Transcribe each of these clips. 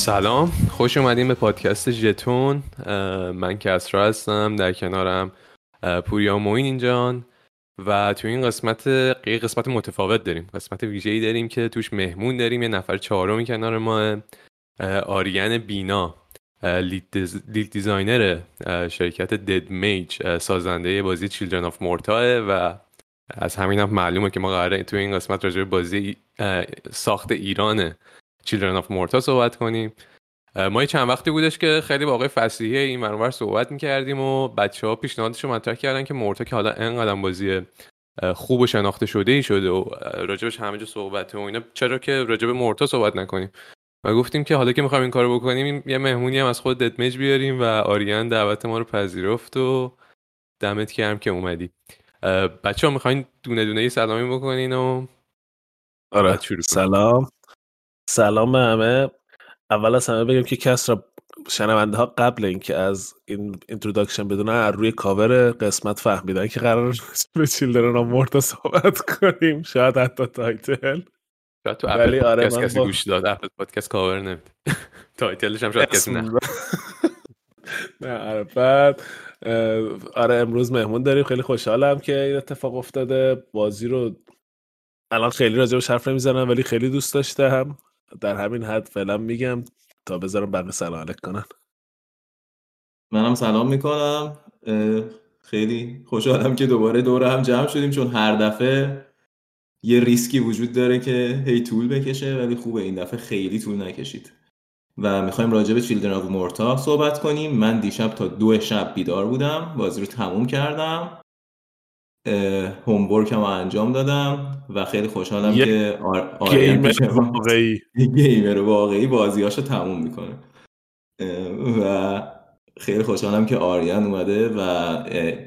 سلام. خوش اومدیم به پادکست ژتون من کسرا هستم در کنارم پوریا معین اینجان. و تو این قسمت قسمت متفاوت داریم. قسمت ویژه‌ای داریم که توش مهمون داریم. یه نفر چهارمی کنار ما آریان بینا lead designer شرکت Dead Mage سازنده بازی Children of Morta و از همین هم معلومه که ما قراره تو این قسمت راجع بازی ساخت ایران چیلدرن آف مورتا صحبت کنیم. ما چند وقتی بودش که خیلی با آقای فصیحه این منور صحبت می‌کردیم و بچه ها پیشنهادش رو مطرح کردن که مورتا که حالا انقدر بازی خوب و شناخته شده ای شده و راجبش همه جا صحبته و اینا چرا که راجب مورتا صحبت نکنیم؟ و گفتیم که حالا که می‌خوایم این کارو بکنیم یه مهمونی هم از خود ددمج بیاریم و آریان دعوت ما رو پذیرفت و دمت کردم که اومدی. بچه ها می‌خواین دونه دونه سلامی بکنین و آره سلام. سلام به همه. اول از همه بگم که کسرا شنونده ها قبل اینکه از این introduction بدونن روی کاور قسمت فهمیدن که قرار به Children of Morta صحبت کنیم. شاید حتی title. شاید تو اپل آره کسی با... گوش داد Apple Podcast cover نمیده title ش هم شاید کسی نه. نه آره بعد آره امروز مهمون داریم. خیلی خوشحالم که این اتفاق افتاده. بازی رو الان خیلی راجع حرف نمی‌زنم ولی خیلی دوست داشتم. در همین حد فعلا میگم تا بذارم بقیه سلام علیک کنن. منم سلام می‌کنم. خیلی خوشحالم که دوباره دور هم جمع شدیم چون هر دفعه یه ریسکی وجود داره که هی طول بکشه ولی خوبه این دفعه خیلی طول نکشید. و می‌خوایم راجع به Children of Morta صحبت کنیم. من دیشب تا دو شب بیدار بودم. بازی رو تموم کردم. homework هم انجام دادم و خیلی خوشحالم که gamer واقعی. gamer واقعی بازیاشو تموم می‌کنه. و خیلی خوشحالم که آریان اومده و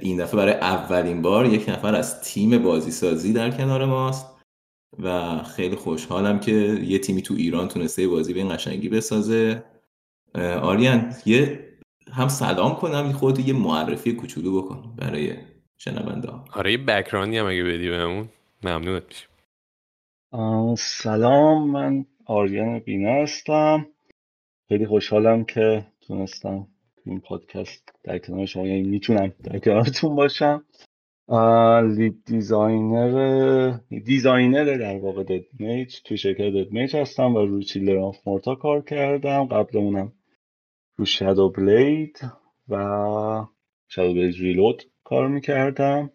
این دفعه برای اولین بار یک نفر از تیم بازی سازی در کنار ماست و خیلی خوشحالم که یه تیمی تو ایران تونسته بازی به این قشنگی بسازه. آریان یه هم سلام کنم خودتو یه معرفی کوچولو بکن برای شنونده آره یه بکراندی هم اگه بدی بهمون ممنونت میشیم سلام من آریان بینا هستم. خیلی خوشحالم که تونستم این پادکست در کنار شما یعنی می‌تونم در کنارتون باشم. lead designer designer در واقع Dead Mage توی شرکت Dead Mage هستم و روی Children of Morta کار کردم. قبل اونم رو Shadow Blade و Shadow Blade Reload کار می‌کردم.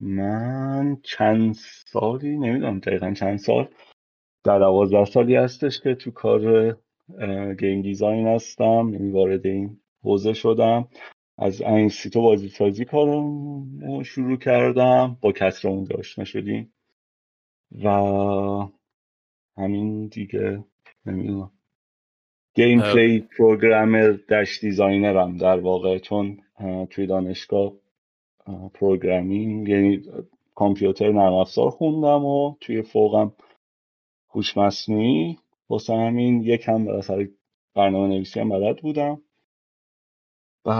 من چند سالی نمی‌دونم دقیقا چند سال ده دوازده سالی هستش که تو کار game design هستم. یعنی وارد این حوزه شدم. از این انستیتو بازی سازی کارم شروع کردم. با کسرا اونجا آشنا شدیم. و همین دیگه. نمی‌دونم. gameplay programmer dash designer م در واقع چون توی دانشگاه programming یعنی کامپیوتر نرم افزار خوندم و توی فوقم هوش مصنوعی. واسه همین یکم به برنامه نویسی هم بلد بودم. و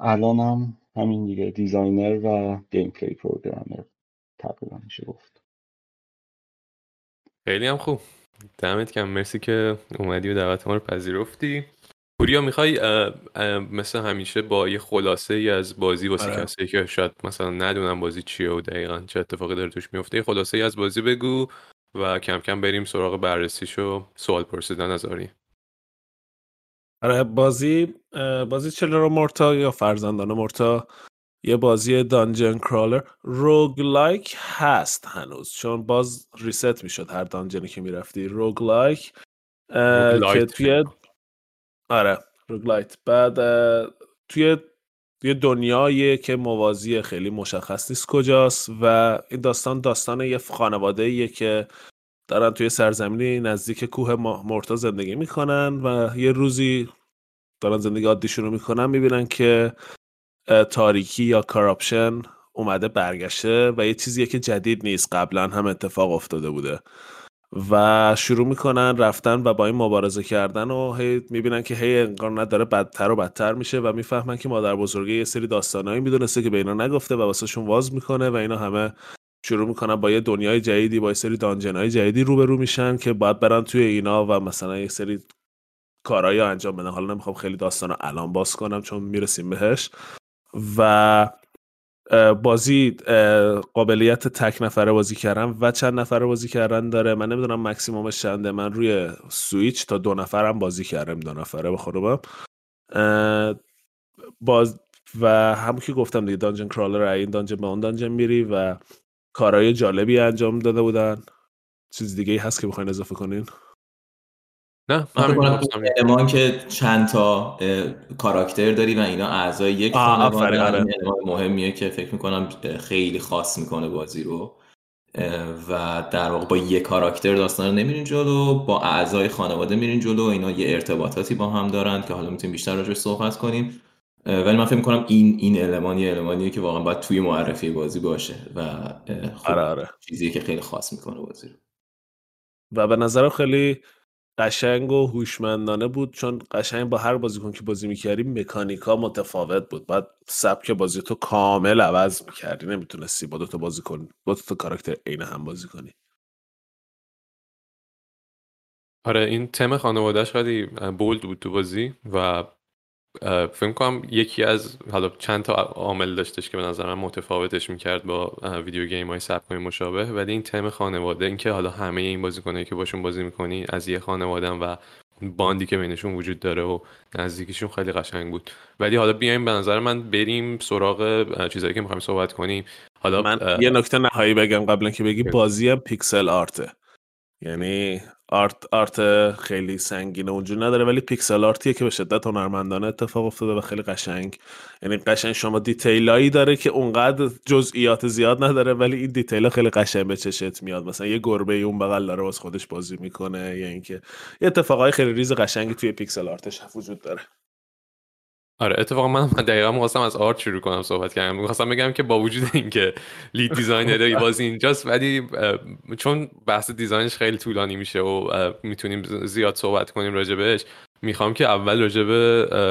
الانم همین دیگه designer و gameplay programmer تقریبا میشه گفت. خیلی هم خوب. دمت گرم مرسی که اومدی و دعوت ما رو پذیرفتی. پوریا می‌خوای مثل همیشه با یه خلاصه ای از بازی واسه آره. کسی که شاید مثلا ندونه بازی چیه و دقیقا چه اتفاقی داره توش میفته یه خلاصه ای از بازی بگو و کم کم بریم سراغ بررسیش و سوال پرسیدن از آری. آره بازی بازی Children of Morta یا فرزندان مورتا؟ یه بازی dungeon crawler roguelike هست هنوز چون باز reset می‌شد هر dungeon ی که می‌رفتی. roguelike که توی آره roguelite. بعد توی یه دنیایی که موازی خیلی مشخص نیست کجاست و این داستان داستان یه خانواده که دارن توی سرزمینی نزدیک کوه مرتا زندگی می‌کنن و یه روزی دارن زندگی عادی شروع می‌کنن می‌بینن که تاریکی یا کاراپشن اومده برگشته و یه چیزیه که جدید نیست. قبلا هم اتفاق افتاده بوده. و شروع می‌کنن رفتن و با این مبارزه کردن و هی می‌بینن که هی انگار نداره بدتر و بدتر میشه و می‌فهمن که مادر بزرگه یه سری داستانهایی می‌دونسته که به اینا نگفته و واسهشون واز می‌کنه و اینا همه شروع می‌کنن با یه دنیای جدیدی با یه سری دانجن جدیدی روبرو میشن که باید برن توی اینا و مثلا یه سری کارایی انجام بدن. حالا نمی‌خوام خیلی داستان رو الان باز کنم چون می‌رسیم بهش. و بازی قابلیت تک نفره بازی کردن و چند نفره بازی کردن داره. من نمی‌دونم مکسیمومش چنده. من روی سویچ تا دو نفرم بازی کردم. دو نفره بخورم باز و همون که گفتم دیگه دانجن کرالر این دانجن به اون دانجن میری و کارهای جالبی انجام داده بودن. چیز دیگه ای هست که بخواین اضافه کنین؟ نه من که چند تا کاراکتر داری و اینا اعضای یک خانواده آره. مهمیه که فکر می‌کنم خیلی خاص می‌کنه بازی رو. و در واقع با یه کاراکتر داستان رو نمیرین جلو با اعضای خانواده میرین جلو اینا یه ارتباطاتی با هم دارن که حالا می‌تونیم بیشتر راجعش صحبت کنیم. ولی من فکر می‌کنم این این المان یه المانیه که واقعا باید توی معرفی بازی باشه و خب آره آره. چیزیه که خیلی خاص می‌کنه بازی رو. و به نظرم خیلی قشنگ و هوشمندانه بود چون قشنگ با هر بازیکن که بازی می‌کردی مکانیکا متفاوت بود. بعد سبک بازی تو کامل عوض می‌کردی نمی‌تونستی با دوتا بازی کنی با دوتا کاراکتر عین هم بازی کنی. آره این تم خانوادهش خیلی بولد بود تو بازی و فکر کنم یکی از حالا چند تا عامل داشتش که به نظر من متفاوتش می‌کرد با ویدیو گیم های سبک مشابه. ولی این تم خانواده اینکه حالا همه این بازیکنایی که باشون بازی می‌کنی از یه خانواده و باندی که بینشون وجود داره و نزدیکیشون خیلی قشنگ بود. ولی حالا بیایم به نظر من بریم سراغ چیزایی که می‌خوایم صحبت کنیم. حالا من یه نکته نهایی بگم قبلا که بگی بازی پیکسل آرته. یعنی art art خیلی سنگینه اونجور نداره ولی pixel art یه که به شدت هنرمندانه اتفاق افتاده و خیلی قشنگ. یعنی قشنگ شما detail ایی داره که اونقدر جزئیات زیاد نداره ولی این detail ا خیلی قشنگ به چشت میاد. مثلا یه گربه اون بغل داره واسه خودش بازی می‌کنه یا اینکه یه اتفاقای خیلی ریز قشنگی توی pixel art ش وجود داره. آره اتفاقا من دقیقا می‌خواستم از art شروع کنم صحبت کردم می‌خواستم بگم که با وجود اینکه lead designer بازی اینجاست ولی چون بحث design ش خیلی طولانی میشه و می‌تونیم زیاد صحبت کنیم راجبش می‌خوام که اول راجب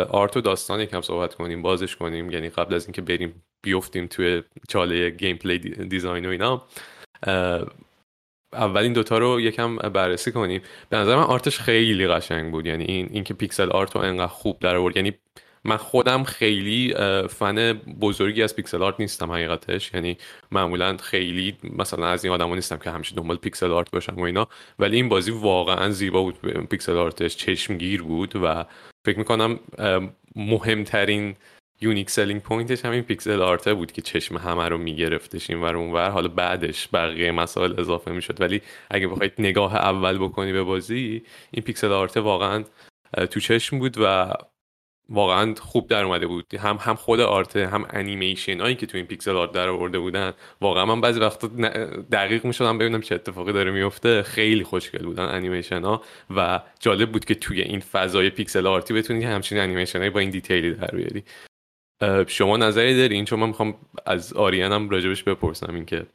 art و داستان یکم صحبت کنیم بازش کنیم یعنی قبل از اینکه بریم بیفتیم توی چاله gameplay design و اینا. اول این دوتا رو یکم بررسی کنیم. به نظر من art ش خیلی قشنگ بود یعنی این اینکه pixel art رو انقدر خوب در آورد یعنی من خودم خیلی فن بزرگی از pixel art نیستم حقیقتش. یعنی معمولا خیلی مثلا از این آدما نیستم که همیشه دنبال pixel art باشم و اینا. ولی این بازی واقعا زیبا بود. pixel art ش چشمگیر بود و فکر می‌کنم مهمترین unique selling point ش همین pixel art ه بود که چشم همه رو میگرفتش این ور اونور حالا بعدش بقیه مسائل اضافه می‌شد. ولی اگه بخواید نگاه اول بکنی به بازی این pixel art ه واقعا تو چشم بود و واقعا خوب در اومده بود. هم هم خود art هم انیمیشن هایی که تو این pixel art در آورده بودن. واقعا من بعضی وقتا دقیق می‌شدم ببینم چه اتفاقی داره میفته خیلی خوشگل بودن انیمیشن ها و جالب بود که توی این فضای pixel art ی بتونی همچین انیمیشن با این detail ی در بیاری. شما نظری دارین چون من می‌خوام از آریانم راجبش بپرسم اینکه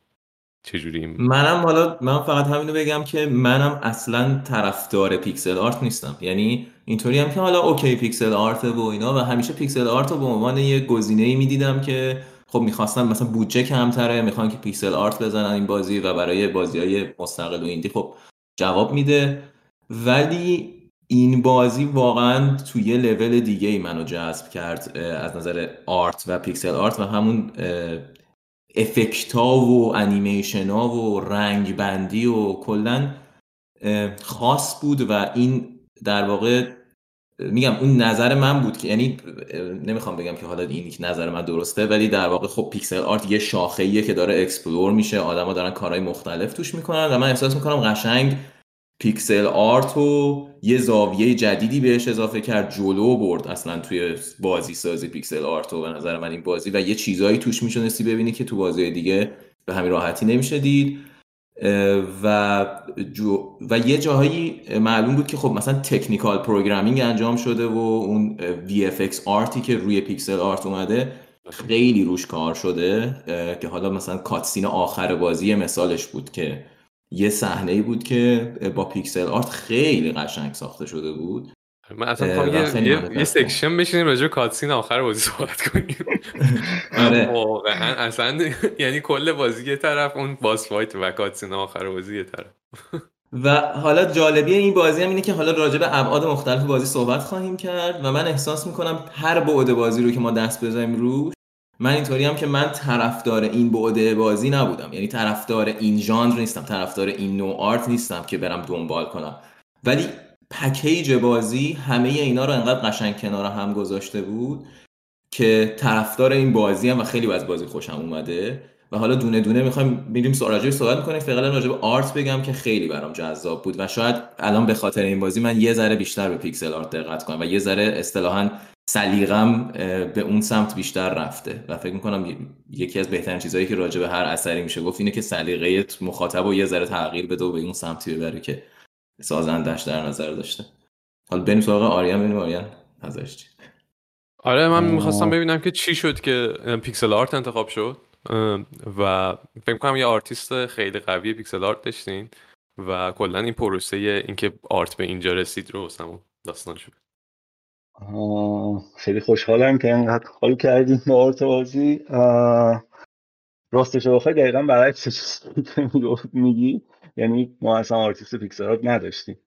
چجوری منم حالا من فقط همینو بگم که منم اصلا طرفدار pixel art نیستم. یعنی اینطوری هم که حالا OK pixel art و اینا و همیشه pixel art رو به عنوان یه گزینه ای می‌دیدم که خب می‌خواستم مثلا بودجه کمتره می‌خوان که pixel art بزنن این بازی و برای بازی های مستقل و indie خب جواب میده. ولی این بازی واقعا توی یه لول دیگه ای منو جذب کرد از نظر art و pixel art و همون افکت ها و انیمیشن ها و رنگ بندی و کلا خاص بود و این در واقع میگم اون نظر من بود که یعنی نمی‌خوام بگم که حالا این نظر من درسته ولی در واقع خب pixel art یه شاخه‌ایه که داره explore میشه آدما دارن کارهای مختلف توش می‌کنن و من احساس می‌کنم قشنگ pixel art و یه زاویه جدیدی بهش اضافه کرد جلو برد اصلا توی بازی سازی pixel art و به نظر من این بازی و یه چیزایی توش می‌تونستی ببینی که تو بازی دیگه به همین راحتی نمیشه دید. و و یه جاهایی معلوم بود که خب مثلا technical programming انجام شده و اون VFX art ی که روی pixel art اومده خیلی روش کار شده که حالا مثلا cutscene آخر بازی مثالش بود که یه صحنه ای بود که با pixel art خیلی قشنگ ساخته شده بود. من اصلا یه, یه, یه section بشینیم راجع cutscene آخر بازی صحبت کنیم. آره. واقعا اصلا یعنی کل بازی یه طرف اون boss fight و cutscene آخر بازی یه طرف. و حالا جالبی این بازی هم اینه که حالا راجع به ابعاد مختلف بازی صحبت خواهیم کرد و من احساس می‌کنم هر بعد بازی رو که ما دست بزنیم روش من اینطوری هم که من طرفدار این بعد بازی نبودم. یعنی طرفدار این ژانر نیستم طرفدار این نوع art نیستم که برم دنبال کنم. ولی پکیج بازی همه اینا رو انقدر قشنگ کنار هم گذاشته بود که طرفدار این بازی هم و خیلی از بازی خوشم اومده و حالا دونه دونه می‌خوایم میریم راجع صحبت می‌کنیم. فعلا راجع به آرت بگم که خیلی برام جذاب بود و شاید الان به خاطر این بازی من یه ذره بیشتر به پیکسل آرت دقت کنم و یه ذره اصطلاحا سلیقم به اون سمت بیشتر رفته و فکر می‌کنم یکی از بهترین چیزهایی که راجع به هر اثری میشه گفت اینه که سلیقه مخاطب و یه ذره تغییر بده و به اون سمتی ببره که سازندش در نظر داشته. حالا بریم سراغ آریان ببینیم آریان نظرش چی آره من می‌خواستم ببینم که چی شد که pixel art انتخاب شد. و فکر کنم یه آرتیست خیلی قوی pixel art داشتین و کلا این پروسه اینکه art به اینجا رسید رو داستان شد. خیلی خوشحالم که اینقدر حال کردیم با art بازی. راستش بخوای دقیقا برعکس که میگی. یعنی ما اصلا artist pixel نداشتیم.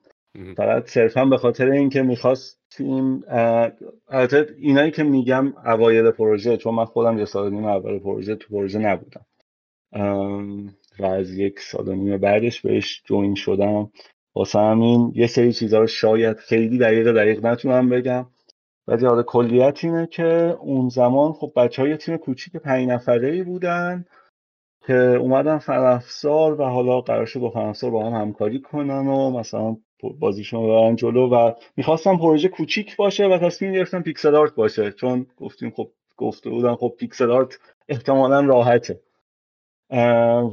فقط صرفا به خاطر اینکه می‌خواستیم البته اینایی که میگم اوایل پروژه چون من خودم یه سال نیم اول پروژه تو پروژه نبودم. و از یک سال نیم بعدش بهش join شدم. واسه همین یه سری چیزها رو شاید خیلی دقیق دقیق نتونم بگم. ولی حالا کلیت اینه که اون زمان خب بچه های تیم کوچیک پنج نفره ای بودن. که اومدن فن‌افزار و حالا قرار شد با فن‌افزار با هم همکاری کنن و مثلا بازیشون ببرن جلو و می‌خواستم پروژه کوچیک باشه و تصمیم گرفتم pixel art باشه. چون گفتیم خب گفته بودن خب pixel art احتمالا راحته.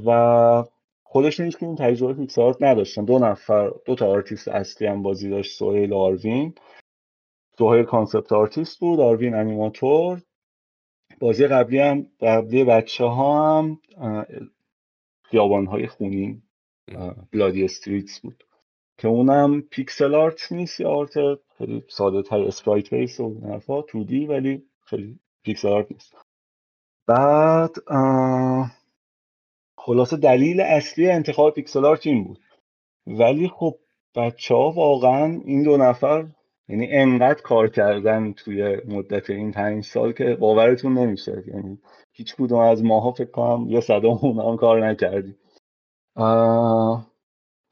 و خودش که این تجربه pixel art نداشتن. دو نفر دو تا آرتیست اصلی هم بازی داشت سهیل آروین. سهیل concept artist بود آروین انیماتور. بازی قبلی هم قبلی بچه ها هم خیابان های خونین Bloody Streets بود. که اونم pixel art نیست یا art خیلی ساده تر sprite base و حرفا 2D ولی خیلی pixel art نیست. بعد خلاصه دلیل اصلی انتخاب pixel art این بود. ولی خب بچه ها واقعا این دو نفر یعنی انقدر کار کردن توی مدت این پنج سال که باورتون نمیشه. یعنی هیچ کدوم از ماها فکر کنم یه صدام هم کار نکردیم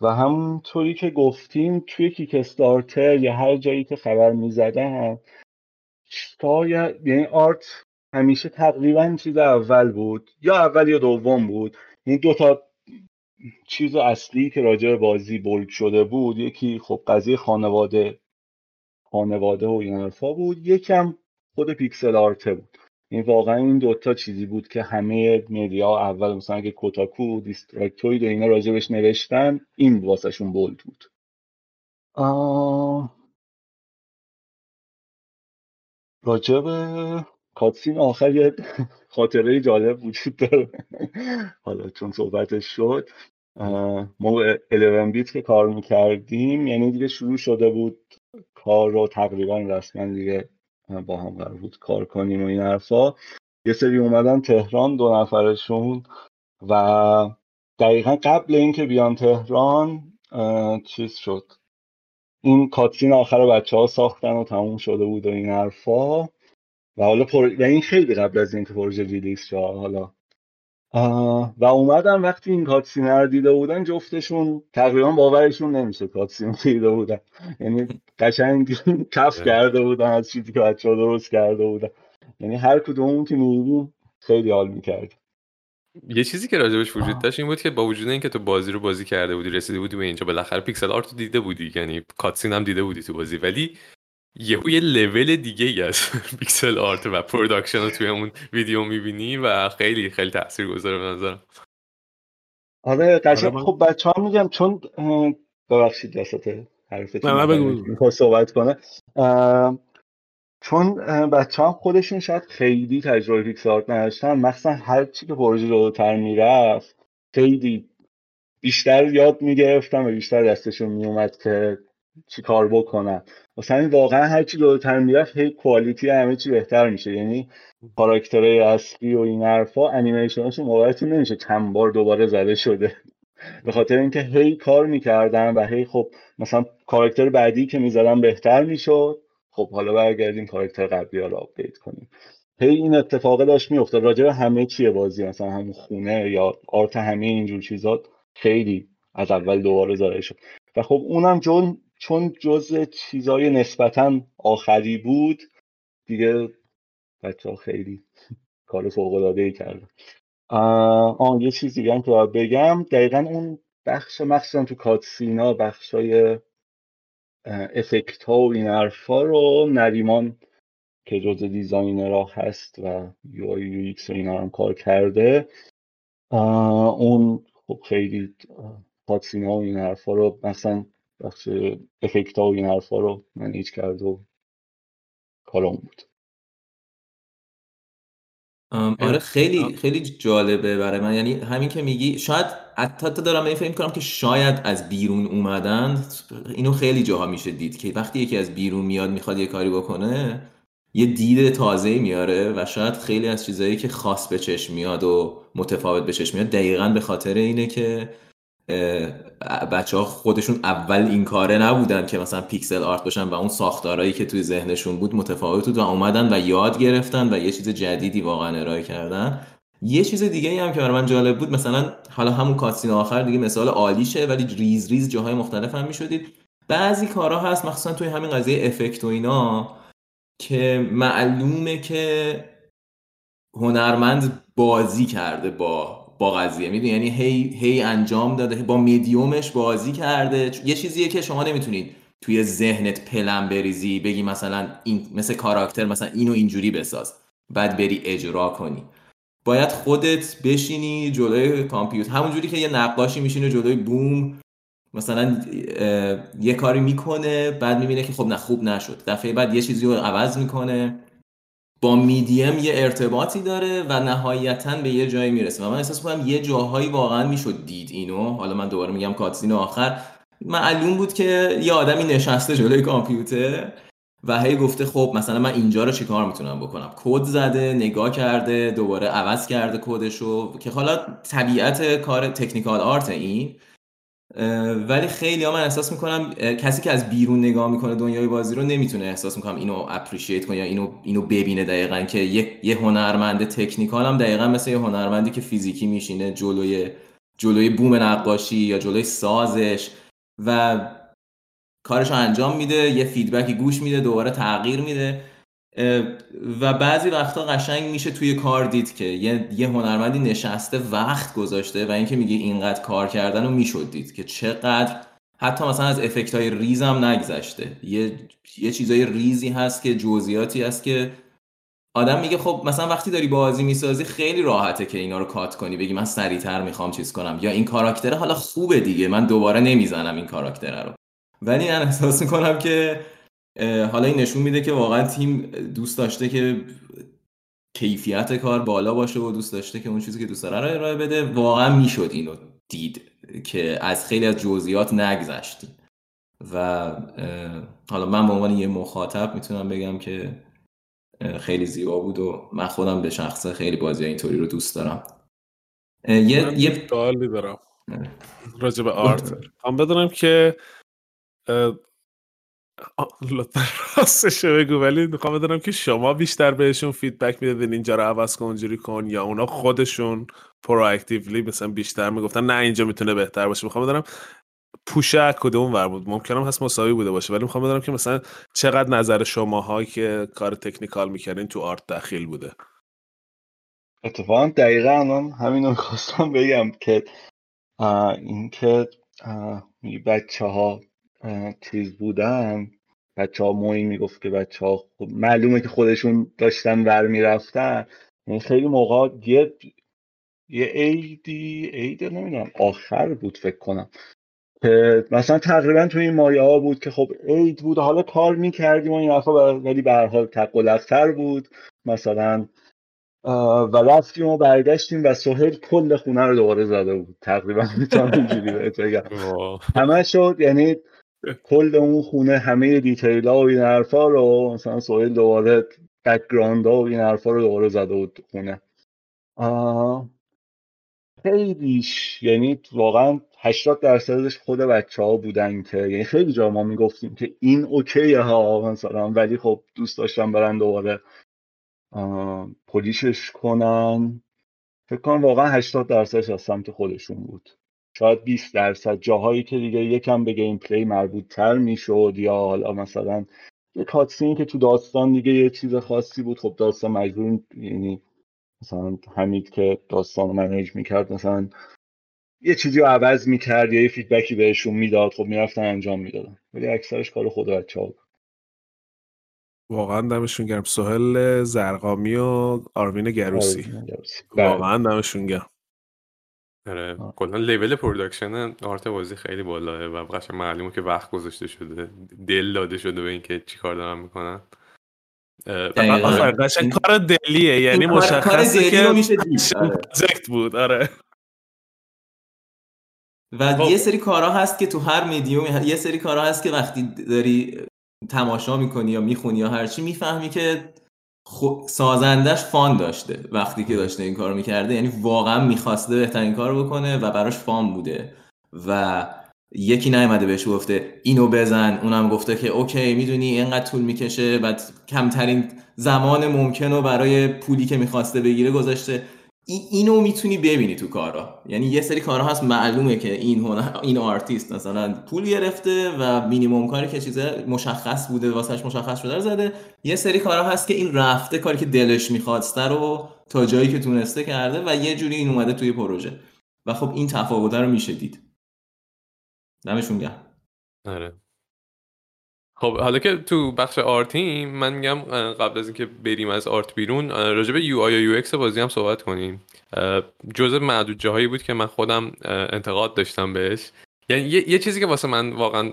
و همونطوری که گفتیم توی کیک استارتر یا هر جایی که خبر می‌زدن شاید یعنی آرت همیشه تقریبا چیز اول بود یا اول یا دوم بود. این دو تا چیز اصلی که راجع به بازی بولد شده بود یکی خب قضیه خانواده خانواده و این حرفا بود. یکم خود pixel art ه بود. این واقعا این دوتا چیزی بود که همه media اول مثلا اگه Kotaku Destructoid و اینا راجبش نوشتن این واسهشون bold بود. راجب cutscene آخر یه خاطره جالب وجود داره. حالا چون صحبتش شد. ما 11 بیت که کار می‌کردیم یعنی دیگه شروع شده بود کار رو تقریبا رسما دیگه با هم قرار بود کار کنیم و این حرفا. یه سری اومدن تهران دو نفرشون و دقیقا قبل اینکه بیان تهران چیز شد. این کاتسین آخر بچه ها ساختن و تموم شده بود و این حرفا. و حالا پر... و این خیلی قبل از اینکه پروژه ریلیز شد حالا و اومدن وقتی این cutscene رو دیده بودن جفتشون تقریبا باورشون نمیشه cutscene دیده بودن. یعنی قشنگ کف کرده بودن از چیزی که بچه ها درست کرده بودن. یعنی هر کدوم که می‌دیدیم خیلی حال می‌کرد. یه چیزی که راجبش وجود داشت این بود که با وجود اینکه تو بازی رو بازی کرده بودی رسیده بودی به اینجا بالاخره pixel art رو دیده بودی یعنی cutscene هم دیده بودی تو بازی. ولی یه یه لول دیگه ای از pixel art و production رو توی اون ویدیو می‌بینی و خیلی خیلی تاثیر گذاره به نظرم. آره قشنگ. آره خب بچه ها میگم چون ببخشید وسط حرفتون صحبت کنه چون بچه هم خودشون شاید خیلی تجربه پیکسل آرت نداشتن. مخصوصا هر چی که پروژه جلوتر می‌رفت خیلی بیشتر یاد می‌گرفتم و بیشتر دستشون میومد که چی کار بکنن؟ مثلا واقعا هر چی جلوتر می‌رفت هی کوالیتی همه چی بهتر میشه. یعنی کاراکترهای اصلی و این حرفا انیمیشناشون باورتون نمیشه چند بار دوباره زده شده. به خاطر اینکه هی کار می‌کردن و هی خب مثلا کاراکتر بعدی که می‌زدن بهتر می‌شد. خب حالا برگردیم کاراکتر قبلی رو update کنیم. هی این اتفاق داشت میافتاد. راجع به همه چیه بازی؟ مثلا همون خونه یا art همه اینجور چیزات خیلی از اول دوباره زده شد. و خب اونم چون چون جز چیزای نسبتا آخری بود دیگه بچه ها خیلی کار فوق العاده ای کردن آن یه چیز دیگه هم که بگم دقیقا اون بخش مخصوصا تو cutscene ا بخش های effect ها و این حرفا رو نریمان که جز designer ها هست و UI UX اینا هم کار کرده اون خب خیلی cutscene ا و این حرفا رو مثلا بخش افکت ها و این حرفا رو منیج کرد و کارام بود. آره خیلی خیلی جالبه برای من. یعنی همین که میگی شاید حتی دارم این فکر کنم که شاید از بیرون اومدن اینو خیلی جاها میشه دید که وقتی یکی از بیرون میاد می‌خواد یه کاری بکنه یه دید تازه میاره و شاید خیلی از چیزایی که خاص به چشم میاد و متفاوت به چشم میاد دقیقا به خاطر اینه که بچه ها خودشون اول این کاره نبودن که مثلا pixel art باشن و اون ساختارهایی که توی ذهنشون بود متفاوت بود و اومدن و یاد گرفتن و یه چیز جدیدی واقعا ارائه کردن. یه چیز دیگه هم که برای من جالب بود مثلا حالا همون cutscene آخر دیگه مثال عالیشه ولی ریز ریز جاهای مختلف هم می‌شد دید. بعضی کارها هست مخصوصا توی همین قضیه effect و اینا که معلومه که هنرمند بازی کرده با با قضیه. می‌دونی؟ یعنی هی هی انجام داده با میدیومش بازی کرده. یه چیزیه که شما نمی‌تونید توی ذهنت پلن بریزی بگی مثلا این مثل کاراکتر مثلا اینو اینجوری بساز. بعد بری اجرا کنی. باید خودت بشینی جلوی کامپیوتر. همونجوری که یه نقاشی میشینه جلوی بوم مثلا یه کاری می‌کنه بعد می‌بینه که خب نه خوب نشد. دفعه بعد یه چیزی رو عوض می‌کنه. با میدیم یه ارتباطی داره و نهایتا به یه جایی می‌رسه. و من احساس کنم یه جاهایی واقعا می‌شد دید اینو. حالا من دوباره میگم کاتسین آخر. معلوم بود که یه آدمی نشسته جلوی کامپیوتر و هی گفته خب مثلا من اینجا رو چیکار می‌تونم بکنم؟ کد زده نگاه کرده دوباره عوض کرده کدشو که حالا طبیعت کار technical art این. ولی خیلی ها من احساس می‌کنم کسی که از بیرون نگاه می‌کنه دنیای بازی رو نمی‌تونه احساس می‌کنم اینو appreciate کنه یا اینو اینو ببینه دقیقا که یه, یه هنرمند technical هم دقیقا مثل یه هنرمندی که فیزیکی میشینه جلوی جلوی بوم نقاشی یا جلوی سازش و کارش رو انجام میده یه feedback ی گوش میده دوباره تغییر میده. و بعضی وقتا قشنگ میشه توی کار دید که یه, یه هنرمندی نشسته وقت گذاشته و اینکه میگه اینقدر کار کردن رو می‌شد دید که چقدر حتی مثلا از effect های ریز هم نگذشته. یه, یه چیزای ریزی هست که جزئیاتی هست که آدم میگه خب مثلا وقتی داری بازی می‌سازی خیلی راحته که اینا رو cut کنی بگی من سریعتر می‌خوام چیز کنم. یا این کاراکتره حالا خوبه دیگه من دوباره نمی‌زنم این کاراکتره رو. ولی من احساس می‌کنم که حالا این نشون میده که واقعا تیم دوست داشته که کیفیت کار بالا باشه و دوست داشته که اون چیزی که دوست داره رو ارائه بده. واقعا می‌شد اینو دید که از خیلی از جزئیات نگذشتیم و حالا من به عنوان یه مخاطب می‌تونم بگم که خیلی زیبا بود و من خودم به شخصه خیلی بازی اینطوری رو دوست دارم. یه یه دارم. راجع به art. هم بدونم که لطفا راستش بگو ولی می‌خوام بدونم که شما بیشتر بهشون feedback می‌دادین اینجا رو عوض کن اونجوری کن یا اونا خودشون proactively مثلا بیشتر می‌گفتن نه اینجا می‌تونه بهتر باشه. می‌خوام بدونم push ه کدوم ور بود؟ ممکنم هست مساوی بوده باشه ولی می‌خوام بدونم که مثلا چقدر نظر شماها که کار technical می‌کردین تو art دخیل بوده؟ اتفاقا دقیقا همین رو خواستم بگم که اینکه بچه ها چیز بودن. بچه ها موین می‌گفت که بچه ها معلومه که خودشون داشتن ور می‌رفتن یعنی خیلی موقع یه یه عیدی عید نمی‌دونم آخر بود فکر کنم. که مثلا تقریبا تو این مایه ها بود که خب عید بود حالا کار می‌کردیم و این حرفا ولی به هر حال تق بود. مثلا و رفتیم و برگشتیم و سهیل کل خونه رو دوباره زده بود. تقریبا می‌تونم اینجوری بهت بگم. همه شد یعنی کل اون خونه همه detail ها و این حرفا رو مثلا سهیل دوباره background ها و این حرفا رو دوباره زده بود خونه. خیلیش یعنی واقعا 80 درصدش خود بچه ها بودن که یعنی خیلی جا ما می‌گفتیم که این okay ه ها مثلا ولی خب دوست داشتن برن دوباره polish ش کنن. فکر کنم واقعا 80 درصدش از سمت خودشون بود. شاید 20 درصد جاهایی که دیگه یکم به gameplay مربوط تر می‌شد یا حالا مثلا یه cutscene که تو داستان دیگه یه چیز خاصی بود خب داستان مجبور یعنی مثلا حمید که داستان رو manage می‌کرد مثلا یه چیزی رو عوض می‌کرد یا یه feedback ی بهشون می‌داد خب می‌رفتن انجام می‌دادن. ولی اکثرش کار خود بچه ها بود. واقعا دمشون گرم. سهل زرقامی و آروین گروسی. واقعا بله. دمشون گرم. آره. کلا level production art بازی خیلی بالاه و قشنگ معلومه که وقت گذاشته شده. دل داده شده به اینکه چیکار دارن می‌کنن. قشنگ کار دلیه. یعنی مشخصه که project بود. آره. و خب. یه سری کارها هست که تو هر میدیوم یه سری کارها هست که وقتی داری تماشا می‌کنی یا می‌خونی یا هرچی می‌فهمی که سازندش fun داشته وقتی که داشته این کار می‌کرده. یعنی واقعا می‌خواسته بهترین کار بکنه و براش fun بوده. و یکی نیومده بهش گفته اینو بزن. اونم گفته که okay می‌دونی اینقدر طول می‌کشه و کمترین زمان ممکن رو برای پولی که می‌خواسته بگیره گذاشته. اینو می‌تونی ببینی تو کارا. یعنی یه سری کارها هست معلومه که این هنر این آرتیست مثلا پول گرفته و مینیمم کاری که چیزه مشخص بوده واسهش مشخص شده زده. یه سری کارها هست که این رفته کاری که دلش می‌خواسته رو تا جایی که تونسته کرده و یه جوری این اومده توی پروژه. و خب این تفاوت رو میشه دید. دمشون گرم. آره. خب حالا که تو بخش art یم من میگم قبل از اینکه بریم از art بیرون راجع به UI و UX بازی هم صحبت کنیم. جزء معدود جاهایی بود که من خودم انتقاد داشتم بهش. یعنی یه, چیزی که واسه من واقعا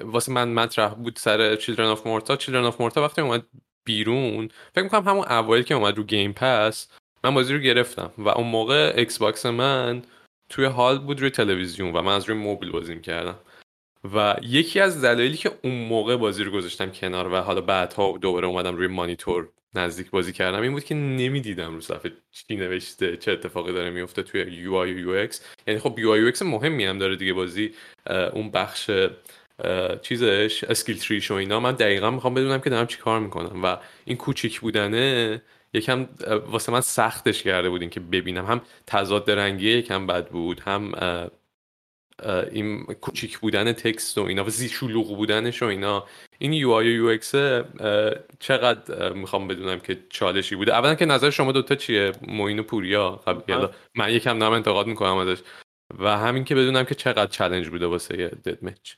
واسه من مطرح بود سر Children of Morta، Children of Morta وقتی اومد بیرون فکر می‌کنم همون اوایل که اومد رو Game Pass من بازی رو گرفتم و اون موقع Xbox من توی حال بود روی تلویزیون و من از روی مبل بازی کردم و یکی از دلایلی که اون موقع بازی رو گذاشتم کنار و حالا بعدها دوباره اومدم روی مانیتور نزدیک بازی کردم این بود که نمی‌دیدم رو صفحه چی نوشته چه اتفاقی داره میفته توی UI UX یعنی خب UI UX مهمی هم داره دیگه بازی اون بخش چیزش skill tree ش و اینا. من دقیقا می‌خوام بدونم که دارم چی کار می‌کنم و این کوچیک بودنه یکم واسه من سختش کرده بود که ببینم. هم تضاد رنگی یکم بد بود هم این کوچیک بودن text و اینا و زیاد شلوغ بودنش و اینا. این UI UX چقدر می‌خوام بدونم که چالشی بوده. اولا که نظر شما دوتا چیه؟ موین و پوریا. خب من یکم دارم انتقاد می‌کنم ازش. و همین که بدونم که چقدر چالش بوده واسه Dead Mage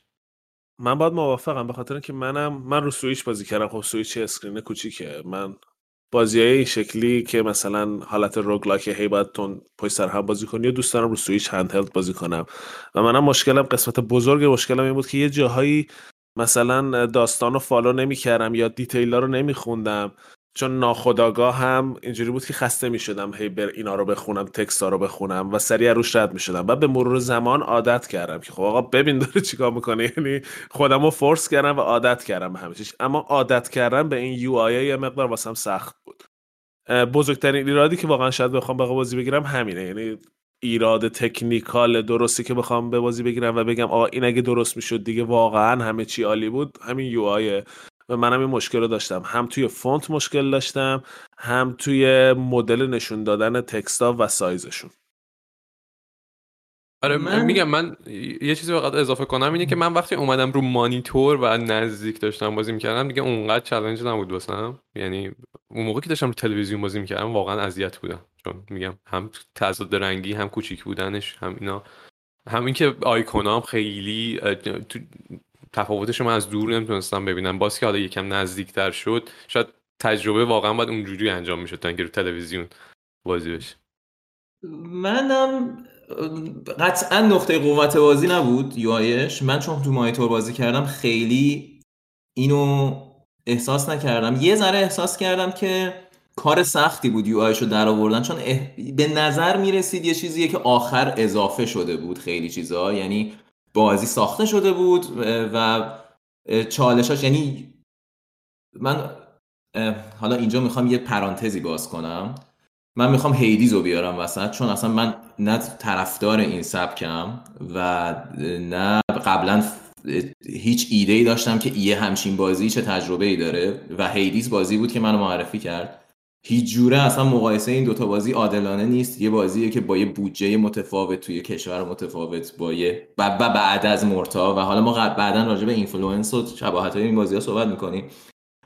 من باید موافقم به خاطر که منم من رو سویچ بازی کردم. خب Switch screen کوچیکه. من بازی های این شکلی که مثلا حالت roguelike هی باید run پشت سر هم بازی کنی و دوست دارم رو Switch handheld بازی کنم. و منم مشکلم قسمت بزرگ مشکلم این بود که یه جاهایی مثلا داستان رو follow نمی‌کردم یا detail ا رو نمیخوندم. چون ناخودآگاه هم اینجوری بود که خسته می شدم هی باید اینا رو بخونم text ها رو بخونم و سریع روش رد می شدم و به مرور زمان عادت کردم که خب آقا ببین داره چیکار می‌کنه. یعنی خودم رو force کردم و عادت کردم به همه اما عادت کردن به این UI یه مقدار واسم سخت بود. بزرگترین ایرادی که واقعا شاید بخوام به بازی بگیرم همینه. یعنی ایراد technical درستی که بخوام به بازی بگیرم و بگم آقا این اگه درست می‌شد دیگه واقعا همه چی عالی بود همین UI و منم این مشکل رو داشتم. هم توی font مشکل داشتم هم توی مدل نشون دادن text ا و سایزشون. آره من... میگم من یه چیزی فقط اضافه کنم اینه که من وقتی اومدم رو مانیتور و نزدیک داشتم بازی می‌کردم دیگه اونقدر چالش نبود واسم. یعنی اون موقع که داشتم رو تلویزیون بازی می‌کردم واقعا اذیت بودم. چون میگم هم تضاد رنگی هم کوچیک بودنش هم اینا. همین که آیکونام خیلی تفاوتش من از دور نمی‌تونستم ببینم. باز که حالا یکم نزدیکتر شد شاید تجربه واقعا باید اونجوری انجام می‌شد تا اینکه رو تلویزیون بازی بشه. منم قطعا نقطه قوت بازی نبود یوایش من چون تو مایتور بازی کردم خیلی اینو احساس نکردم. یه ذره احساس کردم که کار سختی بود یو رو در آوردن چون به نظر می‌رسید یه چیزیه که آخر اضافه شده بود خیلی چیزا. یعنی بازی ساخته شده بود و چالشاش یعنی من حالا اینجا می‌خوام یه پرانتزی باز کنم. من می‌خوام Hades رو بیارم وسط چون اصلا من نه طرفدار این سبکم و نه قبلا هیچ ایده ای داشتم که یه همچین بازی چه تجربه ای داره. و Hades بازی بود که منو معرفی کرد. هیچ جوره اصلا مقایسه این دوتا بازی عادلانه نیست. یه بازیه که با یه بودجه متفاوت توی کشور متفاوت با یه و بعد از Morta. و حالا ما بعدا راجع به influence و شباهت های این بازی ها صحبت می‌کنیم.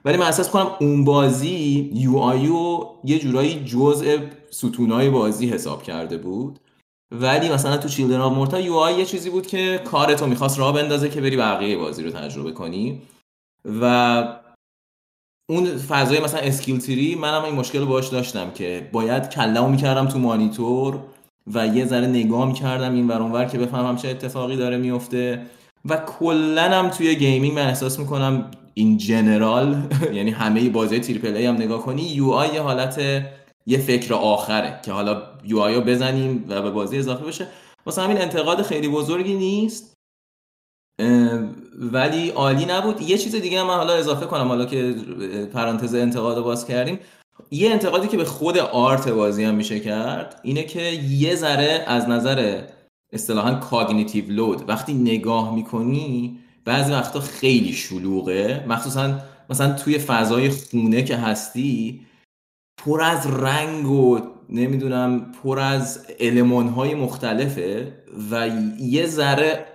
ولی من احساس کنم اون بازی UI و یه جورایی جزء ستونای بازی حساب کرده بود. ولی مثلا تو Children of Morta UI یه چیزی بود که کارتو می‌خواست راه بندازه که بری بقیه بازی رو تجربه کنی. و اون فضای مثلا skill tree منم این مشکل باش داشتم که باید کله‌مو می‌کردم تو مانیتور و یه ذره نگاه می‌کردم این ور که بفهمم چه اتفاقی داره میفته و کلنم توی gaming من احساس می‌کنم این general یعنی همه بازی triple A هم نگاه کنی UI یه حالت یه فکر آخره که حالا UI رو بزنیم و به بازی اضافه بشه. واسه همین انتقاد خیلی بزرگی نیست. ولی عالی نبود. یه چیز دیگه من حالا اضافه کنم حالا که پرانتز انتقاد باز کردیم. یه انتقادی که به خود art بازی هم میشه کرد اینه که یه ذره از نظر اصطلاحا کاگنیتیو لود وقتی نگاه می‌کنی بعضی وقتا خیلی شلوغه. مخصوصا مثلا توی فضای خونه که هستی پر از رنگ و نمی‌دونم پر از علمان های مختلفه و یه ذره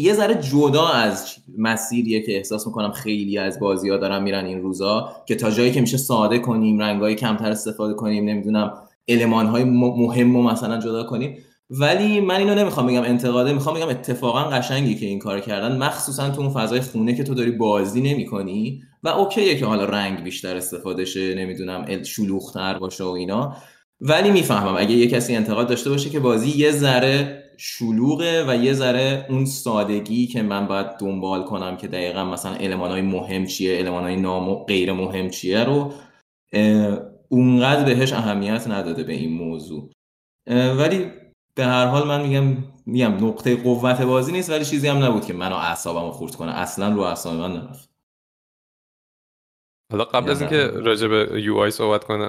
یه ذره جدا از مسیریه که احساس می‌کنم خیلی از بازی ها دارن میرن این روزا که تا جایی که میشه ساده کنیم رنگ های کمتر استفاده کنیم نمی‌دونم علمان های مهم رو مثلا جدا کنیم. ولی من اینو نمی‌خوام بگم انتقاده می‌خوام بگم اتفاقا قشنگی که این کار کردن. مخصوصا تو اون فضای خونه که تو داری بازی نمی‌کنی و اوکیه که حالا رنگ بیشتر استفاده شه نمی‌دونم شلوغتر باشه و اینا. ولی می‌فهمم اگه یه کسی انتقاد داشته باشه که بازی یه ذره شلوغه و یه ذره اون سادگی که من باید دنبال کنم که دقیقا مثلا های مهم چیه های نام غیر مهم چیه رو اونقدر بهش اهمیت نداده به این موضوع. ولی به هر حال من میگم میگم نقطه قوت بازی نیست ولی چیزی هم نبود که منو اعصابمو خورد کنه. اصلا رو اعصاب من نرفت. حالا قبل از اینکه راجع به UI صحبت کنه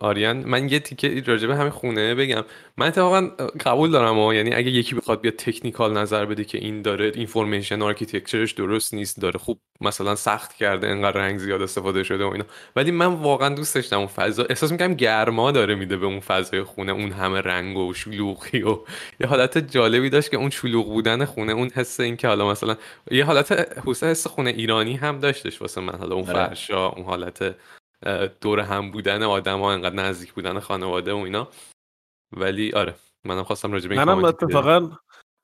آریان من یه تیکه راجع به همین خونه بگم. من اتفاقا قبول دارم و یعنی اگه یکی بخواد بیا technical نظر بده که این داره information architecture ش درست نیست داره خوب مثلا سخت کرده انقدر رنگ زیاد استفاده شده و اینا. ولی من واقعا دوست داشتم اون فضا. احساس می‌کنم گرما داره میده به اون فضای خونه اون همه رنگ و شلوغی و یه حالت جالبی داشت که اون شلوغ بودن خونه اون حس این که حالا مثلا یه حالت حس خونه ایرانی هم داشتش واسه من. حالا اون آره. اون حالت دور هم بودن آدم ها انقدر نزدیک بودن خانواده و اینا. ولی آره منم خواستم راجع به منم اتفاقا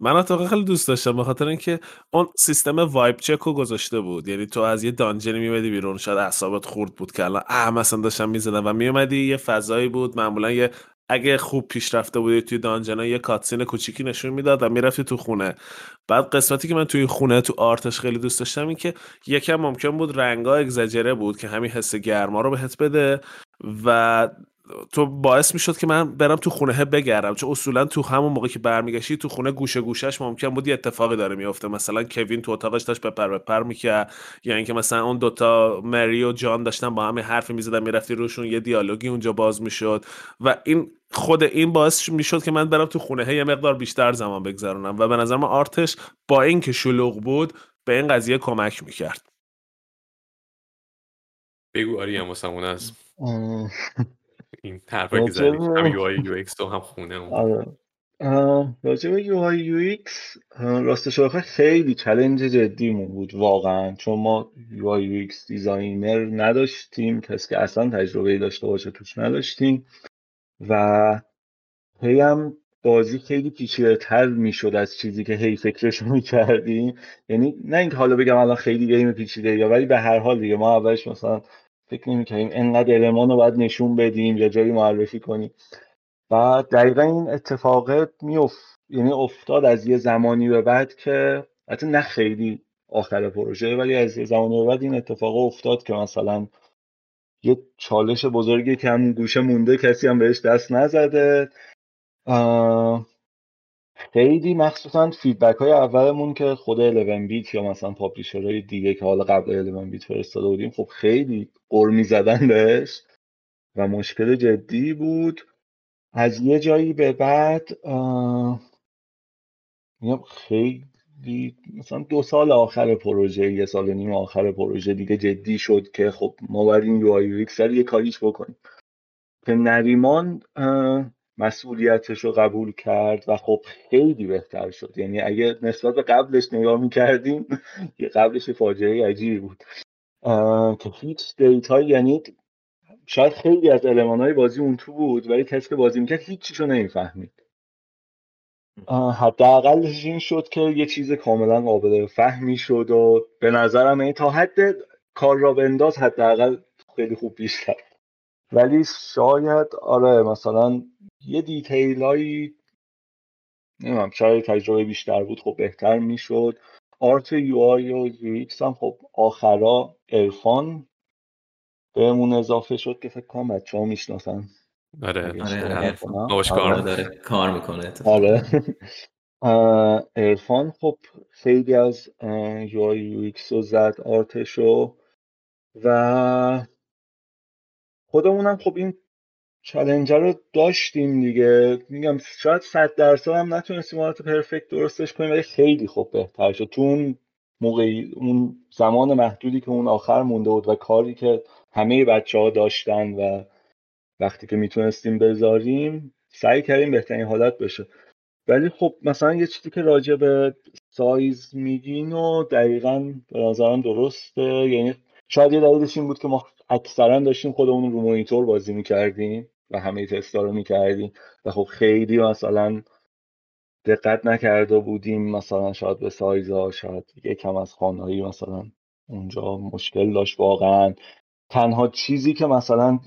من اتفاقا خیلی دوست داشتم به خاطر اینکه اون سیستم وایب چک رو گذاشته بود. یعنی تو از یه دانجنی میمدی بیرون شاید اعصابت خورد بود که الان اه مثلا داشتم می‌زدم و میومدی یه فضایی بود معمولا یه اگه خوب پیشرفته بودی توی دانجنا یه کاتسین کوچیکی نشون می‌داد و می‌رفتی تو خونه. بعد قسمتی که من توی خونه تو آرتش خیلی دوست داشتم این که یکم ممکن بود رنگا اگزاجره بود که همین حس گرما رو بهت بده و تو باعث می‌شد که من برم تو خونه بگردم. چون اصولا تو همون موقع که برمیگشتی تو خونه گوشه گوشش ممکن بود یه اتفاقی داره میفته مثلا کوین تو اتاقش داشت بپر بپر می‌کرد. یا اینکه مثلا اون دوتا مری و جان داشتن با هم حرفی می‌زدن می‌رفتی روشون یه دیالوگی اونجا باز می‌شد. و این خود این باعث می‌شد که من برم تو خونه. یه مقدار بیشتر زمان بگذرونم. و به نظر من art ش با اینکه شلوغ بود به این قضیه کمک می‌کرد. بگو آری هم از این طرفا که زدی هم UI UX تو هم خونه آره. راجع به یو آی یو ایکس راستش خیلی challenge جدیمون بود واقعا. چون ما UI UX designer نداشتیم کسی که اصلا تجربه داشته باشه توش نداشتیم. و هی هم بازی خیلی پیچیده تر می‌شد از چیزی که هی فکرشو می‌کردیم. یعنی نه اینکه حالا بگم الان خیلی گیم پیچیده یا ولی به هر حال دیگه ما اولش مثلا فکر نمی‌کردیم انقدر المان رو باید نشون بدیم یا جایی معرفی کنیم. و دقیقا این اتفاق میفت یعنی افتاد از یه زمانی به بعد که حتی نه خیلی آخر پروژه ولی از یه زمانی به بعد این اتفاق افتاد که مثلا یه چالش بزرگی که هم گوشه مونده کسی هم بهش دست نزده. خیلی مخصوصا فیدبک های اولمون که خود 11 بیت یا مثلا های دیگه که حالا قبل 11 بیت فرستاده بودیم خب خیلی قرمی زدن بهش و مشکل جدی بود. از یه جایی به بعد خیلی مثلا دو سال آخر پروژه یه سال نیم آخر پروژه دیگه جدی شد که خب ما باید این یو آی یه کاریش بکنیم. که نریمان مسئولیتش رو قبول کرد و خب خیلی بهتر شد. یعنی اگه نسبت به قبلش نگاه می‌کردیم یه قبلش فاجعه عجیبی بود. که هیچ دیتا یعنی شاید خیلی از های بازی اون تو بود ولی کسی که بازی می‌کرد هیچیشو نمی‌فهمید. حداقلش این شد که یه چیز کاملا قابل فهمی شد و به نظرم این تا حد کار را بنداز حداقل خیلی خوب پیش کرد ولی شاید آره مثلا یه دیتیل هایی نمی‌دونم شاید تجربه بیشتر بود خب بهتر می‌شد. آرت یو آی و یو هم خب آخرا ارفان بهمون اضافه شد که فکر کنم بچه ها می‌شناسن. آره آره کار آره. داره کار می‌کنه آره. ارفان خب خیلی از UI UX رو زد art شو و خودمونم خب این challenge رو داشتیم دیگه. میگم شاید صد درصد هم نتونستیم حالت perfect درستش کنیم ولی خیلی خوب بهتر شد. تو اون موقعی اون زمان محدودی که اون آخر مونده بود و کاری که همه بچه ها داشتن و وقتی که می‌تونستیم بذاریم سعی کردیم بهترین حالت بشه. ولی خب مثلا یه چیزی که راجع به سایز میگین و دقیقا به نظرم درسته. یعنی شاید یه دلیلش این بود که ما اکثرا داشتیم خودمون رو مونیتور بازی می‌کردیم و همه تستا رو می‌کردیم و خب خیلی مثلا دقت نکرده بودیم مثلا شاید به سایزها شاید یکم از خانهایی مثلا اونجا مشکل داشت واقعا. تنها چیزی که مثلا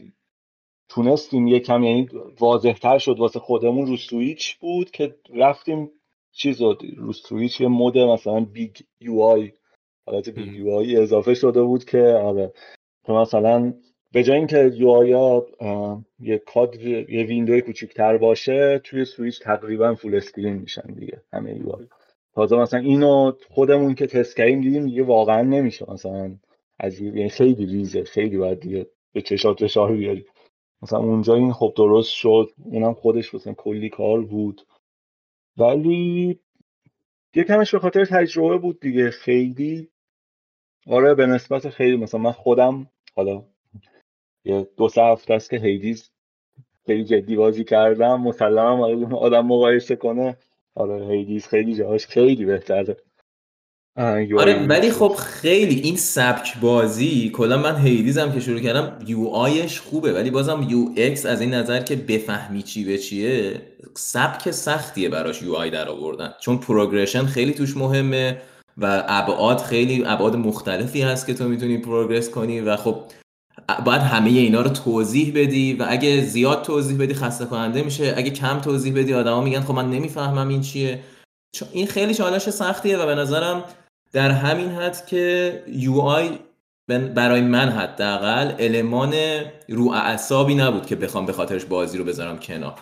تونستیم یکم یعنی واضحتر شد واسه خودمون. رو سویچ بود که رفتیم چیز رو سویچ یه mode مثلا big UI حالت big UI اضافه شده بود که آره. که مثلا به جای اینکه UI ا یه کادر یه window ی کوچیکتر باشه توی سویچ تقریبا full screen میشن دیگه همه UI. تازه مثلا اینو خودمون که تست کردیم دیدیم دیگه واقعا نمیشه مثلا از یعنی خیلی ریزه خیلی باید دیگه به چشات فشار بیاری مثلا اونجا این خب درست شد اونم خودش مثلا کلی کار بود. ولی یه کمش به خاطر تجربه بود دیگه خیلی. آره به نسبت خیلی مثلا من خودم حالا یه دو سه هفته است که هیدیز خیلی جدی بازی کردم مسلما آدم مقایسه کنه. آره هیدیز خیلی جاهاش خیلی بهتره. آره ولی خب خیلی این سبک بازی کلا من Hades م که شروع کردم UI ش خوبه ولی بازم UX از این نظر که بفهمی چی به چیه سبک سختیه براش UI در آوردن. چون progression خیلی توش مهمه و ابعاد خیلی ابعاد مختلفی هست که تو می‌تونی progress کنی و خب باید همه اینا رو توضیح بدی و اگه زیاد توضیح بدی خسته کننده میشه اگه کم توضیح بدی آدما میگن خب من نمی‌فهمم این چیه. این خیلی چالش سختیه و به نظرم در همین حد که UI برای من حداقل المان رو اعصابی نبود که بخوام به خاطرش بازی رو بذارم کنار.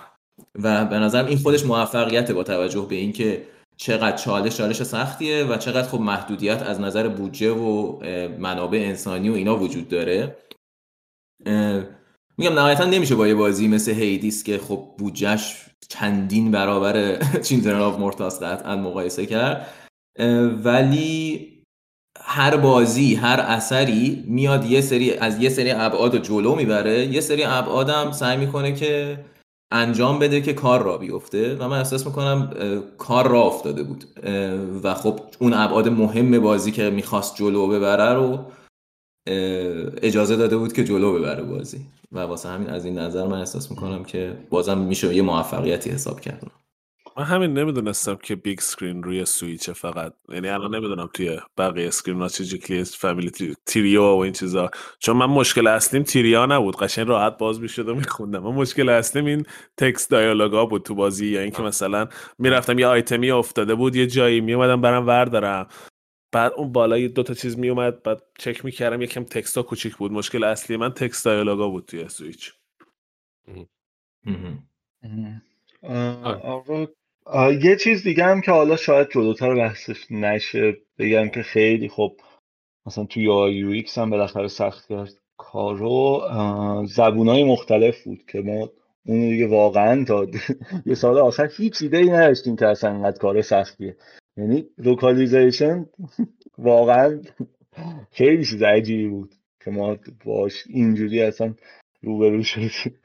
و به نظرم این خودش موفقیت با توجه به اینکه چقدر چالش چالش سختیه و چقدر خب محدودیت از نظر بودجه و منابع انسانی و اینا وجود داره. میگم نهایتا نمیشه با یه بازی مثل Hades که خب بودجهش چندین برابر Children of Morta قطعا مقایسه کرد. ولی هر بازی هر اثری میاد یه سری از یه سری ابعاد جلو می‌بره. یه سری ابعادم سعی می‌کنه که انجام بده که کار را بیفته و من احساس می‌کنم کار را افتاده بود. و خب اون ابعاد مهم بازی که می‌خواست جلو ببره رو اجازه داده بود که جلو ببره بازی. و واسه همین از این نظر من احساس می‌کنم که بازم میشه یه موفقیتی حساب کرد. من همین نمی‌دونستم که big screen روی سویچه فقط. یعنی الان نمی‌دونم توی بقیه screen ها چه family tree و و این چیزا. چون من مشکل اصلیم tree ا نبود. قشنگ راحت باز می‌شد و میخوندم. من مشکل اصلیم این text دیالوگا بود تو بازی. یا اینکه مثلا می‌رفتم یه آیتمی افتاده بود یه جایی میومدم برم وردارم. بعد اون بالای دو تا چیز میومد بعد چک می‌کردم یکم text ها کوچیک بود. مشکل اصلی من text دیالوگا بود توی سویچ. یه چیز دیگه هم که حالا شاید جلوتر بحثش نشه بگم که خیلی خب مثلا توی UX هم بالاخره سخت کرد کارو. زبونای مختلف بود که ما اون دیگه واقعا تا یه سال آخر هیچ ایده ای نداشتیم که اصلا انقدر کار سختیه. یعنی localization واقعا خیلی چیز عجیبی بود که ما باش اینجوری اصلا روبرو شدیم.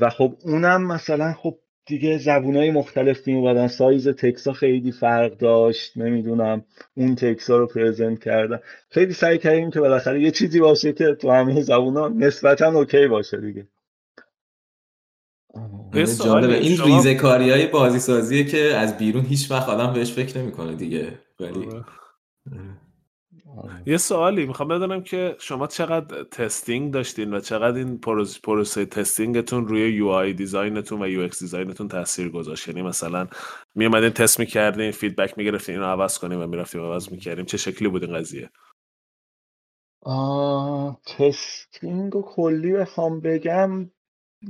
و خب اونم مثلا خب دیگه زبونای مختلف می اومدن. سایز تکس ها خیلی فرق داشت. نمی‌دونم اون تکس ها رو present کردن. خیلی سعی کردیم که بالاخره یه چیزی باشه که تو همه زبون ها نسبتا okay باشه دیگه. جالبه. این شما... ریزه کاری های بازی سازیه که از بیرون هیچ وقت آدم بهش فکر نمی‌کنه دیگه. ولی آره. یه سوالی می‌خوام بدونم که شما چقدر testing داشتین و چقدر این پروسه testing تون روی UI design تون و UX design تون تاثیر گذاشت؟ یعنی مثلا می اومدین تست می‌کردین feedback می‌گرفتین اینو عوض کنیم و می‌رفتیم عوض می‌کردیم چه شکلی بود این قضیه؟ testing و کلی بخوام بگم.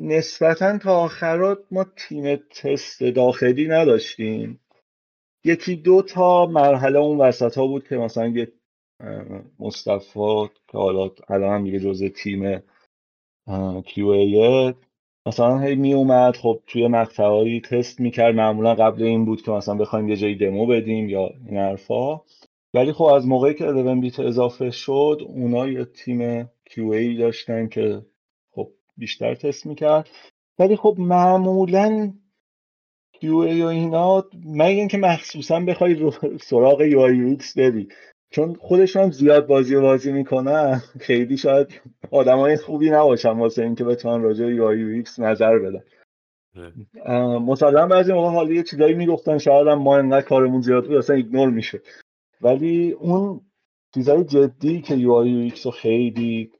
نسبتا تا آخرات ما تیم تست داخلی نداشتیم. یکی دو تا مرحله اون وسط ها بود که مثلا یه مصطفی که حالا الان هم یه جزء تیم کیو مثلا هی می اومد خب توی مقطعهایی تست می‌کرد معمولا قبل این بود که مثلا بخوایم یه جایی دمو بدیم یا این حرفا. ولی خب از موقعی که 11 بیت اضافه شد اونا یه تیم ای داشتن که خب بیشتر تست می‌کرد. ولی خب معمولا ای و اینا مگه اینکه مخصوصا بخوای سراغ UX بری. چون خودشون هم زیاد بازی و بازی می‌کنن خیلی شاید آدمای خوبی نباشن واسه اینکه بتونن راجع به UX نظر بدن. مسلما بعضی موقع حالا یه چیزایی می‌گفتن شاید هم ما انقدر کارمون زیاد بود اصلا ignore میشه. ولی اون چیزای جدی که UI UX رو خیلی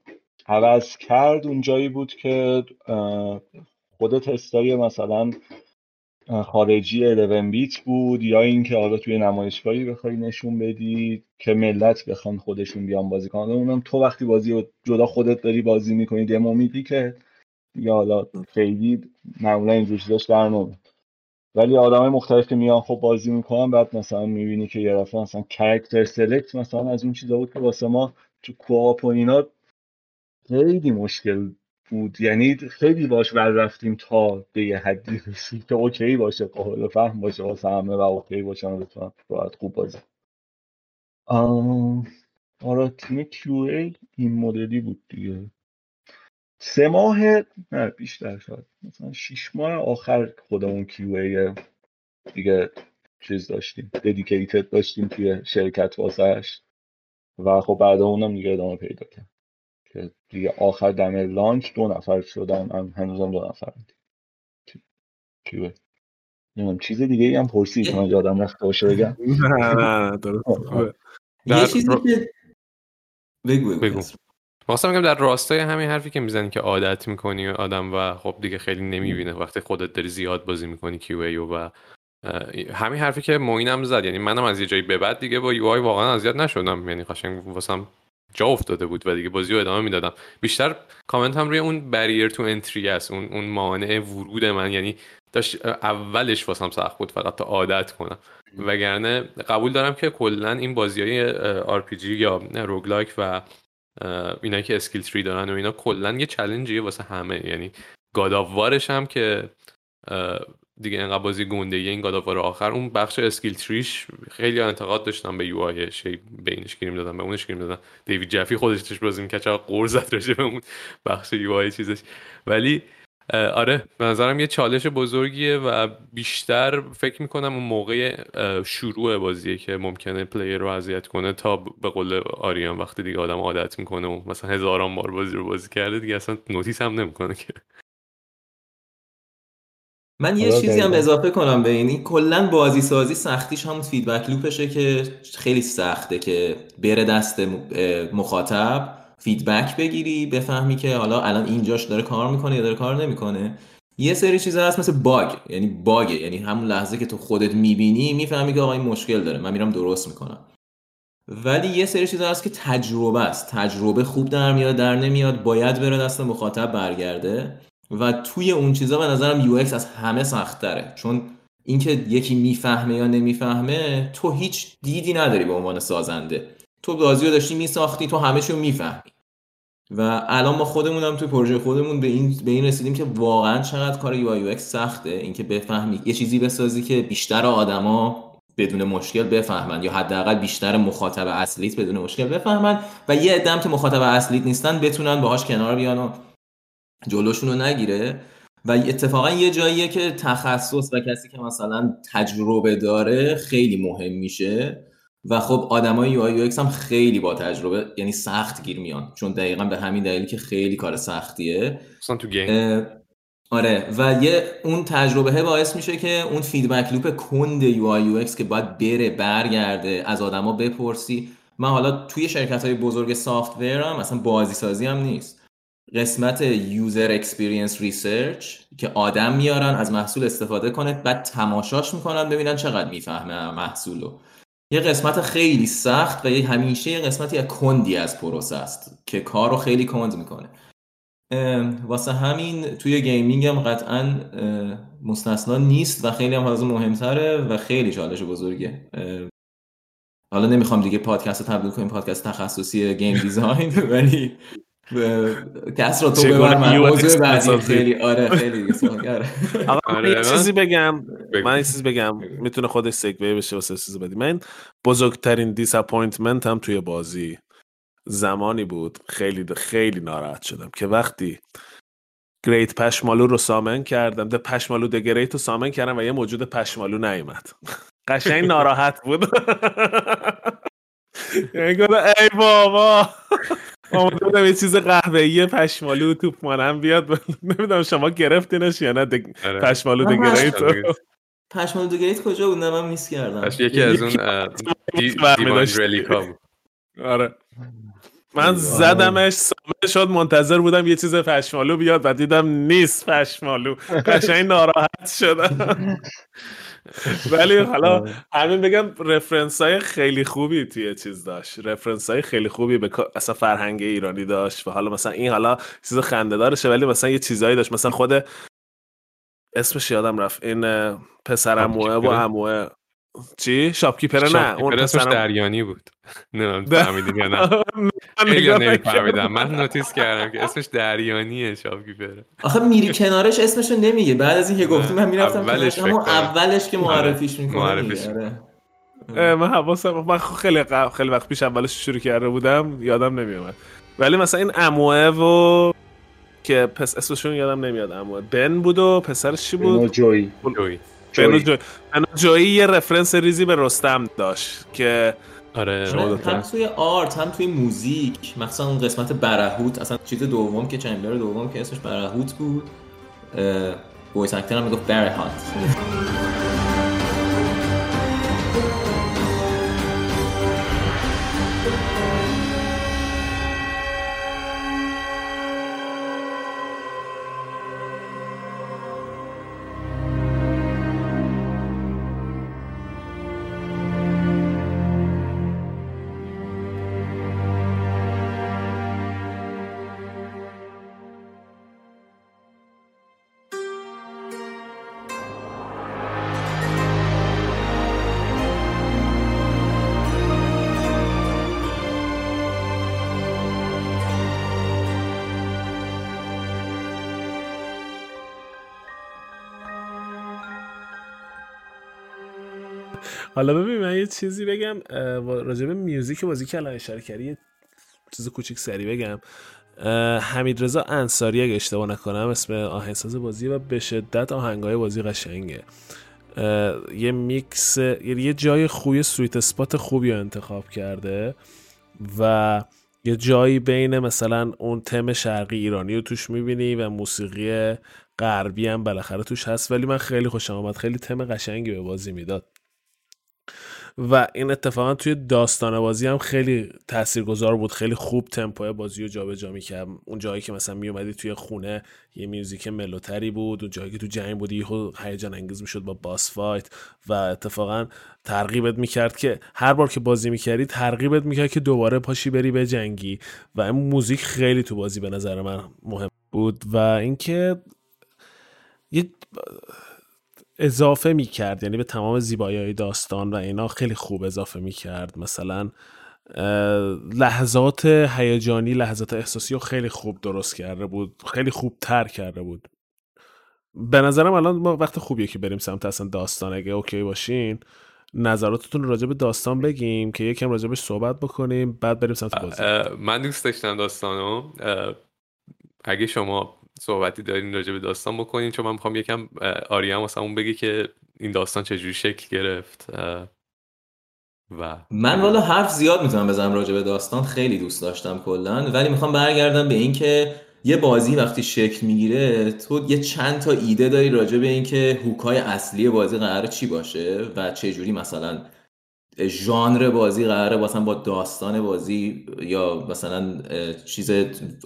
عوض کرد اون جایی بود که خود تستای مثلا خارجی 11 بیت بود یا اینکه حالا توی نمایشگاهی بخوای نشون بدی که ملت بخوان خودشون بیان بازی کنن. اونم تو وقتی بازی جدا خودت داری بازی می‌کنی دمو میدی که یا حالا خیلی معمولا این چیزاش در نمیاد. ولی آدمای مختلف که میان خب بازی می‌کنن بعد مثلا می‌بینی که یه دفعه مثلا کرکتر سلکت مثلا از اون چیزا بود که واسه ما تو کوآپ و اینا خیلی مشکل بود. یعنی خیلی باش ور رفتیم تا به یه حدی رسید که okay باشه قابل فهم باشه واسه همه و okay باشه و راحت خوب بازی. آره تیم QA این مدلی بود دیگه. سه ماه نه بیشتر شد مثلا شیش ماه آخر خودمون QA دیگه چیز داشتیم dedicated داشتیم توی شرکت واسهش و خب بعد اونم دیگه ادامه پیدا کرد. که دیگه آخر دم لانچ دو نفر شدن من هنوزم دو نفر نمیم چیز دیگه ای هم پرسید من یادم رفته باشه بگم. نه یه چیزی که بگو بگو خواستم بگم در راستای همین حرفی که می‌زنی که عادت می‌کنی آدم و خب دیگه خیلی نمی‌بینه وقتی خودت داری زیاد بازی می‌کنی کیو ای و همین حرفی که موینم زد. یعنی منم از یه جایی به بعد دیگه با UI واقعا اذیت نشدم. یعنی قشنگ واسم جا افتاده بود و دیگه بازی رو ادامه می‌دادم. بیشتر کامنت هم روی اون barrier to entry است اون اون مانع ورود من. یعنی داشت اولش واسم سخت بود فقط تا عادت کنم. وگرنه قبول دارم که کلا این بازی های RPG یا roguelike و اینا که skill tree دارن و اینا کلا یه challenge یه واسه همه. یعنی God of Warش هم که دیگه اینقدر بازی گنده این God of War آخر. اون بخش skill treeش خیلی انتقاد داشتم به UI بینش گیرم دادم به اونش گیرم دادم دیوید جفی خودش توش بازی می‌کرد چقدر غر زد راجع به اون بخش UI چیزش. ولی آره به نظرم یه چالش بزرگیه و بیشتر فکر می‌کنم اون موقع شروع بازیه که ممکنه player رو اذیت کنه تا به قول آریان وقتی دیگه آدم عادت می‌کنه و مثلا هزاران بار بازی رو بازی کرده دیگه اصلا notice هم نمی‌کنه که. من یه چیزی هم اضافه کنم به این. کلا بازی سازی سختیش همون feedback loopشه که خیلی سخته که بره دست مخاطب feedback بگیری بفهمی که حالا الان اینجاش داره کار می‌کنه یا داره کار نمی‌کنه. یه سری چیزا هست مثل bug یعنی bugه یعنی همون لحظه که تو خودت می‌بینی می‌فهمی که آقا این مشکل داره من میرم درست می‌کنم. ولی یه سری چیزا هست که تجربه است. تجربه خوب در میاد در نمیاد باید بره دست مخاطب برگرده. و توی اون چیزا به نظرم یو از همه سختره چون اینکه یکی می‌فهمه یا نمی‌فهمه تو هیچ دیدی نداری به عنوان سازنده. تو بازی رو داشتی میساختی تو همه می‌فهمی. و الان ما خودمون هم توی پروژه خودمون به این به این رسیدیم که واقعا چقدر کار یو آی سخته. اینکه بفهمی یه چیزی بسازی که بیشتر آدما بدون مشکل بفهمن یا حداقل بیشتر مخاطب اصلیت بدون مشکل بفهمن و یه عدم که مخاطب اصلیت نیستن بتونن باهاش کنار بیان و جلوشون رو نگیره. و اتفاقا یه جاییه که تخصص و کسی که مثلا تجربه داره خیلی مهم میشه. و خب آدمای UI هم خیلی با تجربه یعنی سخت گیر میان. چون دقیقا به همین دلیلی که خیلی کار سختیه. مثلا تو game. آره. و یه اون تجربه باعث میشه که اون feedback loop کند UI که باید بره برگرده از آدما بپرسی. من حالا توی شرکت های بزرگ soft هم مثلا بازی سازی هم نیست. قسمت user experience research که آدم میارن از محصول استفاده کنه بعد تماشاش می‌کنن ببینن چقدر می‌فهمه محصولو. یه قسمت خیلی سخت و یه همیشه یه قسمتی کندی از پروسه است که کار رو خیلی کند می‌کنه. واسه همین توی gaming هم قطعا مستثنا نیست و خیلی هم از مهمتره و خیلی چالش بزرگه. حالا نمی‌خوام دیگه پادکست تبدیل کنیم پادکست تخصصی game design ولی کس رو تو ببر موضوع بعدی. خیلی آره خیلی آقا آره. یه چیزی بگم. من یه چیزی بگم. می‌تونه خودش segue بشه واسه چیزی بدی من بزرگترین disappointment هم توی بازی زمانی بود. خیلی خیلی ناراحت شدم که وقتی great پشمالو رو summon کردم. the پشمالو the great رو summon کردم و یه موجود پشمالو نیومد. قشنگ ناراحت بود. یعنی ای بابا. آمده بودم یه چیز قهوه‌ای پشمالو توپ مانم بیاد. نمی‌دونم شما گرفتینش یا نه آره. پشمالو دگریت پشمالو دگریت کجا بود؟ نه من میس کردم. یکی از اون دیوان رلیکا بود. آره. من زدمش سامه شد منتظر بودم یه چیز پشمالو بیاد و دیدم نیست پشمالو. قشنگ ناراحت شدم. ولی حالا. همین بگم رفرنس های خیلی خوبی توی چیز داشت. رفرنس های خیلی خوبی به اصلا فرهنگ ایرانی داشت و حالا مثلا این حالا چیز خنده دارشه ولی مثلا یه چیزایی داشت. مثلا خود اسمش یادم رفت. این پسر اموه و اموه چی؟ شاپکیپر نه. اون اسمش دریانی بود. نه فهمیدین یا نه. خیلی نمیفهمیدم. من نوتیس کردم که اسمش دریانیه شاپکیپر. آخه میری کنارش اسمشو نمیگه. بعد از اینکه گفتیم من می‌رفتم اولش اما اولش که معرفیش می‌کنه معرفیش. آره. من حواسم من خیلی خیلی وقت پیش اولش شروع کرده بودم یادم نمیومد ولی مثلا این اموه و که پس اسمشون یادم نمیاد. اموه. بن بود و پسرش چی بود؟ جوی. جوی جوی یه رفرنس ریزی به رستم داشت که آره هم توی آرت هم توی موزیک. مثلا اون قسمت برهوت. اصلا چیز دوم که چندلر دوم که اسمش برهوت بود. بویس اکتر هم می‌گفت برهات حالا ببین من یه چیزی بگم راجع به music بازی که اشاره کردی یه چیز کوچیک سری بگم. حمید رضا انصاری اگه اشتباه نکنم اسم آهنگساز بازی و به شدت آهنگای بازی قشنگه. یه میکس یه جای خوی sweet spot خوبی رو انتخاب کرده و یه جایی بین مثلا اون تم شرقی ایرانی رو توش می‌بینی و موسیقی غربی هم بالاخره توش هست. ولی من خیلی خوشم آمد خیلی تم قشنگی به بازی می‌داد. و این اتفاقا توی داستان بازی هم خیلی تاثیرگذار بود خیلی خوب تمپو بازی رو جابجا می‌کرد. اون جایی که مثلا میومدی توی خونه یه میوزیک ملوتری بود اون جایی که تو جنگ بودی یهو هیجان انگیز می‌شد با باس فایت و اتفاقا ترغیبت می‌کرد که هر بار که بازی می‌کردی ترغیبت می‌کرد که دوباره پاشی بری به جنگی. و این موزیک خیلی تو بازی به نظر من مهم بود. و اینکه یه اضافه می کرد یعنی به تمام زیبایی های داستان و اینا خیلی خوب اضافه می کرد مثلا لحظات هیجانی لحظات احساسی رو خیلی خوب درست کرده بود خیلی خوب تر کرده بود. به نظرم الان ما وقت خوبیه که بریم سمت اصلا داستان. اگه اوکی باشین نظراتتون راجع به داستان بگیم که یکم راجع بهش صحبت بکنیم بعد بریم سمت بازی. من دوست داشتم داستانو. اگه شما صحبتی دارین راجع به داستان بکنین چون من می‌خوام یکم آریام واسه اون بگی که این داستان چجوری شکل گرفت و من والا حرف زیاد می‌تونم بزنم راجع به داستان خیلی دوست داشتم کلا. ولی می‌خوام برگردم به اینکه یه بازی وقتی شکل می‌گیره تو یه چند تا ایده داری راجع به اینکه هوکای اصلی بازی قرار چی باشه و چه جوری مثلا ژانر بازی قراره مثلا با داستان بازی یا مثلا چیز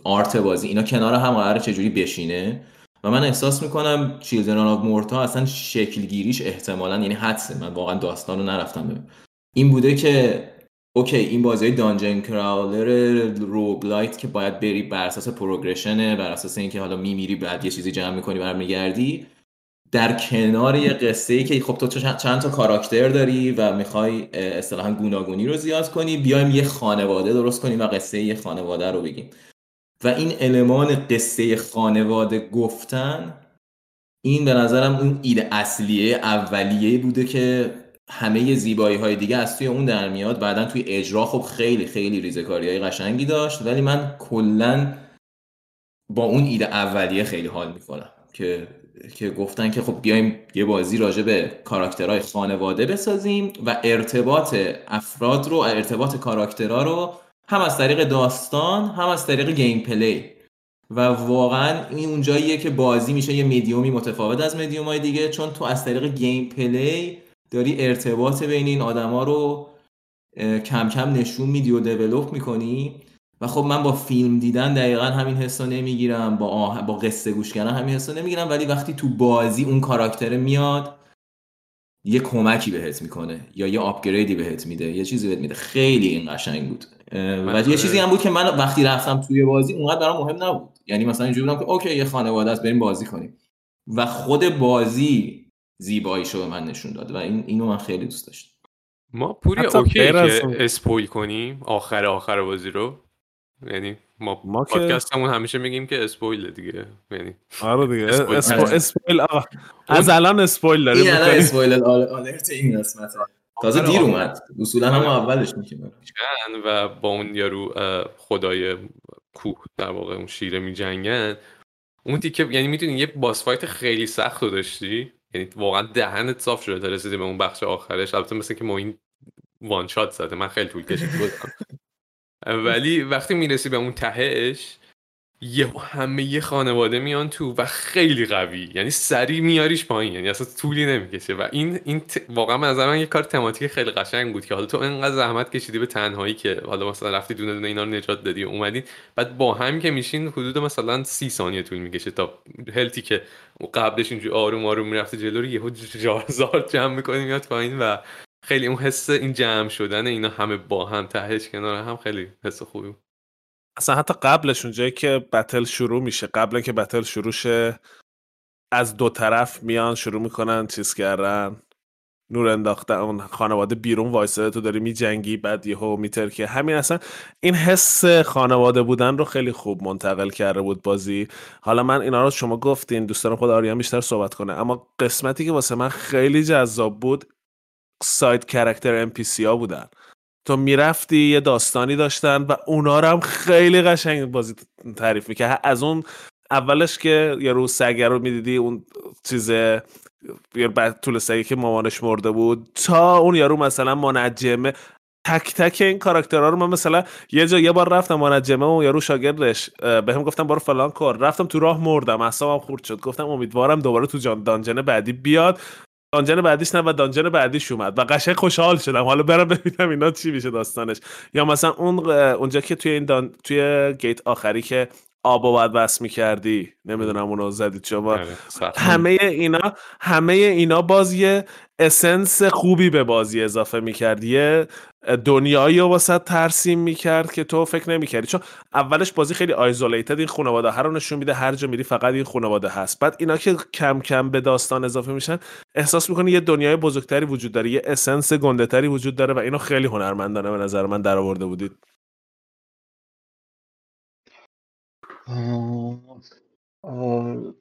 art بازی اینا کنار هم قراره چجوری بشینه. و من احساس می‌کنم Children of Morta اصلا شکل گیریش احتمالا یعنی حدسه. من واقعا داستان رو نرفتم. ببین این بوده که okay این بازی dungeon crawler roguelite که باید بری بر اساس progressionه بر اساس اینکه حالا میمیری بعد یه چیزی جمع می‌کنی برمیگردی. در کنار یه قصه ای که خب تو چند تا character داری و می‌خوای اصطلاحا گوناگونی رو زیاد کنی بیایم یه خانواده درست کنیم و قصه یه خانواده رو بگیم. و این المان قصه خانواده گفتن این به نظرم اون ایده اصلیه اولیه بوده که همه زیبایی های دیگه از توی اون در میاد. بعدا توی اجرا خب خیلی خیلی ریزکاری های قشنگی داشت. ولی من کلا با اون ایده اولیه خیلی حال می‌کنم که که گفتن که خب بیایم یه بازی راجع به کاراکترهای خانواده بسازیم و ارتباط افراد رو ارتباط کاراکترها رو هم از طریق داستان هم از طریق gameplay. و واقعا این اونجاییه که بازی میشه یه mediumی متفاوت از میدیوم های دیگه چون تو از طریق gameplay داری ارتباط بین این آدما رو کم کم نشون میدی و develop می‌کنی. و خب من با فیلم دیدن دقیقا همین حس رو نمی‌گیرم با آه... با قصه گوش کردن همین حس رو نمی‌گیرم ولی وقتی تو بازی اون character میاد یه کمکی بهت می‌کنه یا یه upgradeی بهت میده یه چیزی بهت میده. خیلی این قشنگ بود. و یه چیزی هم بود که من وقتی رفتم توی بازی اونقدر برام مهم نبود. یعنی مثلا اینجوری بودم که okay یه خانواده است بریم بازی کنیم. و خود بازی زیباییشو به من نشون داد و این اینو من خیلی دوست داشتم. ما پوری okay که spoil کنیم آخر آخر بازی رو؟ یعنی ما, ما پادکستمون همیشه میگیم که spoil دیگه. یعنی آره دیگه. spoil. از الان spoil داریم. این الان اسپویل آلرت این قسمت تازه دیر اومد. اصولا هم اولش می‌کنه و با اون یارو خدای کوه در واقع اون شیره میجنگن. اون تیکه یعنی می‌تونی یه باس فایت خیلی سخت رو داشتی؟ یعنی واقعا دهنت صاف شده تا رسیدی به اون بخش آخرش. البته مثل که ما این وان شات زده. من خیلی طول کشید. بودم ولی وقتی می‌رسی به اون تهش یه همه یه خانواده میان تو و خیلی قوی. یعنی سریع میاریش پایین. یعنی اصلا طولی نمی‌کشه و این این واقعا من من یه کار تماتیک خیلی قشنگ بود که حالا تو انقدر زحمت کشیدی به تنهایی که حالا مثلا رفتی دونه دونه اینا رو نجات دادی و اومدین. بعد با هم که میشین حدود مثلا سی ثانیه طول می‌کشه تا هلتی که قبلش اینجوری آروم آروم می‌رفته جلو رو یهو جارزار جمع می‌کنی میاد پایین و خیلی اون حس این جمع شدن اینا همه با هم تهش کنار هم خیلی حس خوبی اصلا حتی قبلش اونجایی که بتل شروع میشه قبل که بتل شروع شه از دو طرف میان شروع می‌کنن چیز کردن نور انداختن اون خانواده بیرون وایساده تو داری میجنگی بعد یهو میتر که همین اصلا این حس خانواده بودن رو خیلی خوب منتقل کرده بود بازی. حالا من اینا رو شما گفتین دوستان خود آریان بیشتر صحبت کنه. اما قسمتی که واسه من خیلی جذاب بود سایت کرکتر ام ها بودن. تو می‌رفتی یه داستانی داشتن و اونا رو هم خیلی قشنگ بازی تعریف می‌کرد. از اون اولش که یه روز سگر رو می‌دیدی اون چیز بعد طول سگی که مامانش مرده بود تا اون یارو مثلا منجمه. تک تک این کاراکترها رو من مثلا یه جا یه بار رفتم منجمه و یارو شاگردش به هم گفتم برو فلان کار. رفتم تو راه مردم اعصابم خورد شد. گفتم امیدوارم دوباره تو جان دانجن بعدی بیاد. دانجن بعدیش نه و دانجن بعدیش اومد و قشنگ خوشحال شدم. حالا برم ببینم اینا چی میشه داستانش. یا مثلا اون اونجا که توی این دان... توی گیت آخری که آب و باید بس می‌کردی نمی‌دونم اونو زدید شما. آره، همه اینا همه اینا باز یه اسنس خوبی به بازی اضافه می‌کرد یه دنیایی رو واسه ترسیم می‌کرد که تو فکر نمی‌کردی. چون اولش بازی خیلی آیزولیتد این خانواده هر رو نشون میده هر جا میری فقط این خانواده هست. بعد اینا که کم کم به داستان اضافه میشن احساس می‌کنی یه دنیای بزرگتری وجود داره یه اسنس گنده تری وجود داره و اینو خیلی هنرمندانه به نظر من درآورده بودید.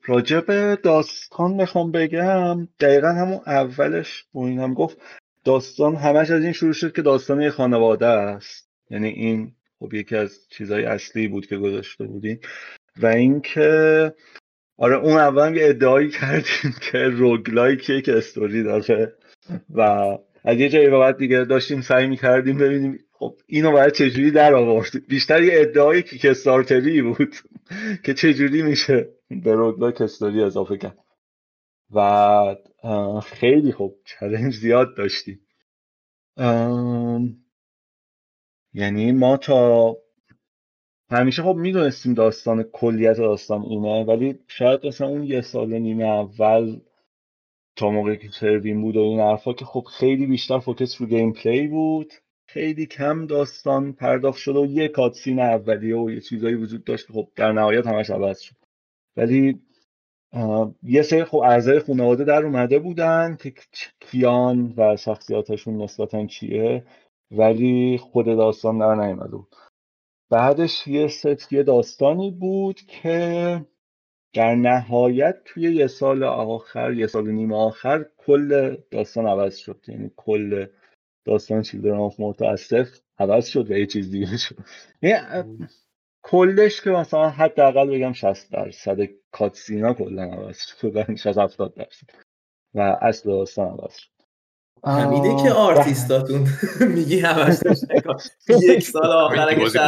راجب داستان می‌خوام بگم دقیقا همون اولش این هم گفت داستان همش از این شروع شد که داستان یه خانواده است. یعنی این خب یکی از چیزهای اصلی بود که گذاشته بودیم. و اینکه آره اون اول یه ادعایی کردیم که روگلایک یک استوری داره. و از یه جایی بعد دیگه داشتیم سعی می‌کردیم ببینیم خب اینو باید چجوری در آورد؟ بیشتر یه ادعای کیک استارتری بود که چجوری میشه به roguelike story اضافه کرد. و خیلی خب challenge زیاد داشتیم. یعنی ما تا همیشه خب می‌دونستیم داستان کلیت داستان اینه ولی شاید مثلا اون یه سال نیمه اول تا موقعی که سروین بود و این حرفا که خب خیلی بیشتر focus رو gameplay بود. خیلی کم داستان پرداخت شده و یه cutscene اولیه و یه چیزایی وجود داشت خب در نهایت همش عوض شد. ولی یه سری خب اعضای خانواده در اومده بودن که کی‌ان و شخصیاتشون نسبتا چیه ولی خود داستان در نیومده بود. بعدش یه ست یه داستانی بود که در نهایت توی یه سال آخر یه سال نیم آخر کل داستان عوض شد. یعنی کل داستان Children of Morta عوض شد و یه چیز دیگه شد. یعنی کلش که مثلا حداقل بگم 60 درصد کاتسینا کلا عوض شد. 60 70 درصد. و اصل داستان عوض شد. همیده که آرتیستاتون میگی همش یک سال آخر اگه 60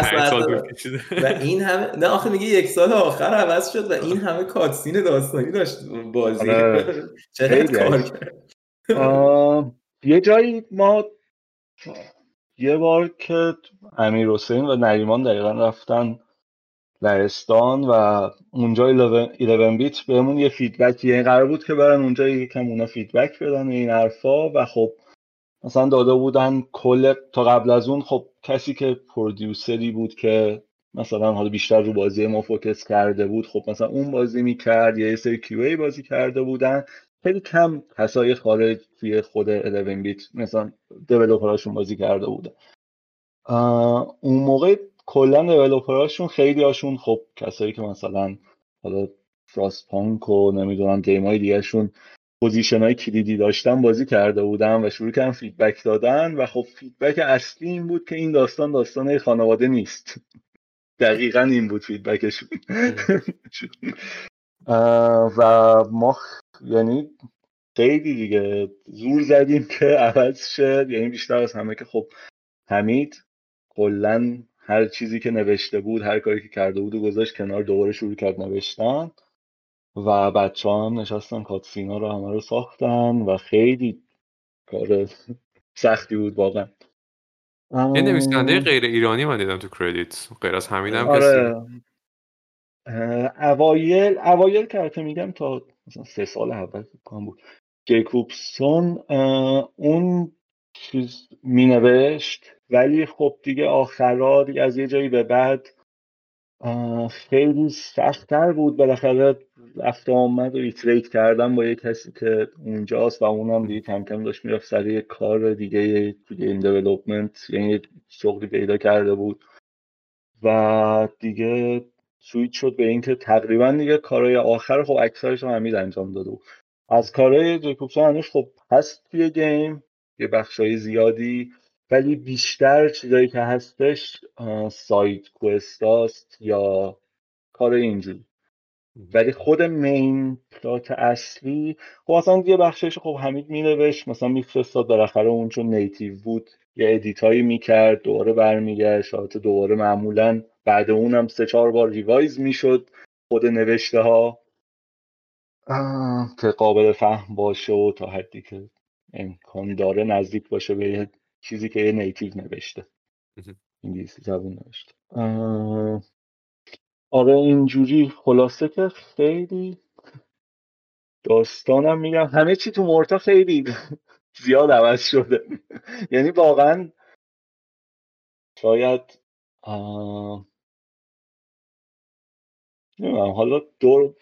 و این همه نه آخه میگه یک سال آخر عوض شد و این همه کاتسین داستانی داشت بازی. آره. چقدر کار کرد. یه جایی ما یه بار که امیر حسین و نریمان دقیقا رفتن لهستان و اونجا 11 bit بهمون یه feedback یعنی قرار بود که برن اونجا یکم اونا feedback بدن این حرفا و خب مثلا داده بودن کل تا قبل از اون خب کسی که producer ی بود که مثلا حالا بیشتر رو بازی ما focus کرده بود خب مثلا اون بازی می‌کرد یا یه سری QA بازی کرده بودن خیلی کم کسای خارج توی خود 11 bit مثلا developer اشون بازی کرده بودن اون موقع کلا developer اشون خیلی هاشون خب کسایی که مثلا حالا Frostpunk و نمی‌دونم game های دیگهشون position های کلیدی داشتن بازی کرده بودن و شروع کردن feedback دادن و خب feedback اصلی این بود که این داستان داستان خانواده نیست. دقیقا این بود feedback شون و ما یعنی خیلی دیگه زور زدیم که عوض شد. یعنی بیشتر از همه که خب حمید کلا هر چیزی که نوشته بود هر کاری که کرده بود و گذاشت کنار دوباره شروع کرد نوشتن. و بچه هم نشستن کاتسینا رو همه رو ساختن و خیلی کار سختی بود واقعا. یه نویسنده غیر ایرانی من دیدم تو کردیت غیر از همین هم آره. اوایل اوایل که میگم تا مثلا سه سال اول بود. جیکوبسون اون چیز می نوشت ولی خب دیگه آخرا دیگه از یه جایی به بعد خیلی سختتر بود. بالاخره رفت آمد و iterate کردم با یه کسی که اونجاست و اونم دیگه کم کم داشت می‌رفت سر یه کار دیگه تو game development یعنی شغلی پیدا کرده بود. و دیگه سویت شد به اینکه تقریبا دیگه کارهای آخر خب اکثرش هم حمید انجام داده بود از کارهای جیکوبسون هنوز خب هست توی game یه بخشای زیادی ولی بیشتر چیزایی که هستش side quest هاست یا کار اینجوری. ولی خود main plot اصلی خب اصلا یه بخشش خب حمید مینوشت مثلا میفرستاد بالاخره اون چون native بود یه edit ایی می‌کرد دوباره برمیگشت شاید دوباره معمولا بعد اونم سه چهار بار revise می‌شد خود نوشته ها که قابل فهم باشه و تا حدی که امکان داره نزدیک باشه به یه چیزی که یه native نوشته. انگلیسی زبون نوشته. آره اینجوری خلاصه که خیلی داستانم میگم. همه چی تو مورتا خیلی زیاد عوض شده. یعنی واقعا شاید نمی‌دونم. حالا دور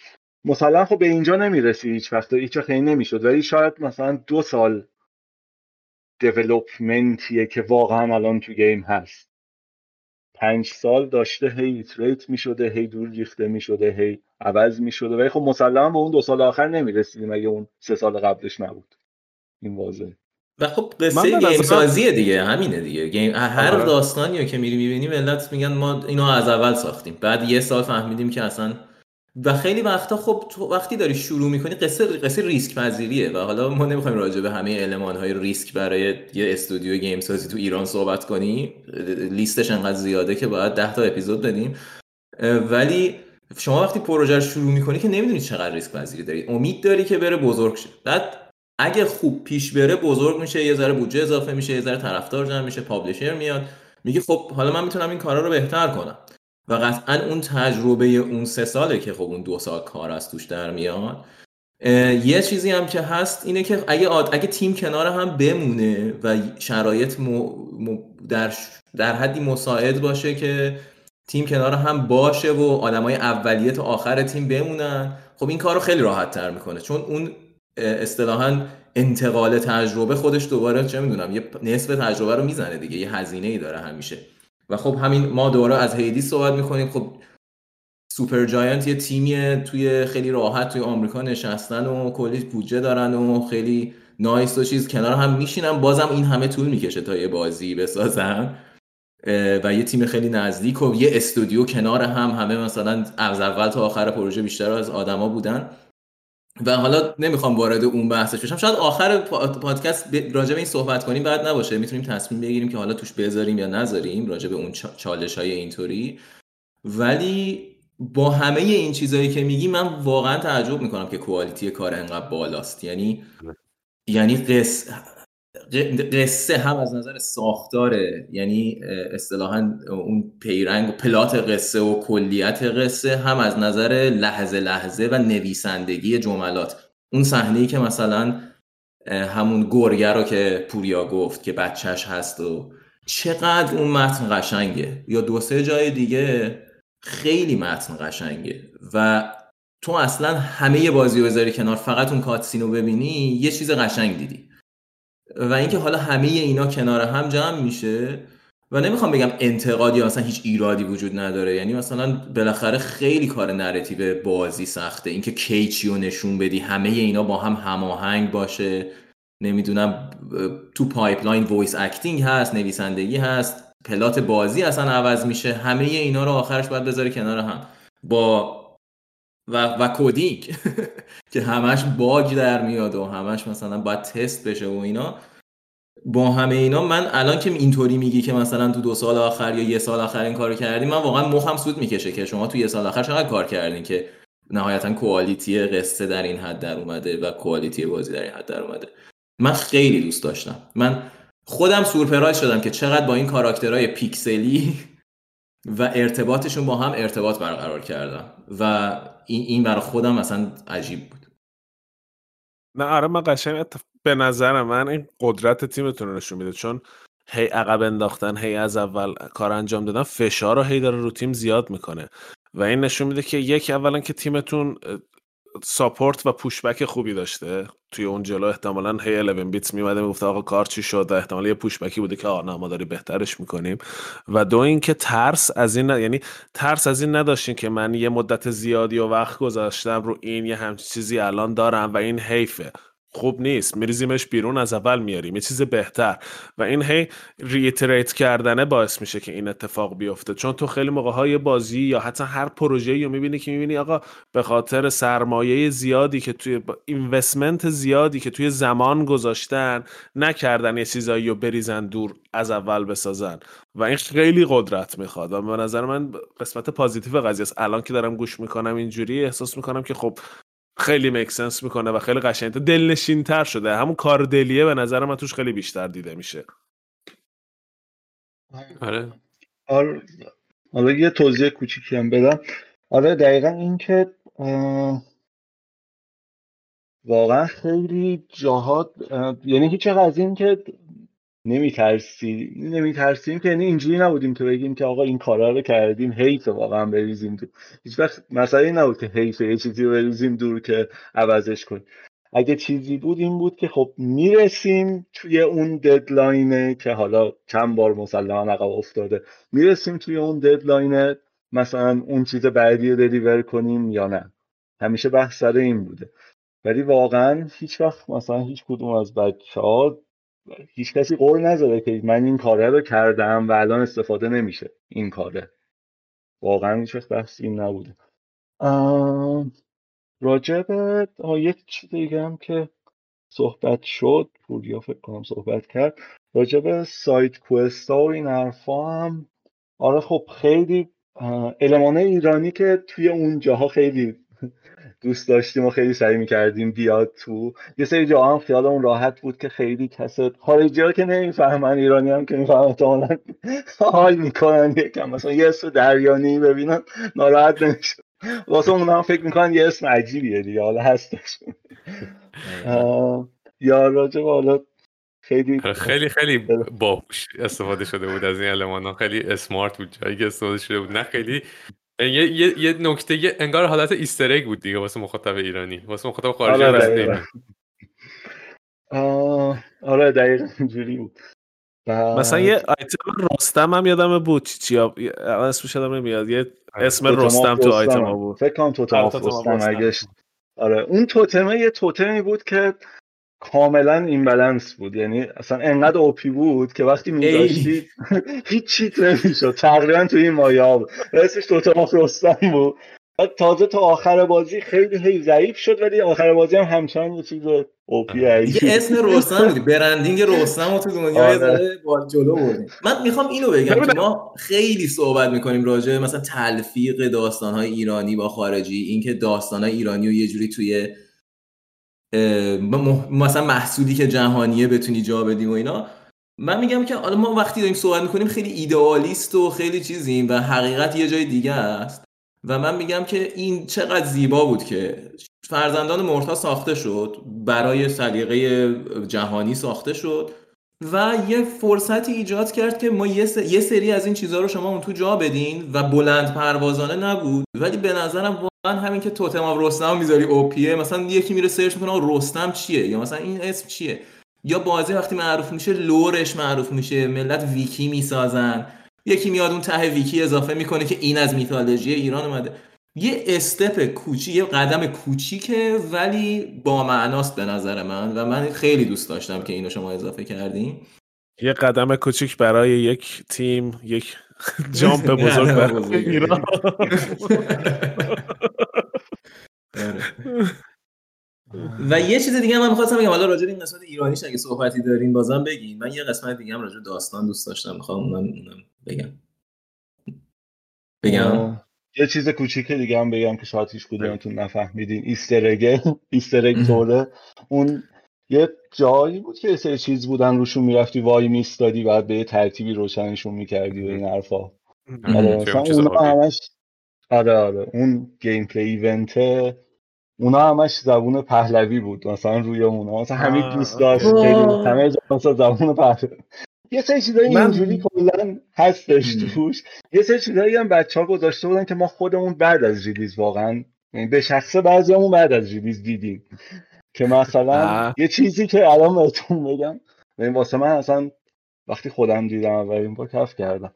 مثلا خب به اینجا نمی‌رسی هیچ وقت هیچ وقت نمی‌شد. ولی شاید مثلا دو سال development یه که واقعا الان تو game هست. پنج سال داشته هی iterate می شده هی دور ریخته می شده هی عوض می شده ولی خب مسلما به اون دو سال آخر نمی رسیدیم اگه اون سه سال قبلش نبود. این واضح و خب قصه game سازیه دیگه همینه دیگه. game هر آره. داستانی که میری می‌بینی ملت میگن ما اینو از اول ساختیم. بعد یه سال فهمیدیم که اصلا و خیلی وقتا خب تو وقتی داری شروع می‌کنی قصه قصه ریسک پذیریه و حالا ما نمی‌خوایم راجع به همه المان های ریسک برای یه استودیو game سازی تو ایران صحبت کنی لیستش انقدر زیاده که باید 10 تا اپیزود بدیم. ولی شما وقتی پروژه رو شروع می‌کنی که نمی‌دونی چقدر ریسک پذیری داری. امید داری که بره بزرگ شه. بعد اگه خوب پیش بره بزرگ میشه یه ذره بودجه اضافه میشه یه ذره طرفدار جمع میشه پابلشر میاد. میگه خب حالا من می‌تونم این کارا رو بهتر کنم. و قطعا اون تجربه اون سه ساله که خب اون دو سال کار از توش در میاد یه چیزی هم که هست اینه که اگه, اگه تیم کنار هم بمونه و شرایط در, در حدی مساعد باشه که تیم کنار هم باشه و آدمای اولیه تا آخر تیم بمونن خب این کار رو خیلی راحت تر می‌کنه. چون اون اصطلاحا انتقال تجربه خودش دوباره چه می‌دونم یه نصف تجربه رو می‌زنه دیگه یه هزینه ای داره همیشه. و خب همین ما دوباره از هیدی صحبت می‌کنیم. خب سوپر جاینت یه تیمیه توی خیلی راحت توی آمریکا نشستن و کلی بودجه دارن و خیلی نایس و چیز کنار هم میشینن. بازم این همه طول می‌کشه تا یه بازی بسازن. و یه تیم خیلی نزدیک و یه استودیو کنار هم همه مثلا از اول تا آخر پروژه بیشتر از آدما بودن. و حالا نمی‌خوام وارد اون بحثش بشم. شاید آخر پادکست راجع به این صحبت کنیم بعد نباشه. می‌تونیم تصمیم بگیریم که حالا توش بذاریم یا نذاریم راجع به اون چالش های اینطوری. ولی با همه این چیزهایی که میگی من واقعا تعجب می‌کنم که کوالیتی کار انقدر بالاست. یعنی یعنی قص... قصه هم از نظر ساختاره. یعنی اصطلاحا اون پیرنگ و پلات قصه و کلیت قصه هم از نظر لحظه لحظه و نویسندگی جملات. اون صحنه که مثلا همون گرگه رو که پوریا گفت که بچهش هست و چقدر اون متن قشنگه. یا دو سه جای دیگه خیلی متن قشنگه. و تو اصلا همه بازی بذاری کنار فقط اون کاتسین رو ببینی یه چیز قشنگ دیدی. و اینکه حالا همه اینا کنار هم جمع میشه و نمی‌خوام بگم انتقادی یا مثلا هیچ ایرادی وجود نداره. یعنی مثلا بالاخره خیلی کار نراتیو بازی سخته. اینکه کیچی رو نشون بدی همه اینا با هم هماهنگ باشه. نمی‌دونم تو pipeline voice acting هست نویسندگی هست plot بازی اصلا عوض میشه. همه اینا رو آخرش باید بذاری کنار هم. با و, و coding که همش bug در میاد و همش مثلا باید تست بشه و اینا. با همه اینا من الان که اینطوری میگی که مثلا تو دو سال آخر یا یه سال آخر این کارو کردی من واقعا مخم سود می‌کشه که شما تو یه سال آخر چقدر کار کردین که نهایتا کوالیتی قصه در این حد در اومده و کوالیتی بازی در این حد در اومده. من خیلی دوست داشتم. من خودم سورپرایز شدم که چقدر با این کاراکترهای پیکسلی و ارتباطشون با هم ارتباط برقرار کردم و این این برای خودم مثلا عجیب بود. نه آره من قشنگ به نظر من این قدرت تیمتون رو نشون میده. چون هی عقب انداختن هی از اول کار انجام دادن فشار رو هی داره رو تیم زیاد می‌کنه. و این نشون میده که یک اولا که تیمتون support و pushback خوبی داشته. توی اون جلو احتمالا هی 11 bits میومده می‌گفته آقا کار چی شد؟ و احتمالا یه pushback ی بوده که آقا ما داری بهترش می‌کنیم. و دو اینکه ترس از این یعنی ترس از این نداشتین که من یه مدت زیادی و وقت گذاشتم رو این یه همچین چیزی الان دارم و این حیفه. خوب نیست. میریزیمش بیرون از اول میاریم. یه چیز بهتر. و این هی iterate کردنه باعث میشه که این اتفاق بیفته. چون تو خیلی موقع های بازی یا حتی هر پروژه‌ای رو می‌بینی که می‌بینی آقا به خاطر سرمایه زیادی که توی اینوستمنت زیادی که توی زمان گذاشتن نکردن یه چیزایی رو بریزن دور از اول بسازن. و این خیلی قدرت می‌خواد. و به نظر من قسمت پازیتیو قضیه است. الان که دارم گوش می‌کنم اینجوری احساس می‌کنم که خب خیلی مکسنس می‌کنه و خیلی قشنگ دلنشین تر شده. همون کار دلیه به نظر من توش خیلی بیشتر دیده میشه. آره. آره. حالا یه توضیح کوچیکی هم بدم. آره دقیقا این که واقعا خیلی جاها یعنی هیچ از این که نمیترسی. نمیترسیم که یعنی اینجوری نبودیم که بگیم که آقا این کارا رو کردیم حیف واقعا بریزیم دور. هیچ وقت مسئله نبود که حیف یه چیزی رو بریزیم دور که عوضش کنیم. اگه چیزی بود این بود که خب می‌رسیم توی اون ددلاینه که حالا چند بار مسلما عقب افتاده. می‌رسیم توی اون ددلاینه مثلا اون چیز بعدی رو دلیور کنیم یا نه. همیشه بحث سر این بوده. ولی واقعا هیچ وقت مثلا هیچ کدوم از بچه ها هیچ کسی قول نذاره که من این کاره رو کردم و الان استفاده نمیشه. این کاره. واقعا هیچ وقت بحث این نبوده. راجب یک چیز دیگه هم که صحبت شد. پوریا فکر کنم صحبت کرد. راجب سایت کوست و این حرفا هم. آره خب خیلی المانه ایرانی که توی اون جاها خیلی دوست داشتیم و خیلی سعی می‌کردیم بیاد تو. یه سری جاها هم خیالمون راحت بود که خیلی کس خارجی ها که نمی‌فهمن ایرانی هم که می‌فهمن احتمالا حال می‌کنن یکم. مثلا یه اسم دریانی ببینن ناراحت نمیشه واسه اون هم فکر می‌کنن یه اسم عجیبیه دیگه حالا هستش. یا راجب حالا خیلی آره، خیلی خیلی باهوش استفاده شده بود از این المان خیلی اسمارت بود. جایی که استفاده شده بود. نه خیلی یه, یه،, یه نکته یه انگار حالت ایسترگ بود دیگه واسه مخاطب ایرانی. واسه مخاطب خارجی آره آره دقیقا اینجوری بود. مثلا یه آیتم رستم هم یادم بود. چی چی اسمش یادم نمیاد. یه آره، اسم رستم تو آیتم بود. فکر کنم توتم آره، رستم اگه آره اون توتمه یه توتمی بود که کاملا این بلنس بود. یعنی اصلا انقدر اوپی بود که وقتی میداشتی هیچ چیت نمی‌شد. تقریبا تو این مایه بود. اسمش دوتا رستم بود. تازه تا آخر بازی خیلی هی ضعیف شد ولی آخر بازی هم همچنان یه چیز اوپی یه اسم رستم بودی برندینگ رستم تو دنیا آره. با جلو بردیم. من می‌خوام اینو بگم. که ما خیلی صحبت می‌کنیم راجع مثلا تلفیق داستانهای ایرانی با خارجی اینکه داستانهای ایرانی رو یه جوری توی مثلا محصولی که جهانیه بتونی جا بدیم و اینا. من میگم که حالا ما وقتی داریم صحبت می‌کنیم خیلی ایدئالیست و خیلی چیزیم و حقیقت یه جای دیگه است. و من میگم که این چقدر زیبا بود که فرزندان مرتا ساخته شد برای سلیقه جهانی ساخته شد و یه فرصتی ایجاد کرد که ما یه, سری از این چیزها رو شما اون تو جا بدین و بلند پروازانه نبود. ولی به نظرم همین که totem of رستم می‌ذاری OP یه مثلا یکی میره سرچ می‌کنه رستم چیه؟ یا مثلا این اسم چیه؟ یا بازی وقتی معروف میشه لورش معروف میشه ملت ویکی می‌سازن. یکی میاد اون ته ویکی اضافه می‌کنه که این از میتالوژی ایران اومده. یه استپ کوچی یه قدم کوچیکه ولی با معناست به نظر من و من خیلی دوست داشتم که اینو شما اضافه کردین. یه قدم کوچیک برای یک تیم یک جامپ بزرگ برای ایران. و یه چیز دیگه من می‌خواستم بگم. حالا راجع به این قسمت ایرانیش اگه صحبتی دارین بازم بگین. من یه قسمت دیگه هم راجع داستان دوست داشتم. می‌خوام اونم بگم. بگم. یه چیز کوچیک دیگه هم بگم که شاید هیچ کدومتون نفهمیدین. ایسترگه ایسترگ توره اون یه جایی بود که سه چیز بودن روشون می‌رفتی وای میستادی بعد به یه ترتیبی روشنشون می‌کردی و این حرفا. آره اونا همش آره آره اون gameplay event ه اونا همش زبون پهلوی بود مثلا روی اونا. مثلا همین دوست داشت همه مثلا زبون پهلوی. یه سری چیزایی من... اینجوری کلا هستش توش. یه سری چیزایی هم بچه ها گذاشته بودن که ما خودمون بعد از release واقعا یعنی به شخصه بعضیامون بعد از release دیدیم. که مثلا یه چیزی که الان بهتون بگم این یعنی واسه من اصلا وقتی خودم دیدم اولین بار کف کردم.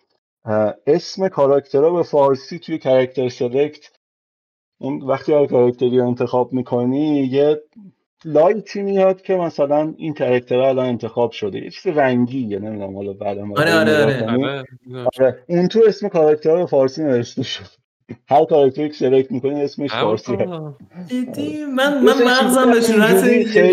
اسم کاراکترها به فارسی توی character select اون وقتی هر کاراکتری رو انتخاب می‌کنی یه light ی میاد که مثلا این character الان انتخاب شده. یه چیز رنگی یه نمی‌دونم حالا بعدا آره آره آره. آره اون تو اسم کاراکتر به فارسی نوشته شد هر character ی که select می‌کنی؟ اسمش فارسی جدی؟ من من مغزم به صورت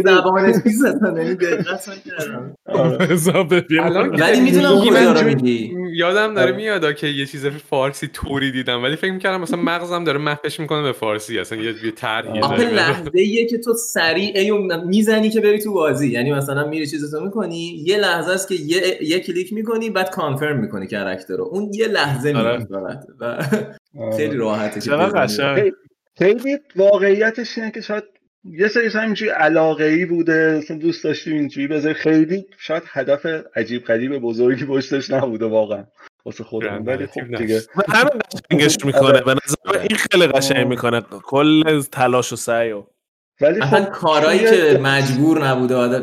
زبان چیز اصلا یعنی دقت نکردم ولی می‌دونم کجا رو میگی. یادم داره میاد که یه چیز فارسی توری دیدم. ولی فکر می‌کردم مثلا مغزم داره محفش می‌کنه به فارسی. اصلا یه طرحی آخه لحظه یه که تو سریع ایو می‌زنی که بری تو بازی. یعنی مثلا میری چیزتو می‌کنی یه لحظه است که یه یه کلیک می‌کنی بعد کانفرم می‌کنی کاراکتر رو. اون یه لحظه میاد و خیلی راحته چقدر خیلی واقعیتش اینه که شاید یه سری همینجوری علاقه ای بوده مثلا دوست داشتیم اینجوری بذاری. خیلی شاید هدف عجیب غریب بزرگی پشتش نبوده واقعا. واسه خودمون ولی خب دیگه. همین قشنگش می‌کنه. به نظر این خیلی قشنگ می‌کنه. کل تلاش و سعی و ولی خب کارهایی که مجبور نبوده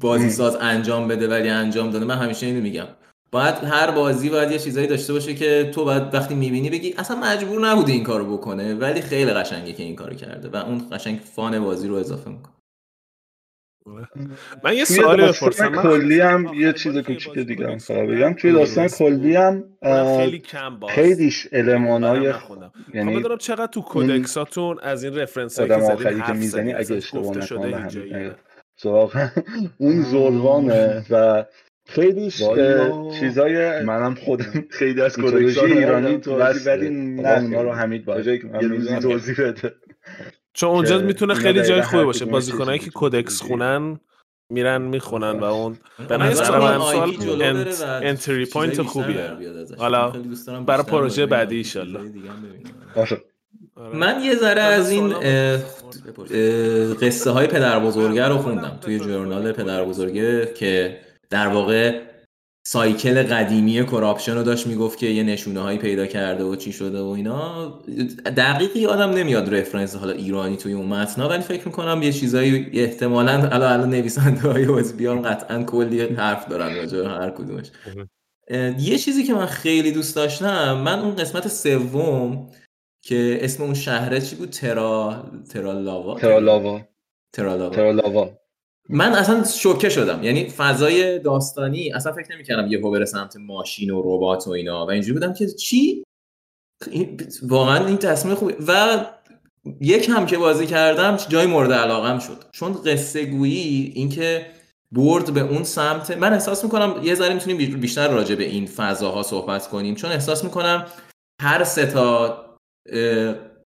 بازی ساز انجام بده ولی انجام داده من همیشه اینو میگم. باید هر بازی باید یه چیزایی داشته باشه که تو باید وقتی می‌بینی بگی اصلا مجبور نبوده این کارو بکنه ولی خیلی قشنگه که این کارو کرده و اون قشنگ فان بازی رو اضافه می‌کنه. من یه سوالی بپرسم. کلی هم یه چیز کوچیک دیگه هم فقط بگم. توی داستان کلی هم خیلی کم باز. خیلیش المانای یعنی بدونم چقدر تو کودکساتون از این رفرنس هایی که زدین که می‌زنی اگه اشتباه نکنم اون زلوانه و خیلیش چیزای منم خودم خیلی از کودکس‌ها ایرانی توضیح ولی نه اونا رو حمید باید یه روزی توضیح بده. چون اونجا می‌تونه خیلی جای خوبی باشه بازیکنایی که codex خونن میرن می‌خونن و اون به نظر من سال entry point خوبیه. حالا برای پروژه بعدی ایشالله من یه ذره از این قصه های پدر بزرگه رو خوندم توی journal پدر بزرگه که در واقع cycle قدیمی corruption رو داشت می‌گفت که یه نشونه هایی پیدا کرده و چی شده و اینا. دقیقی آدم نمیاد رفرنس حالا ایرانی توی اون متنا ولی فکر می‌کنم یه چیزایی احتمالا الان الان نویسنده های بیان قطعا کلی حرف دارن راجع هر کدومش. یه چیزی که من خیلی دوست داشتم من اون قسمت سوم که اسم اون شهره چی بود؟ ترا ترا لاوا. ترا لاوا. ترا لاوا. من اصلا شوکه شدم. یعنی فضای داستانی اصلا فکر نمی‌کردم یهو بره سمت ماشین و ربات و اینا. و اینجوری بودم که چی؟ واقعا این تصمیم خوبی. و یک هم که بازی کردم جای مورد علاقم شد. چون قصه گویی اینکه برد به اون سمت من احساس می‌کنم یه ذره می‌تونیم بیشتر راجع به این فضاها صحبت کنیم. چون احساس می‌کنم هر سه تا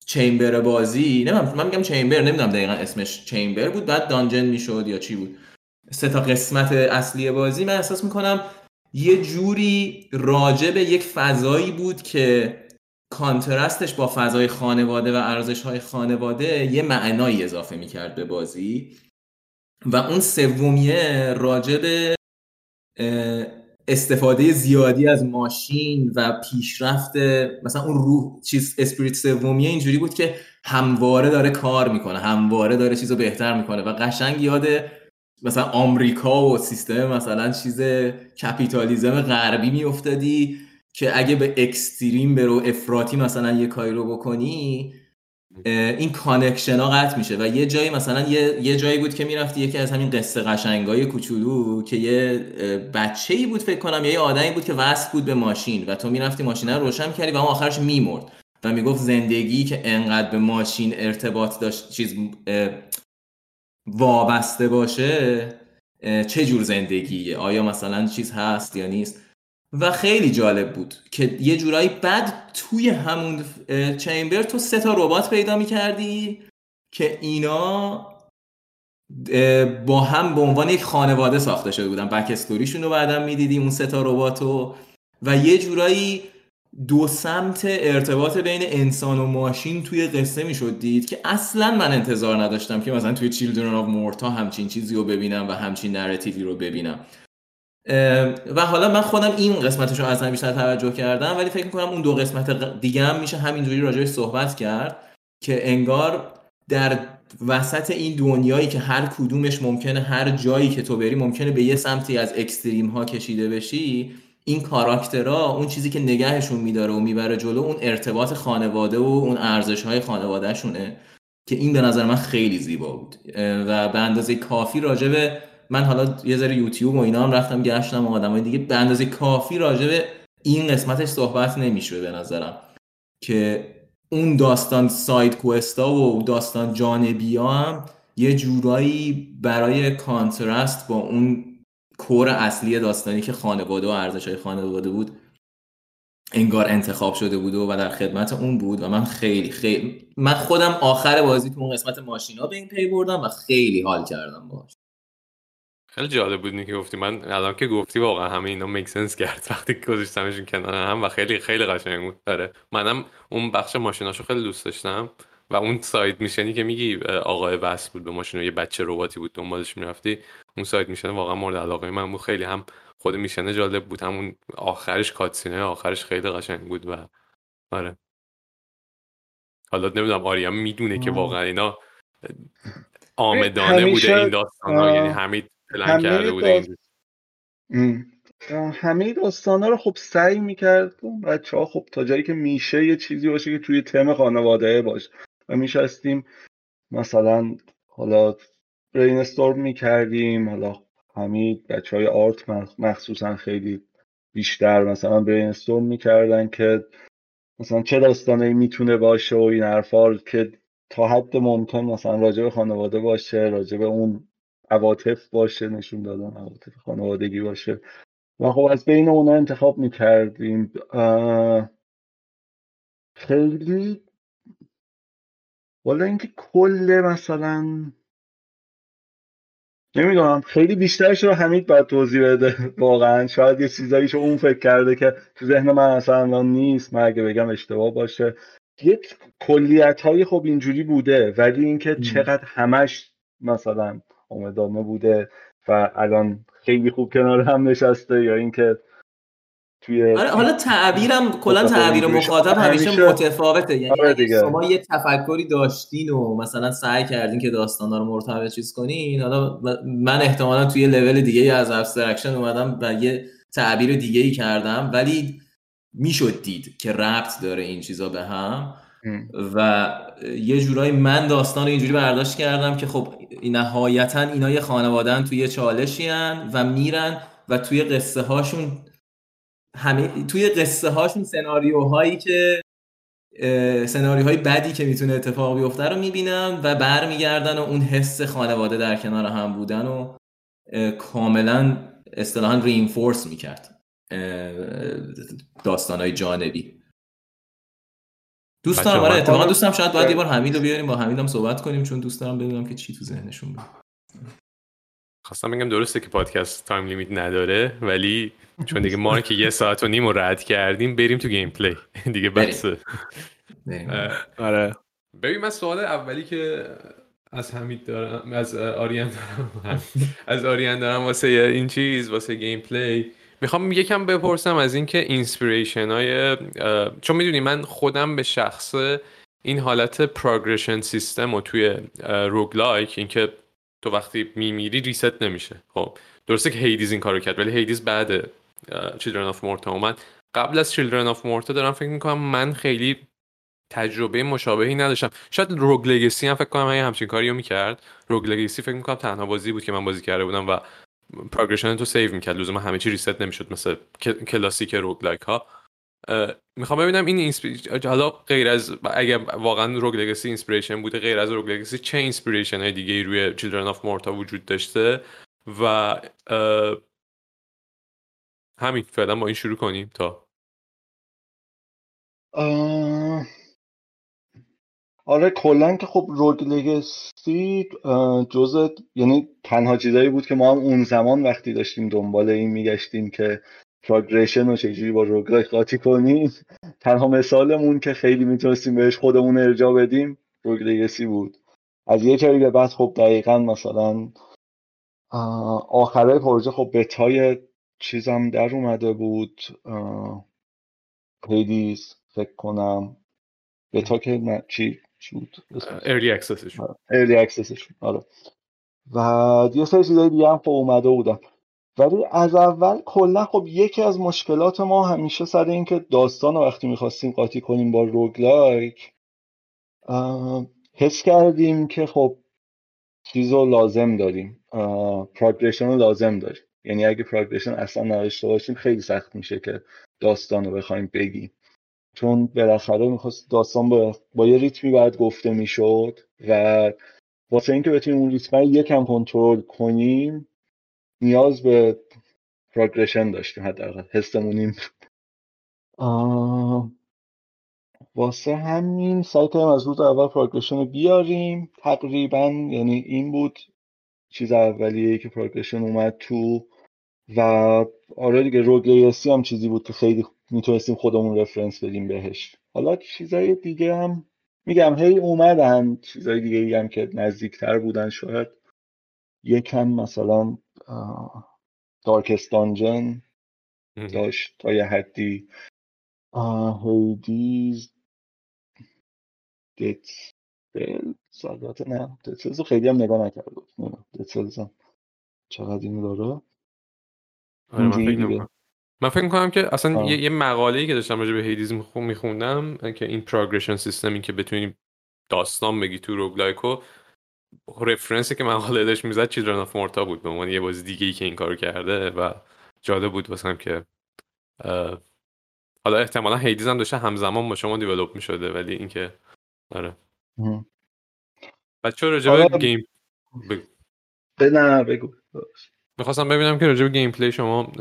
چیمبر بازی؟ نمی‌دونم من میگم چیمبر نمی‌دونم دقیقا اسمش چیمبر بود بعد دانجن می‌شد یا چی بود. سه تا قسمت اصلی بازی من احساس می‌کنم یه جوری راجع به یک فضایی بود که کانترستش با فضای خانواده و ارزش های خانواده یه معنایی اضافه می‌کرد به بازی. و اون سومیه راجع به استفاده زیادی از ماشین و پیشرفت مثلا اون روح چیز اسپریت سومیه اینجوری بود که همواره داره کار می‌کنه همواره داره چیزو بهتر می‌کنه و قشنگ یاد مثلا آمریکا و سیستم مثلا چیز کپیتالیزم غربی میافتادی که اگه به extreme برو افراطی مثلا یه کاری رو بکنی این connection ها قطع میشه. و یه جایی مثلا یه, یه جایی بود که می‌رفتی یکی از همین قصه قشنگای کوچولو که یه بچه ای بود فکر کنم یه آدمی بود که وصل بود به ماشین. و تو می‌رفتی ماشین رو روشن کردی و اون آخرش میمرد. و می‌گفت زندگی که انقدر به ماشین ارتباط داشت چیز وابسته باشه چه جور زندگیه؟ آیا مثلا چیز هست یا نیست؟ و خیلی جالب بود که یه جورایی بعد توی همون chamber تو سه تا ربات پیدا می‌کردی که اینا با هم به عنوان یک خانواده ساخته شده بودن. backstory شون رو بعدم می‌دیدی اون سه تا ربات و یه جورایی دو سمت ارتباط بین انسان و ماشین توی قصه می‌شد دید که اصلا من انتظار نداشتم که مثلا توی Children of Morta همچین چیزی رو ببینم و همچین narrative ی رو ببینم. و حالا من خودم این قسمتش رو بیشتر توجه کردم ولی فکر می‌کنم اون دو قسمت دیگه هم میشه همینجوری راجعش صحبت کرد که انگار در وسط این دنیایی که هر کدومش ممکنه هر جایی که تو بری ممکنه به یه سمتی از اکستریم ها کشیده بشی این کاراکترها اون چیزی که نگهشون میداره و می‌بره جلو اون ارتباط خانواده و اون ارزش های خانوادهشونه که این به نظر من خیلی زیبا بود. و به اندازه کافی راجبه من حالا یه ذره یوتیوب و اینا هم رفتم گشتم و های دیگه. به اندازه کافی راجبه این قسمتش صحبت نمیشه به نظرم. که اون داستان side quest ا و داستان جانبی هم یه جورایی برای contrast با اون core اصلی داستانی که خانواده و ارزش های خانواده بود انگار انتخاب شده بود و در خدمت اون بود. و من خیلی خیلی من خودم آخر بازی تو اون قسمت ماشینا به این پی بردم و خیلی حال کردم باش خیلی جالب بود که گفتی. من الان که گفتی واقعا همه اینا make sense کرد. وقتی گذاشتمشون کنار هم و خیلی خیلی قشنگ بود. داره منم اون بخش ماشیناشو خیلی دوست داشتم و اون side mission ی که میگی آقای وصل بود به ماشین یه بچه رباتی بود دنبالش می‌رفتی. اون side mission ه واقعا مورد علاقه من بود. خیلی هم خود mission ه جالب بود. همون آخرش cutscene ه آخرش خیلی قشنگ بود و آره. حالا نمی‌دونم آریا می‌دونه که واقعا اینا آمدانه بوده این داستان ها یعنی حمید پلن کرده این همه داستان ها رو خب سعی می‌کرد بچه ها خب تا جایی که میشه یه چیزی باشه که توی تم خانواده باشه. و میشستیم مثلا حالا برین استورم می‌کردیم حالا حمید بچه های آرت مخصوصا خیلی بیشتر مثلا برین استورم می‌کردن که مثلا چه داستانه می‌تونه باشه و این حرفا که تا حد ممکن مثلا راجع به خانواده باشه راجع به اون عواطف باشه نشون دادن عواطف خانوادگی باشه. و خب از بین اونا انتخاب می‌کردیم. خیلی والا اینکه کل مثلا نمی‌دونم خیلی بیشترش رو حمید باید توضیح بده. واقعا شاید یه چیزاییشو اون فکر کرده که تو ذهن من اصلا نیست من اگه بگم اشتباه باشه. یه کلیت های خب اینجوری بوده ولی اینکه چقدر همش مثلا عامدانه بوده و الان خیلی خوب کنار هم نشسته یا اینکه توی آره حالا تعبیرم کلا تعبیر مخاطب همیشه متفاوته. یعنی آره شما یه تفکری داشتین و مثلا سعی کردین که داستانا رو مرتبط چیز کنین حالا من احتمالا توی لول دیگه از abstraction اومدم و یه تعبیر دیگه ای کردم ولی می‌شد دید که ربط داره این چیزا به هم. و یه جورایی من داستان اینجوری برداشت کردم که خب نهایتا اینا یه خانوادن توی چالشی و میرن و توی قصه هاشون همه توی قصه هاشون سناریوهایی که سناریوهای بدی که می‌تونه اتفاق بیفته رو می‌بینن و برمیگردن و اون حس خانواده در کنار هم بودن و کاملا اصطلاحا reinforce می‌کرد داستان های جانبی. دوست دارم آره اتفاقا دوستم شاید باید یه بار حمید رو بیاریم با حمیدم صحبت کنیم چون دوست دارم بدونم که چی تو ذهنشون بود. خواستم بگم درسته که پادکست time limit نداره ولی چون دیگه ما که یه ساعت و نیم رو رد کردیم بریم تو gameplay. دیگه بس آره. ببین من سوال اولی که از حمید دارم از آریان دارم از آریان دارم واسه این چیز واسه gameplay می‌خوام یکم بپرسم از اینکه inspiration های چون می‌دونی من خودم به شخص این حالت progression system و توی roguelike اینکه تو وقتی میمیری reset نمیشه. خب درسته که Hades این کارو کرد ولی Hades بعد Children of Morta اومد. قبل از Children of Morta دارم فکر می‌کنم من خیلی تجربه مشابهی نداشتم. شاید Rogue Legacy هم فکر کنم همچین کاریو می‌کرد. Rogue Legacy فکر می‌کنم تنها بازی بود که من بازی کرده بودم و progression تو save می‌کرد. لزوما همه چی reset نمی‌شد. مثل کلاسیک roguelike ها می‌خوام ببینم این حالا غیر از اگر واقعا Rogue Legacy inspiration بوده غیر از Rogue Legacy چه inspiration های دیگه روی Children of Morta وجود داشته؟ و همین. فعلا با این شروع کنیم تا. آره کلا که خب روگ لگسی جزء یعنی تنها چیزایی بود که ما هم اون زمان وقتی داشتیم دنبال این میگشتیم که پروگرشن رو چجوری با روگلای قاطی کنیم. تنها مثالمون که خیلی می‌تونستیم بهش خودمون ارجا بدیم روگ لگسی بود. از یه جایی به بعد خب دقیقا مثلا آخره پروژه خب بتای چیزم در اومده بود. خیلی فکر کنم. بتا که چی؟ چی بود؟ early access ش early access ش آره و یه سری چیزای دیگه هم خب اومده بودن. ولی از اول کلا خب یکی از مشکلات ما همیشه سر اینکه داستان رو وقتی می‌خواستیم قاطی کنیم با roguelike حس کردیم که خب چیز رو لازم داریم. progression رو لازم داریم. یعنی اگه progression اصلا نداشته باشیم خیلی سخت میشه که داستان رو بخوایم بگیم. چون بالاخره می‌خواست داستان با, با یه ریتمی باید گفته می‌شد و واسه اینکه بتونیم اون ریتم یکم کنترل کنیم نیاز به progression داشتیم حداقل حسمون واسه همین سعی کردیم از روز اول progression رو بیاریم. تقریبا یعنی این بود چیز اولیه که progression اومد تو و آره دیگه روگلیسی هم چیزی بود که خیلی می‌تونستیم خودمون رفرنس بدیم بهش. حالا چیزای دیگه هم میگم هی اومدن. چیزای دیگه هم که نزدیکتر بودن شاید. یکم مثلا دارکست دانجن داشت تا یه حدی. هیدیز دت البته نه. دتسلز خیلی هم نگاه نکرده بود. Dead Cells هم چقدر اینو داره. آره من فکر من فکر می‌کنم که اصلا یه, یه مقاله‌ای که داشتم راجع به Hades میخوندم که این progression system ی که بتونیم داستان بگی تو roguelike و reference ی که مقاله داشت می‌زد Children of Morta بود به عنوان یه بازی دیگه ای که این کارو کرده و جالب بود. واسم که حالا احتمالا Hades هم داشته همزمان با شما develop می‌شده ولی اینکه آره. بچه راجع به game بگو. نه بگو. می‌خواستم ببینم که راجع به gameplay شما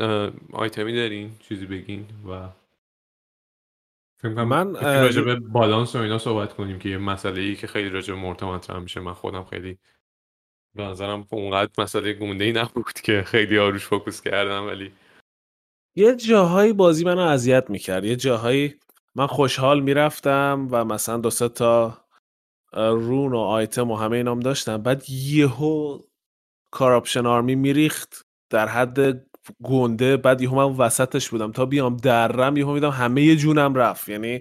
آیتمی دارین چیزی بگین و من راجع به بالانس و اینا صحبت کنیم که یه مسئله ای که خیلی راجع به مورتا مطرح میشه. من خودم خیلی به نظرم اونقدر مسئله گنده ای نبود که خیلی روش focus کردم ولی یه جاهایی بازی منو اذیت می‌کرد. یه جاهایی من خوشحال می‌رفتم و مثلا دو تا رون و آیتم و همه اینام داشتم. بعد یهو کاراپشن آرمی میریخت. در حد گنده بعد یهو من وسطش بودم. تا بیام درم یهو میدم همه جونم رفت. یعنی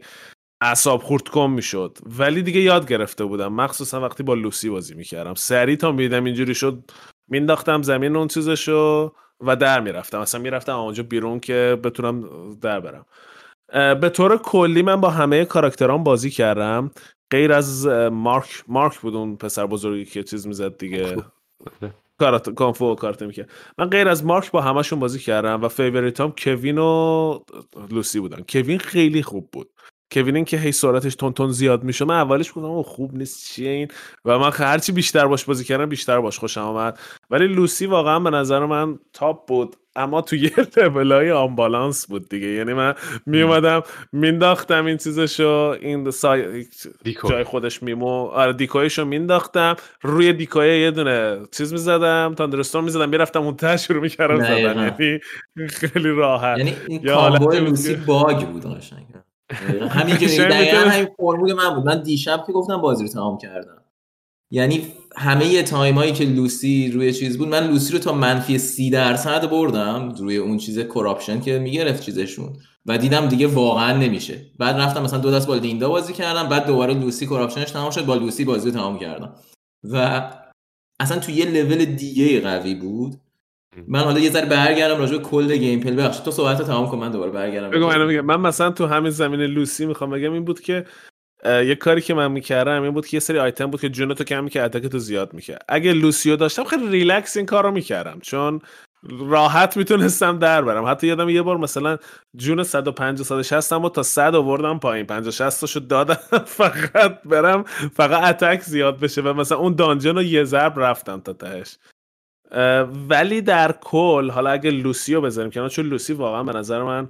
اعصاب خورد کن می‌شد. ولی دیگه یاد گرفته بودم. مخصوصا وقتی با لوسی بازی می‌کردم. سری تا میدم اینجوری شد مینداختم زمین اون چیزشو و در می‌رفتم. اصلا می‌رفتم اونجا بیرون که بتونم در برم. به طور کلی من با همه کاراکترا بازی کردم. غیر از مارک مارک بود اون پسر بزرگی که چیز می‌زد دیگه. کاراته کونگ فو کاراته می‌کرد من غیر از مارک با همشون بازی کردم و favorite ام کوین و لوسی بودن. کوین خیلی خوب بود. کوین این که هی سرعتش تند تند زیاد میشه. من اولش گفتم اوه خوب نیست چیه این؟ و من هرچی بیشتر باش بازی کردم بیشتر باش خوشم آمد ولی لوسی واقعا به نظر من top بود. اما تو یه های unbalance بود دیگه. یعنی من می اومدم مینداختم این چیزشو این سای... جای خودش میمو. آره decoy شو مینداختم روی decoy یه دونه چیز می‌زدم thunderstone می‌زدم می‌رفتم اون ته شروع می‌کردم زدن. یعنی خیلی راحت. یعنی این combo لوسی bug بود قشنگ. همین که دقیقا همین فرمول من بود. من دیشب که گفتم بازی رو تمام کردم. یعنی همه time هایی که لوسی روی چیز بود من لوسی رو تا منفی سی درصد بردم روی اون چیز corruption که می‌گرفت چیزشون. و دیدم دیگه واقعا نمیشه. بعد رفتم مثلا دو دست با لیندا بازی کردم بعد دوباره لوسی corruption ش تمام شد با لوسی بازی رو تمام کردم. و اصلا تو یه لول دیگه قوی بود. من حالا یه ذره برگردم راجع به کل gameplay. بخش تو صحبت تمام کن من دوباره برگردم. بگم من میگم. من مثلا تو همین زمینه لوسی می‌خوام بگم این بود که یه کاری که من می‌کردم این بود که یه سری آیتم بود که جونتو کم می‌کرد attack تو زیاد می‌کرد. اگه لوسیو داشتم خیلی ریلکس این کارو می‌کردم چون راحت می‌تونستم در برم. حتی یادم یه بار مثلا جون 150 160 و تا 100 آوردم پایین. 50 60 شو دادم فقط برم فقط attack زیاد بشه و مثلا اون dungeon رو یه ضرب رفتم تا تهش. ولی در کل حالا اگه لوسیو بذاریم کنار چون لوسی واقعا به نظر من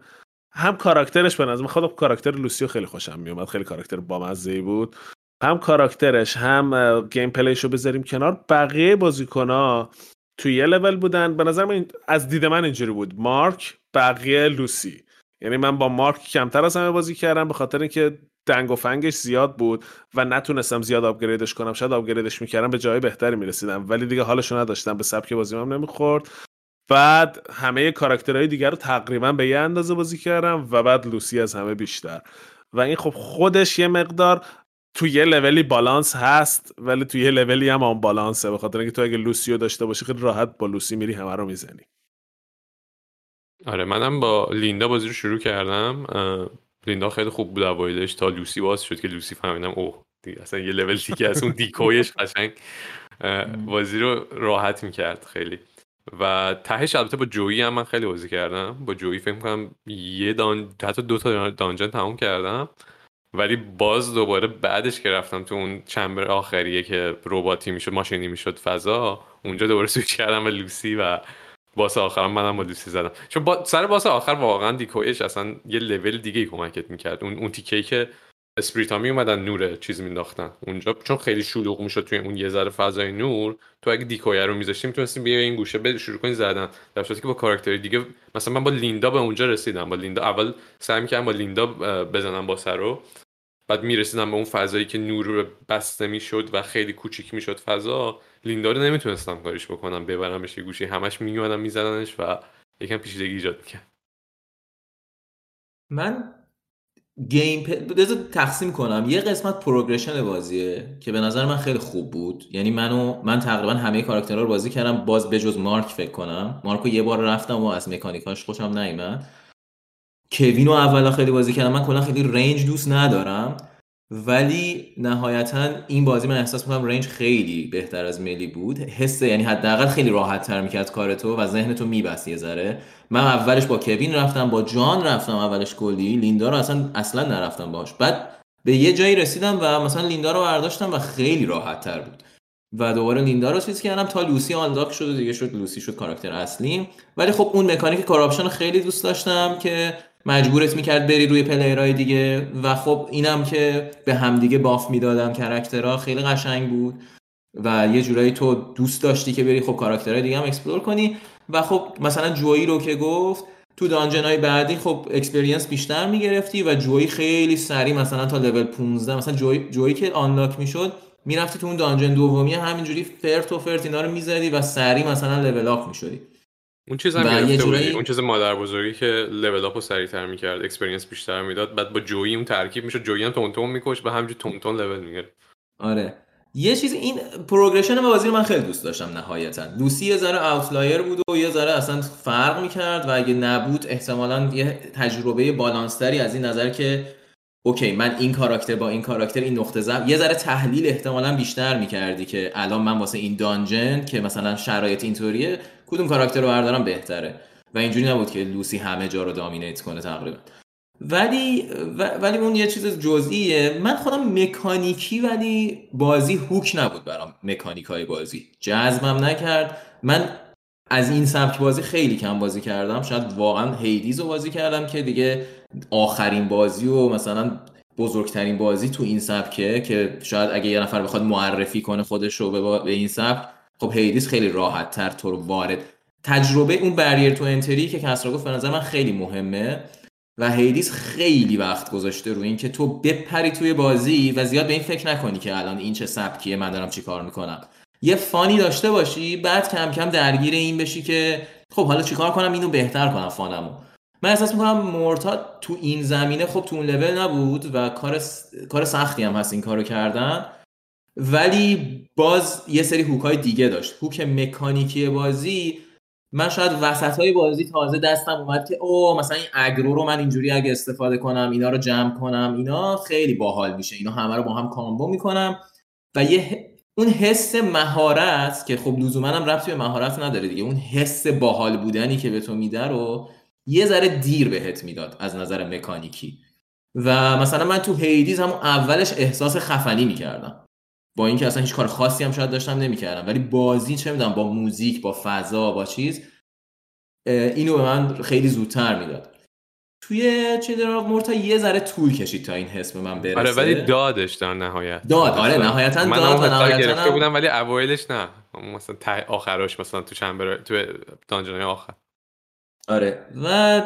هم کاراکترش به نظر خودم کاراکتر لوسیو خیلی خوشم میومد خیلی کاراکتر بامزه بود. هم کاراکترش هم gameplay شو بذاریم کنار. بقیه بازیکنها تو یه لول بودن. به نظر من از دید من اینجوری بود. مارک بقیه لوسی. یعنی من با مارک کمتر از همه بازی کردم به خاطر اینکه دنگ و فنگش زیاد بود و نتونستم زیاد آپگریدش کنم. شاید آپگریدش می‌کردم به جای بهتری می‌رسیدم. ولی دیگه حالشو نداشتم به سبک بازی هم نمی‌خورد. بعد همه کاراکترهای دیگر رو تقریبا به یه اندازه بازی کردم و بعد لوسی از همه بیشتر. و این خب خودش یه مقدار تو یه لولی بالانس هست ولی تو یه لولی هم آن بالانسه. به خاطر اینکه تو اگه لوسی رو داشته باشی خیلی راحت با لوسی میری همه رو می‌زنی. آره منم با لیندا بازی رو شروع کردم. لیندا خیلی خوب بود اوایلش تا لوسی باز شد که لوسی فهمیدم اوه اصلا یه لول دیگه از اون دیکویش قشنگ بازی رو راحت می‌کرد خیلی. و تهش البته با جویی هم من خیلی بازی کردم. با جویی فکر کنم یه دان حتی دو تا دانجن تموم کردم. ولی باز دوباره بعدش که رفتم تو اون چمبر آخریه که رباتی می‌شد ماشینی می‌شد فضا اونجا دوباره سویچ کردم به لوسی و باس آخرم منم با لوسی زدم. چون با سر باس آخر واقعا دیکویش اصلا یه لول دیگه کمکت می‌کرد. اون اون تیکه که اسپریتامی اومدن نور چیز مینداختن. اونجا چون خیلی شلوغ می‌شد توی اون یه ذره فضای نور تو اگه دیکویر رو میذاشتیم می‌تونستیم بیا این گوشه به شروع کنی زدن. در که با کاراکتر دیگه مثلا من با لیندا به اونجا رسیدم. با لیندا اول سعی می‌کردم با لیندا بزنم با رو. بعد می‌رسیدم به اون فضایی که نور بسته می‌شد و خیلی کوچیک می‌شد فضا لیندا رو نمی‌تونستم کارش بکنم ببرمش یه گوشه همش میومدم میزدنش و یکم پیچیدگی ایجاد می‌کرد. من گیم بذار تقسیم کنم. یه قسمت پروگرشن بازیه که به نظر من خیلی خوب بود. یعنی منو من تقریبا همه کاراکترها رو بازی کردم. باز بجز مارک فکر کنم. مارکو یه بار رفتم و از مکانیکاش خوشم نیومد. کوینو اولا خیلی بازی کردم. من کلا خیلی رنج دوست ندارم. ولی نهایتا این بازی من احساس می‌کنم رنج خیلی بهتر از ملی بود. حس یعنی حداقل خیلی راحت تر می‌کرد کار تو و ذهن تو میبست یه ذره. من اولش با کوین رفتم با جان رفتم اولش کلی. لیندا رو اصلا اصلا نرفتم باش بعد به یه جایی رسیدم و مثلا لیندا رو برداشتم و خیلی راحت تر بود. و دوباره لیندا رو چیز کردم تا لوسی unlock شد و دیگه شد لوسی شد کاراکتر اصلیم ولی خب اون mechanic corruption خیلی دوست داشتم که مجبورت می‌کرد بری روی player های دیگه و خب اینم که به همدیگه buff می‌دادن. character ها خیلی قشنگ بود و یه جورایی تو دوست داشتی که بری خب کاراکترهای دیگه هم explore کنی و خب مثلا جویی رو که گفت تو dungeon های بعدی خب experience بیشتر می‌گرفتی و جویی خیلی سریع مثلا تا لول 15 مثلا جویی, جویی که unlock می‌شد می‌رفتی تو اون dungeon دومی همینجوری فرت و فرت اینا رو می‌زدی و سریع مثلا level up می‌شدی. اون چیز هم جوری... اون چیز مادر بزرگی که level up و سریعتر می‌کرد experience بیشتر می‌داد. بعد با جویی اون ترکیب می‌شد. جویی هم تند تند می‌کشت همینجوری تند تند level می‌گیره آره. یه چیز این progression بازی رو من خیلی دوست داشتم نهایتا. لوسی یه ذره outlier بود و یه ذره اصلا فرق می‌کرد و اگه نبود احتمالا یه تجربه balanced تری از این نظر که okay من این کاراکتر با این کاراکتر این نقطه ضعف. یه ذره تحلیل احتمالا بیشتر می‌کردی که الان من واسه این dungeon که مثلا شرایط اینطوریه کدوم کاراکتر رو بردارم بهتره. و اینجوری نبود که لوسی همه جا رو dominate کنه تقریبا. ولی ولی اون یه چیز جزئیه. من خودم مکانیکی ولی بازی هوک نبود برام مکانیک های بازی. جذبم نکرد. من از این سبک بازی خیلی کم بازی کردم. شاید واقعا هیدیز رو بازی کردم که دیگه آخرین بازی و مثلا بزرگترین بازی تو این سبکه که شاید اگه یه نفر بخواد معرفی کنه خودش رو به این سبک خب هیدیز خیلی راحت تر تو رو وارد. تجربه اون بریر تو انتری که کسرا گفت به نظر من خیلی مهمه و هیدیز خیلی وقت گذاشته رو این که تو بپری توی بازی و زیاد به این فکر نکنی که الان این چه سبکیه من دارم چیکار می‌کنم. یه فانی داشته باشی بعد کم کم درگیر این بشی که خب حالا چیکار کنم؟ اینو بهتر کنم فانمو. من احساس می‌کنم مورتا تو این زمینه خب تو اون لول نبود و کار, کار سختی هم هست این کارو کردن. ولی باز یه سری هوک های دیگه داشت. هوک مکانیکی بازی من شاید وسط های بازی تازه دستم اومد که او مثلا این اگرو رو من اینجوری اگه استفاده کنم اینا رو جمع کنم اینا خیلی باحال میشه. اینا همه رو با هم کامبو می‌کنم. و یه اون حس مهارت که خب لزوما هم ربطی به مهارت نداره دیگه. اون حس باحال بودنی که به تو میده رو یه ذره دیر بهت می‌داد از نظر مکانیکی. و مثلا من تو هیدیز هم اولش احساس خفنی می‌کردم. با اینکه اصلا هیچ کار خاصی هم شاید داشتم نمی‌کردم. ولی بازی چه می‌دونم با موزیک با فضا با چیز اینو به من خیلی زودتر می‌داد. توی چیدر مورتا یه ذره طول کشید تا این حس به من برسه. آره ولی دادش در نهایت. داد آره نهایتا من داد و نهایتا گرفته بودم ولی اوایلش نه. مثلا آخراش مثلا تو چمبر تو دانجن آخر. آره. و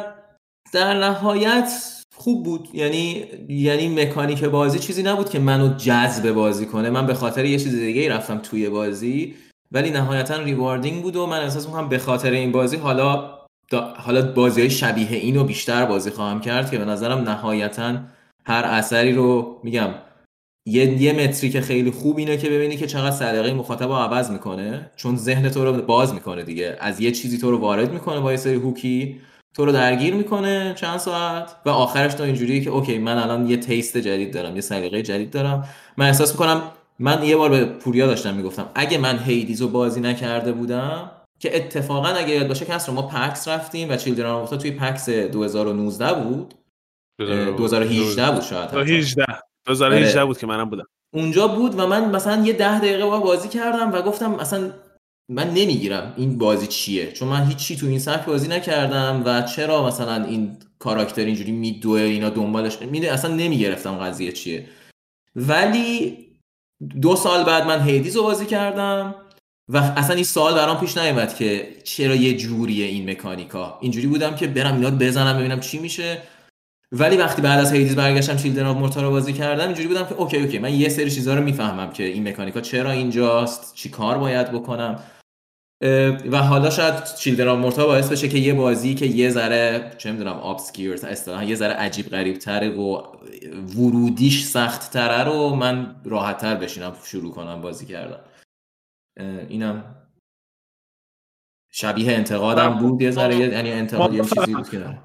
در نهایت خوب بود. یعنی یعنی مکانیک بازی چیزی نبود که منو جذب بازی کنه. من به خاطر یه چیز دیگه رفتم توی بازی ولی نهایتا rewarding بود و من احساس می‌کنم به خاطر این بازی حالا حالا بازی شبیه اینو بیشتر بازی خواهم کرد که به نظرم نهایتا هر اثری رو میگم یه یه metric خیلی خوب اینه که ببینی که چقدر سلیقه مخاطب رو عوض می‌کنه. چون ذهن تو رو باز می‌کنه دیگه. از یه چیزی تو رو وارد می‌کنه با یه سری hook ی. تو رو درگیر می‌کنه چند ساعت. و آخرش تو اینجوریه که okay من الان یه taste جدید دارم یه سلیقه جدید دارم. من احساس می‌کنم من یه بار به پوریا داشتم می‌گفتم اگه من Hades و بازی نکرده بودم که اتفاقا اگه یادت باشه کسرو ما PAX رفتیم و Children of توی PAX 2019 بود. 2018 بود شاید 2018 2018 بود که منم بودم. اونجا بود و من مثلا یه ده دقیقه باش بازی کردم و گفتم مثلا من نمی‌گیرم این بازی چیه. چون من هیچی تو این سبک بازی نکردم و چرا مثلا این کاراکتر اینجوری میدوه اینا دنبالش میده؟ اصلا نمی‌گرفتم قضیه چیه. ولی دو سال بعد من Hades رو بازی کردم و اصلا این سوال برام پیش نیومد که چرا یه جوریه این mechanic ا؟ اینجوری بودم که برم اینا بزنم ببینم چی میشه. ولی وقتی بعد از Hades برگشتم Children of Morta رو بازی کردم اینجوری بودم که okay okay من یه سری چیزا رو می‌فهمم که این mechanic ا چرا اینجاست چی کار باید بکنم. و حالا شاید Children of Morta باعث بشه که یه بازی که یه ذره چه می‌دونم obscure اصطلاحا یه ذره عجیب غریب تره و ورودیش سخت تره رو من راحت تر بشینم شروع کنم بازی کردن. اینم شبیه انتقادم بود یه ذره یعنی انتقاد یه چیزی بود که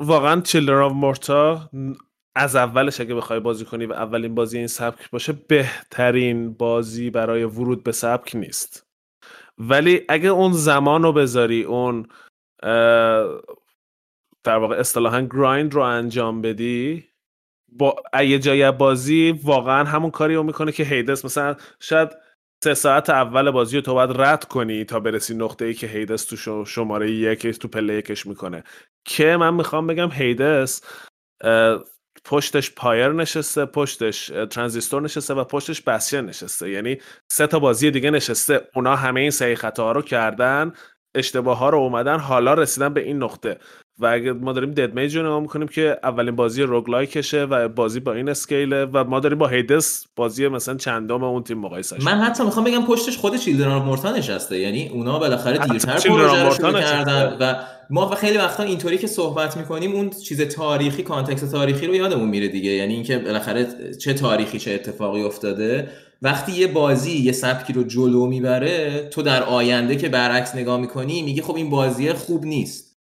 واقعا چیلدر آف مورتا از اولش اگه بخوای بازی کنی و اولین بازی این سبک باشه بهترین بازی برای ورود به سبک نیست. ولی اگه اون زمان رو بذاری اون در واقع اصطلاحا grind رو انجام بدی با یه جای بازی واقعا همون کاری رو می‌کنه که Hades مثلا شاید سه ساعت اول بازی رو تو باید رد کنی تا برسی نقطه ای که Hades تو شماره یک تو پله یکش می‌کنه. که من می‌خوام بگم Hades پشتش Pyre نشسته پشتش Transistor نشسته و پشتش Bastion نشسته. یعنی سه تا بازی دیگه نشسته. اونا همه این سعی خطاها رو کردن اشتباه ها رو اومدن حالا رسیدن به این نقطه. و اگه ما داریم Dead Mage رو نگاه می‌کنیم که اولین بازی roguelike شه و بازی با این scale ه و ما داریم با Hades بازی مثلا چندم اون تیم مقایسه من حتی می‌خوام بگم پشتش خود Children Morta نشسته. یعنی اونا بالاخره دیرتر پروژه رو شروع کردن و ما خیلی وقتا اینطوری که صحبت می‌کنیم اون چیز تاریخی context تاریخی رو یادمون میره دیگه. یعنی اینکه بالاخره چه تاریخی چه اتفاقی افتاده. وقتی یه بازی یه سبکی رو جلو می‌بره تو در آینده که برعکس نگاه می‌کنی میگی خب این بازی خوب نیست.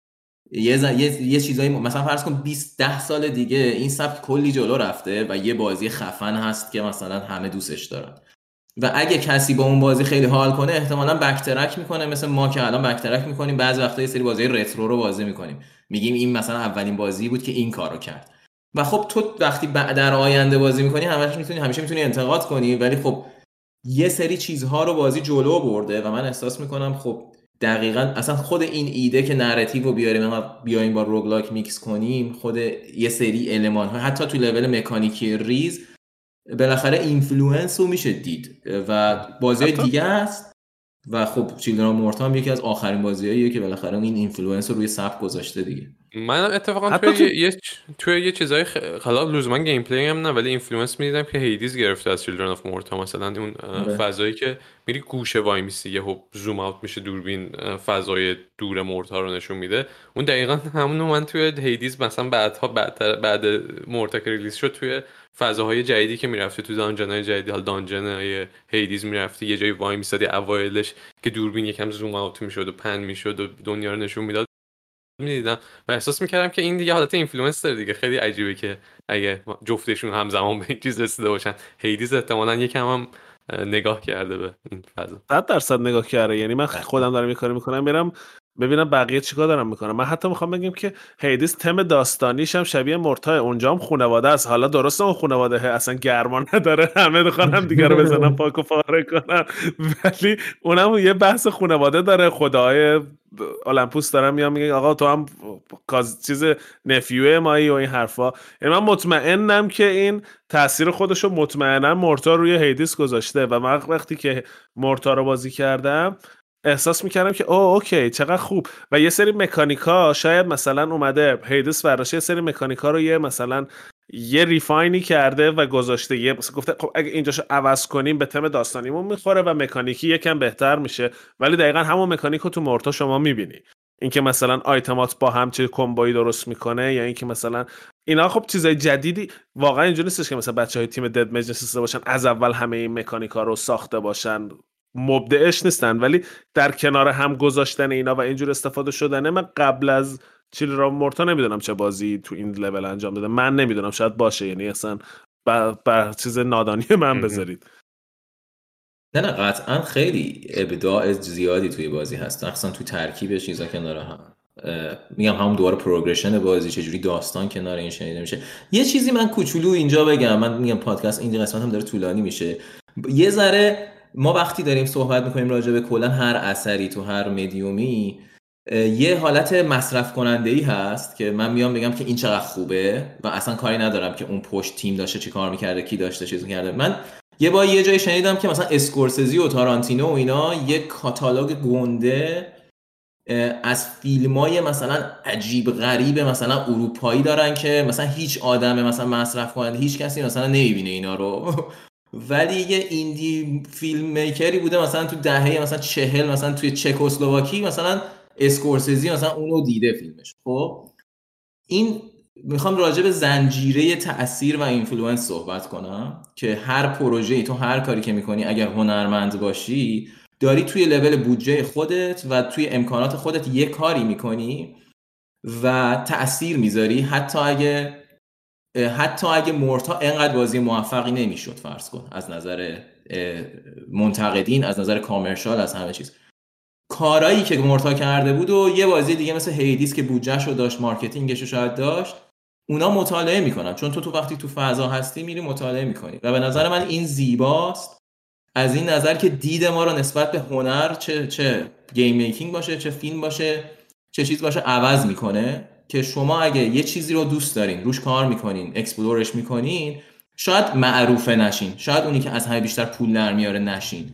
یه, ز... یه... یه چیزایی مثلا فرض کن 20 ده سال دیگه این سبک کلی جلو رفته و یه بازی خفن هست که مثلا همه دوستش دارن. و اگه کسی با اون بازی خیلی حال کنه احتمالا بکترک می‌کنه مثل ما که الان بکترک می‌کنیم. بعضی وقتا یه سری بازی رترو رو بازی می‌کنیم. میگیم این مثلا اولین بازی بود که این کارو کرد. و خب تو وقتی در آینده بازی می‌کنی همیشه می‌تونی همیشه می‌تونی انتقاد کنی. ولی خب یه سری چیزها رو بازی جلو برده و من احساس می‌کنم خب دقیقا اصلا خود این ایده که narrative رو بیاریم بیایم با roguelike mix کنیم خود یه سری المان ها حتی تو لول مکانیکی ریز بالاخره influence رو میشه دید. و بازی دیگه است. و خب Children Morta یکی از آخرین بازیاییه که بالاخره این influence رو روی سبک گذاشته دیگه. من اتفاقا توی, تو... یه توی یه چیزای خ... حالا لزوما gameplay هم نه ولی influence می‌دیدم که Hades گرفته از Children of Morta مثلا اون آره. فضایی که میری گوشه وایمیسی یه zoom out میشه دوربین فضای دور Morta رو نشون میده اون دقیقا همون من توی Hades مثلا بعدها بعد بعد Morta که release شد توی فضاهای جدیدی که می‌رفتی تو dungeon جدیدی حالا dungeon های Hades می‌رفتی یه جای وایمیسادی اوایلش که دوربین یکم zoom out می‌شد و pan می‌شد و دنیا رو نشون می‌داد می‌دیدم. و احساس می‌کردم که این دیگه حالت influence داره دیگه. خیلی عجیبه که اگه جفتشون همزمان به این چیز رسیده باشن. Hades احتمالا یکم هم نگاه کرده به این فضا. 100 درصد نگاه کرده. یعنی من خودم دارم این کارو می‌کنم میرم ببینم بقیه چیکار دارن می‌کنن من حتی می‌خوام بگم که Hades تم داستانیش هم شبیه Morta اونجا هم خانواده است. حالا درسته اون خانواده اصلا گرما نداره. همه می‌خوان هم دیگه رو بزنن پاک و پاره کنن. ولی اونم یه بحث خانواده داره. خدای المپوس داره میاد میگه آقا تو هم چیز nephew ه مایی و این حرفا. یعنی من مطمئنم که این تاثیر خودش رو مطمئنا Morta روی Hades گذاشته. و من وقتی که Morta رو بازی کردم احساس می‌کردم که او okay چقدر خوب. و یه سری مکانیکا شاید مثلا اومده. Hades برداشته یه سری مکانیکا رو یه مثلا یه refine ی کرده و گذاشته. یه مثلا گفته خب اگه اینجاشو عوض کنیم به تم داستانیمون می‌خوره و مکانیکی یکم بهتر میشه. ولی دقیقا همون مکانیک رو تو مورتا شما می‌بینی. اینکه مثلا آیتمات با هم چه کمبایی درست می‌کنه یا اینکه مثلا اینا خب چیزای جدیدی. واقعا اینجوری نیستش که مثلا بچه های تیم دد مج باشن از اول همه این مکانیکا رو ساخته باشن. مبدعش نیستن ولی در کنار هم گذاشتن اینا و اینجور استفاده شدنه من قبل از چیل را مورتا نمی‌دونم چه بازی تو این لول انجام داده. من نمی‌دونم شاید باشه یعنی اصلا بر, بر چیز نادانی من بذارید. نه نه قطعا خیلی ابداع زیادی توی بازی هست. اصلا تو ترکیب چیزا کنار هم. میگم همون دوباره پروگرشن بازی چجوری داستان کنار این شنیده میشه. یه چیزی من کوچولو اینجا بگم. من میگم پادکست این قسمت هم داره طولانی میشه. یه ذره ما وقتی داریم صحبت می‌کنیم راجع به کلا هر اثری تو هر مدیومی یه حالت مصرف کننده ای هست که من میام بگم که این چقدر خوبه و اصلا کاری ندارم که اون پشت تیم داشته چی کار می‌کرده کی داشته چیز می‌کرده. من یه با یه جای شنیدم که مثلا اسکورسزی و تارانتینو و اینا یه کاتالوگ گنده از فیلم های مثلا عجیب غریب مثلا اروپایی دارن که مثلا هیچ آدم مثلا مصرف کننده هیچ کسی مثلا نمی‌بینه اینا رو. ولی یه ایندی فیلم میکری بوده مثلا تو دهه مثلا چهل مثلا توی چکسلواکی مثلا اسکورسزی مثلا اونو دیده فیلمش. خب؟ این می‌خوام راجع به زنجیره تاثیر و influence صحبت کنم که هر پروژه تو هر کاری که می‌کنی اگر هنرمند باشی داری توی لول بودجه خودت و توی امکانات خودت یه کاری می‌کنی و تاثیر می‌ذاری. حتی اگه حتی اگه Morta انقدر بازی موفقی نمی‌شد فرض کن از نظر منتقدین از نظر commercial از همه چیز. کارایی که Morta کرده بود و یه بازی دیگه مثل Hades که بودجهش رو داشت marketing ش رو شاید داشت اونا مطالعه می‌کنن. چون تو تو وقتی تو فضا هستی میری مطالعه می‌کنی. و به نظر من این زیباست. از این نظر که دید ما رو نسبت به هنر چه چه game making باشه چه فیلم باشه چه چیز باشه عوض می‌کنه. که شما اگه یه چیزی رو دوست دارین روش کار می‌کنین explore ش می‌کنین شاید معروفه نشین شاید اونی که از همه بیشتر پول در میاره نشین.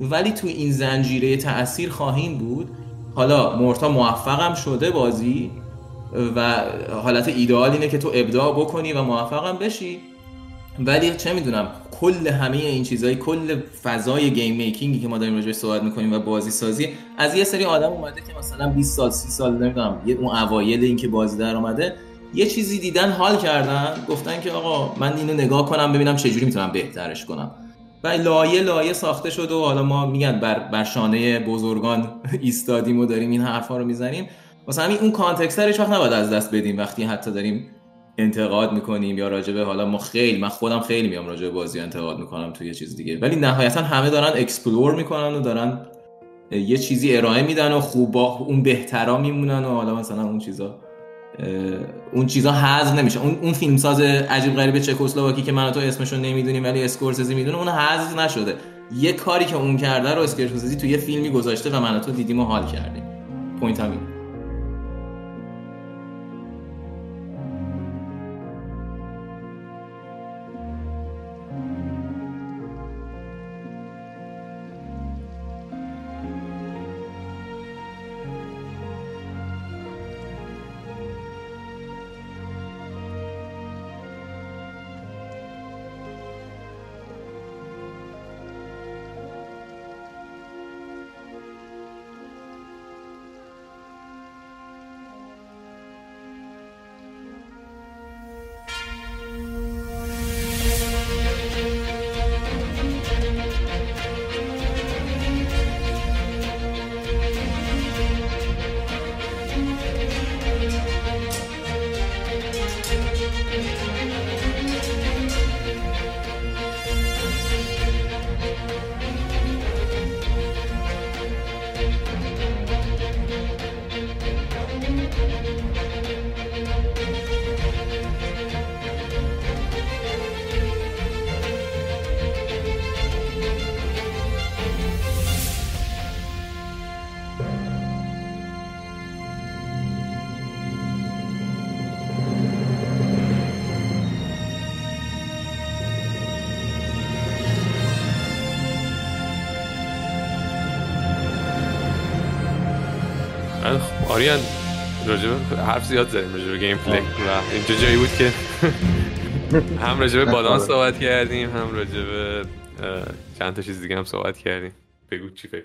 ولی تو این زنجیره تاثیر خواهیم بود. حالا مورتا موفقم شده بازی و حالت ایدئال اینه که تو ابداع بکنی و موفقم بشی. ولی چه می‌دونم کل همه این چیزهای کل فضای گیم میکینگی که ما داریم راجعش صحبت می‌کنیم و بازی سازی از یه سری آدم اومده که مثلا 20 سال 30 سال نمی‌دونم یه اون اوایل این که بازی در اومده یه چیزی دیدن حال کردن گفتن که آقا من اینو نگاه کنم ببینم چجوری می‌تونم بهترش کنم. و لایه لایه ساخته شده و حالا ما میگن بر, بر شانه بزرگان ایستادیم و داریم این حرفا رو می‌زنیم. مثلا همین اون context هیچ وقت نباید از دست بدیم وقتی حتی داریم انتقاد می‌کنیم یا راجبه حالا ما خیلی من خودم خیلی میام راجبه بازی انتقاد می‌کنم توی یه چیز دیگه. ولی نهایتا همه دارن explore می‌کنن و دارن یه چیزی ارائه میدن و خوب اون بهترا میمونن و حالا مثلا اون چیزا اون چیزا حذف نمیشه. اون اون فیلمساز عجیب غریب چکسلواکی که من تو اسمشو نمی‌دونیم ولی اسکورسزی می‌دونه اون حذف نشده. یه کاری که اون کرده رو اسکورسزی تو یه فیلمی گذاشته و من تو دیدیم و حال کردیم. پوینت همین. حرف زیاد زدیم راجب گیم پلی. و اینجا جایی بود که هم راجب بادان صحبت کردیم هم راجب چند تا چیز دیگه هم صحبت کردیم. بگو چی فکر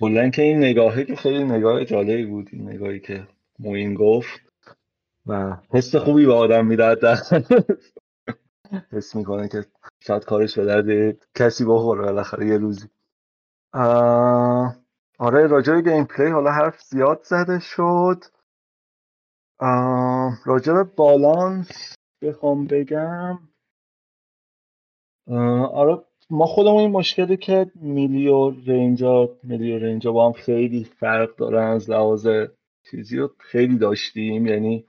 کلا که این نگاهی که خیلی نگاه جالبی بود این نگاهی که موین گفت و حس خوبی به آدم می‌داد حس می‌کنه که شاید کارش به درد کسی بخوره بالاخره یه روزی. آره راجع به گیم پلی حالا حرف زیاد زده شد. راجع به بالانس بخوام بگم. آره ما خودمون این مشکلی که میلی و رنجا میلی و رنجا با هم خیلی فرق دارن از لحاظ چیزی رو خیلی داشتیم. یعنی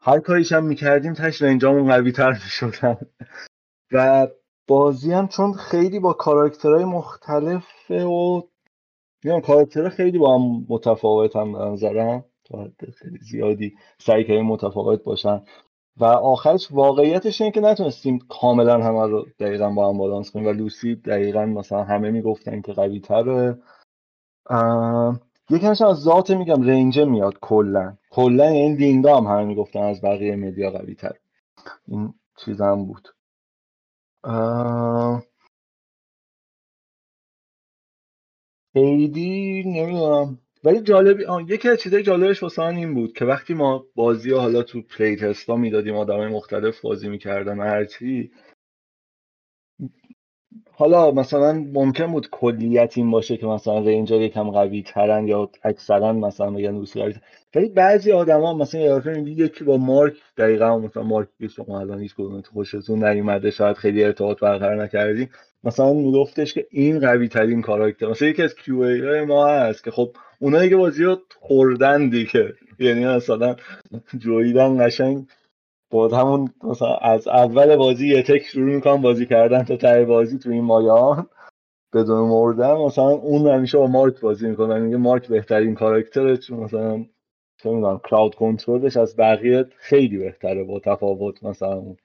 هر کاریش هم می‌کردیم تش رنجامون قوی تر می‌شدن. و بازی هم چون خیلی با کاراکترهای مختلفه و میگم کاراکترها خیلی با هم متفاوت هم نظرم تا خیلی زیادی سعی کردیم متفاوت باشن. و آخرش واقعیتش اینه که نتونستیم کاملا همه رو دقیقا با هم بالانس کنیم. و لوسی دقیقا مثلا همه می‌گفتن که قوی تره یکی از ذات میگم رنجه میاد کلا. کلا این لیندا هم همه می‌گفتن از بقیه مدیا قوی تر این چیز بود. خیلی نمی‌دونم. ولی جالبی آن یکی از چیزای جالبش واسه این بود که وقتی ما بازی ها حالا تو پلی تستا می‌دادیم آدمای مختلف بازی می‌کردن هرچی حالا مثلا ممکن بود کلیت این باشه که مثلا رنجر یکم قوی ترن یا اکثرا مثلا بگن روسی قوی ولی بعضی آدما مثلا یه یکی با مارک دقیقا مثلا مارک که شما الان هیچ خوشتون نیومده شاید خیلی ارتباط برقرار نکردیم مثلا میگفتش که این قوی ترین کاراکتر مثلا یکی از کیو ای ما هست که خب اونایی که بازی رو خوردن دیگه. یعنی مثلا جویدن قشنگ. با همون مثلا از اول بازی یه تک شروع می‌کنم بازی کردن تا ته بازی تو این مایان. بدون مردن مثلا اون همیشه با مارک بازی می‌کنه. میگه مارک بهترین کاراکتره چون مثلا چه می‌دونم crowd control ش از بقیه خیلی بهتره با تفاوت مثلا.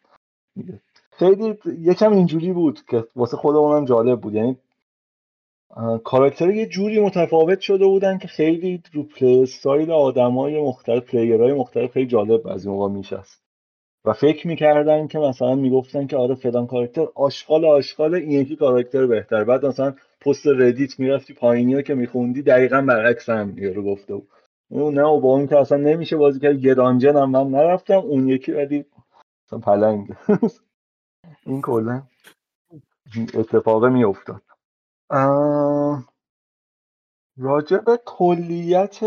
خیلی یکم اینجوری بود که واسه خودمونم جالب بود. یعنی character یه جوری متفاوت شده بودن که خیلی رو play style آدمای مختلف player های مختلف خیلی جالب از این موقع میشست و فکر می‌کردن که مثلا می‌گفتن که آره فلان character آشغال آشغال این یکی character بهتر. بعد مثلا پست Reddit می‌رفتی پایینی که میخوندی دقیقا برعکس هم رو گفته بود. نه و با اون که اصلا نمیشه بازی کرد یه dungeon هم من نرفتم اون یکی ولی مثلا پلنگ. این کلا اتفاق میافتاد. راجع به کلیت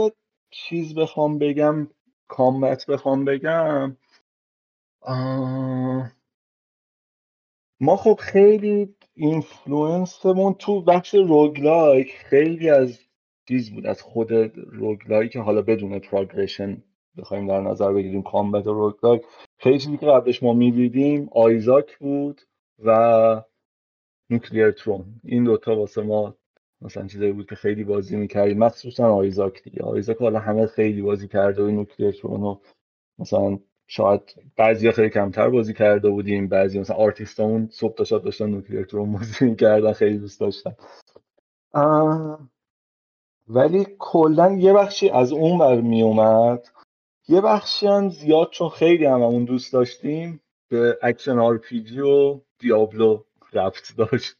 چیز بخوام بگم combat بخوام بگم ما خب خیلی influence مون تو بخش roguelike خیلی از چیز بود از خود roguelike که حالا بدون progression بخوایم در نظر بگیریم combat و roguelike خیلی چیزی که قبلش ما می‌دیدیم Isaac بود و Nuclear Throne. این دوتا واسه ما مثلا چیزایی بود که خیلی بازی می‌کردیم. مخصوصا Isaac دیگه. Isaac حالا همه خیلی بازی کرده و Nuclear Throne و مثلا شاید بعضی خیلی کمتر بازی کرده بودیم. بعضی مثلا آرتیستامون صبح تا شب داشتن Nuclear Throne بازی می‌کردن خیلی دوست داشتن. ولی کلا یه بخشی از اون بر میومد یه بخشی زیاد چون خیلی هم اون دوست داشتیم به action RPG و Diablo رفت داشت.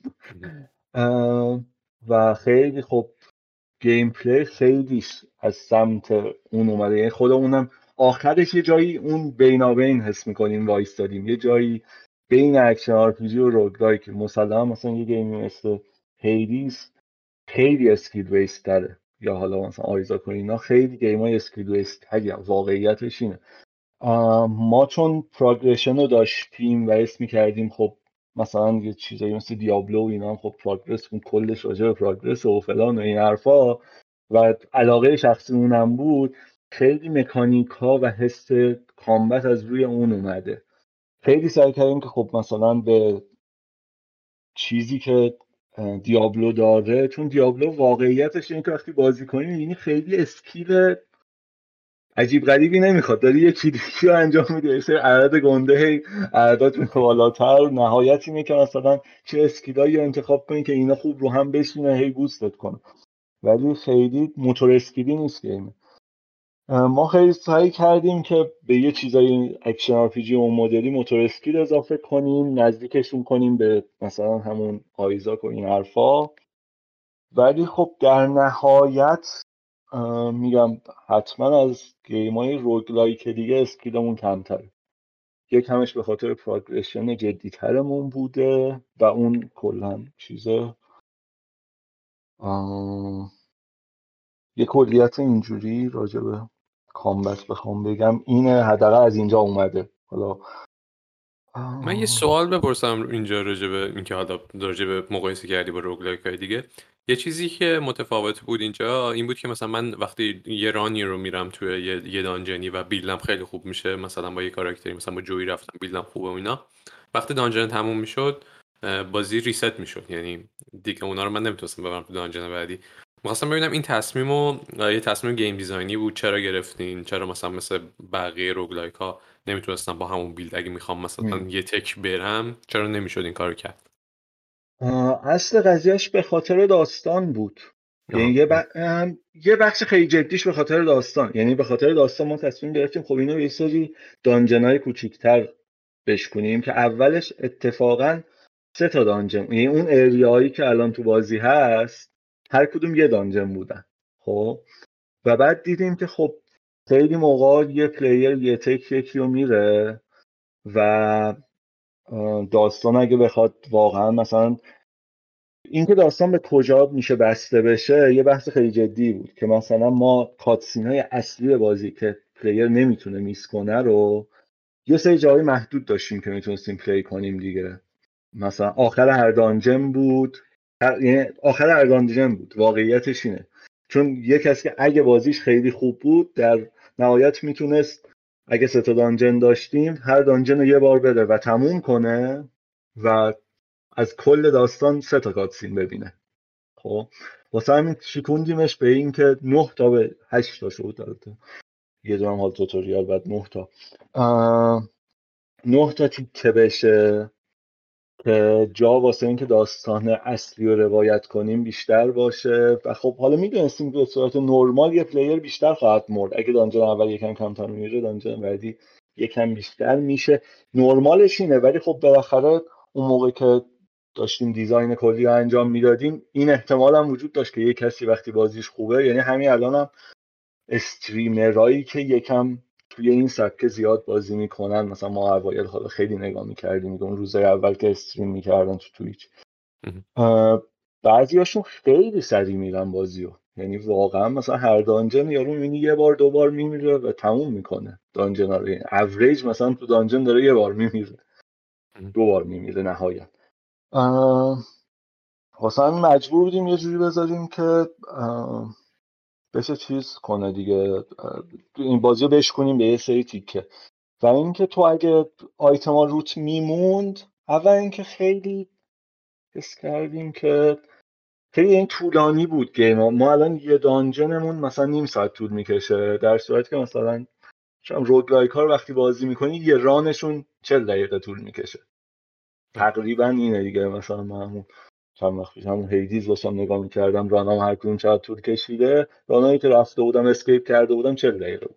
و خیلی خب gameplay خیلی از سمت اون اومده. یعنی خودمونم آخرش یه جایی اون بینابین حس می‌کنیم وایستادیم. یه جایی بین action RPG و roguelike که مسلما مثلا یه game ی مثل هیدیز خیلی skill based داره یا حالا مثلا آیزاک اینا خیلی game های skill based واقعیتش اینه. ما چون progression رو داشتیم و اسم می‌کردیم خب مثلا یه چیزایی مثل دیابلو و اینا هم خب progress اون کلش راجع به progress و فلان و این حرفا. و علاقه شخصی اونم بود. خیلی mechanic ها و حس combat از روی اون اومده. خیلی سعی کردیم که خب مثلا به چیزی که دیابلو داره چون دیابلو واقعیتش اینه که وقتی بازی کنی یعنی خیلی skill عجیب غریبی نمی‌خواد. داری یه چیزی رو انجام میده یه سری عدد گنده هی عددات بالاتر. نهایتی اینه که مثلا چه skill ایی انتخاب کنی که اینا خوب رو هم بشینه هی boost ت کنه. ولی خیلی motor skill ی نیست game ه. ما خیلی سعی کردیم که به یه چیزای action RPG اون مدلی motor skill اضافه کنیم نزدیکشون کنیم به مثلا همون آیزاک و این حرفا. ولی خب در نهایت میگم حتما از game های roguelike دیگه skill مون کمتره. یک به خاطر progression جدیترمون بوده و اون کلا چیزه یه کلیت اینجوری راجبه کامبت بخوام بگم اینه حداقل از اینجا اومده. حالا من یه سوال بپرسم اینجا راجع به اینکه حالا راجع به مقایسه کردی با روگلایک های دیگه. یه چیزی که متفاوت بود اینجا این بود که مثلا من وقتی یه رانی رو میرم توی یه, یه دانجنی و بیلدم خیلی خوب میشه مثلا با یه کاراکتری مثلا با جوی رفتم بیلدم خوبه و اینا. وقتی دانجن تموم می‌شد بازی ریست می‌شد. یعنی دیگه اونا رو من نمی‌تونستم ببرم تو دانجن بعدی. می‌خواستم ببینم این تصمیم و یه تصمیم گیم دیزاینی بود چرا گرفتین؟ چرا مثلا مثل بقیه روگلایک ها نمی‌تونستم با همون بیلد اگه می‌خوام مثلا یه تک برم چرا نمی‌شد این کارو کرد؟ اصل قضیهش به خاطر داستان بود. یعنی یه, یه بخش خیلی جدیش به خاطر داستان. یعنی به خاطر داستان ما تصمیم گرفتیم خب اینو یه سری دانجنای کوچیکتر بشکنیم که اولش اتفاقا سه تا dungeon یعنی اون area یی که الان تو بازی هست هر کدوم یه dungeon بودن. خب؟ و بعد دیدیم که خب خیلی موقع یه player یه تک یکی رو میره و داستان اگه بخواد واقعا مثلا اینکه داستان به کجا میشه بسته بشه یه بحث خیلی جدی بود که مثلا ما cutscene های اصلی بازی که player نمی‌تونه miss کنه رو یه سری جایی محدود داشتیم که می‌تونستیم پلی کنیم دیگه. مثلا آخر هر دانجن بود. آخر هر دانجن بود. واقعیتش اینه. چون یه کسی که اگه بازیش خیلی خوب بود در نهایت می‌تونست اگه سه تا دانجن داشتیم هر دانجن رو یه بار بده و تموم کنه و از کل داستان سه تا کاتسین ببینه. خب؟ واسه همین شکوندیمش به این که نه تا به هشت تا شد. دارده یه دونم حال توتوریال بعد نه تا. نه تا تیکه بشه. جا واسه اینکه داستان اصلی رو روایت کنیم بیشتر باشه. و خب حالا می‌دونستیم به صورت نرمال یه پلیر بیشتر خواهد مرد. اگه دانجن اول یکم کمتر میره دانجن بعدی یکم بیشتر میشه. نرمالش اینه ولی خب بالاخره اون موقع که داشتیم دیزاین کلی رو انجام می‌دادیم این احتمال هم وجود داشت که یه کسی وقتی بازیش خوبه یعنی همین الانم هم استریمرایی که یکم توی این سبکه زیاد بازی می‌کنن. مثلا ما اوایل حالا خیلی نگاه می‌کردیم اون روزای اول که استریم می‌کردن تو تویچ بعضیاشون خیلی سریع میرن بازیو. یعنی واقعا مثلا هر دانجن یارو می‌بینی یه بار دو بار میمیره و تموم می‌کنه دانجن رو. یعنی اوریج مثلا تو دانجن داره یه بار میمیره. دو بار میمیره نهایت. واسه مجبور بودیم یه جوری بذاریم که بشه چیز کنه دیگه این بازی رو بشکنیم به یه سری تیکه. و اینکه تو اگه آیتما روت میموند اول اینکه خیلی حس کردیم که خیلی این طولانی بود گیم ما الان یه دانجنمون مثلا نیم ساعت طول می‌کشه در صورتی که مثلا شما روگلایک ها رو وقتی بازی می‌کنی یه رانشون چل دقیقه طول می‌کشه. تقریبا اینه دیگه مثلا من چند وقت پیش همون هیدیز داشتم نگاه می‌کردم run هام هر کدوم چقدر طول کشیده. run هایی که رفته بودم escape کرده بودم چل دقیقه بود.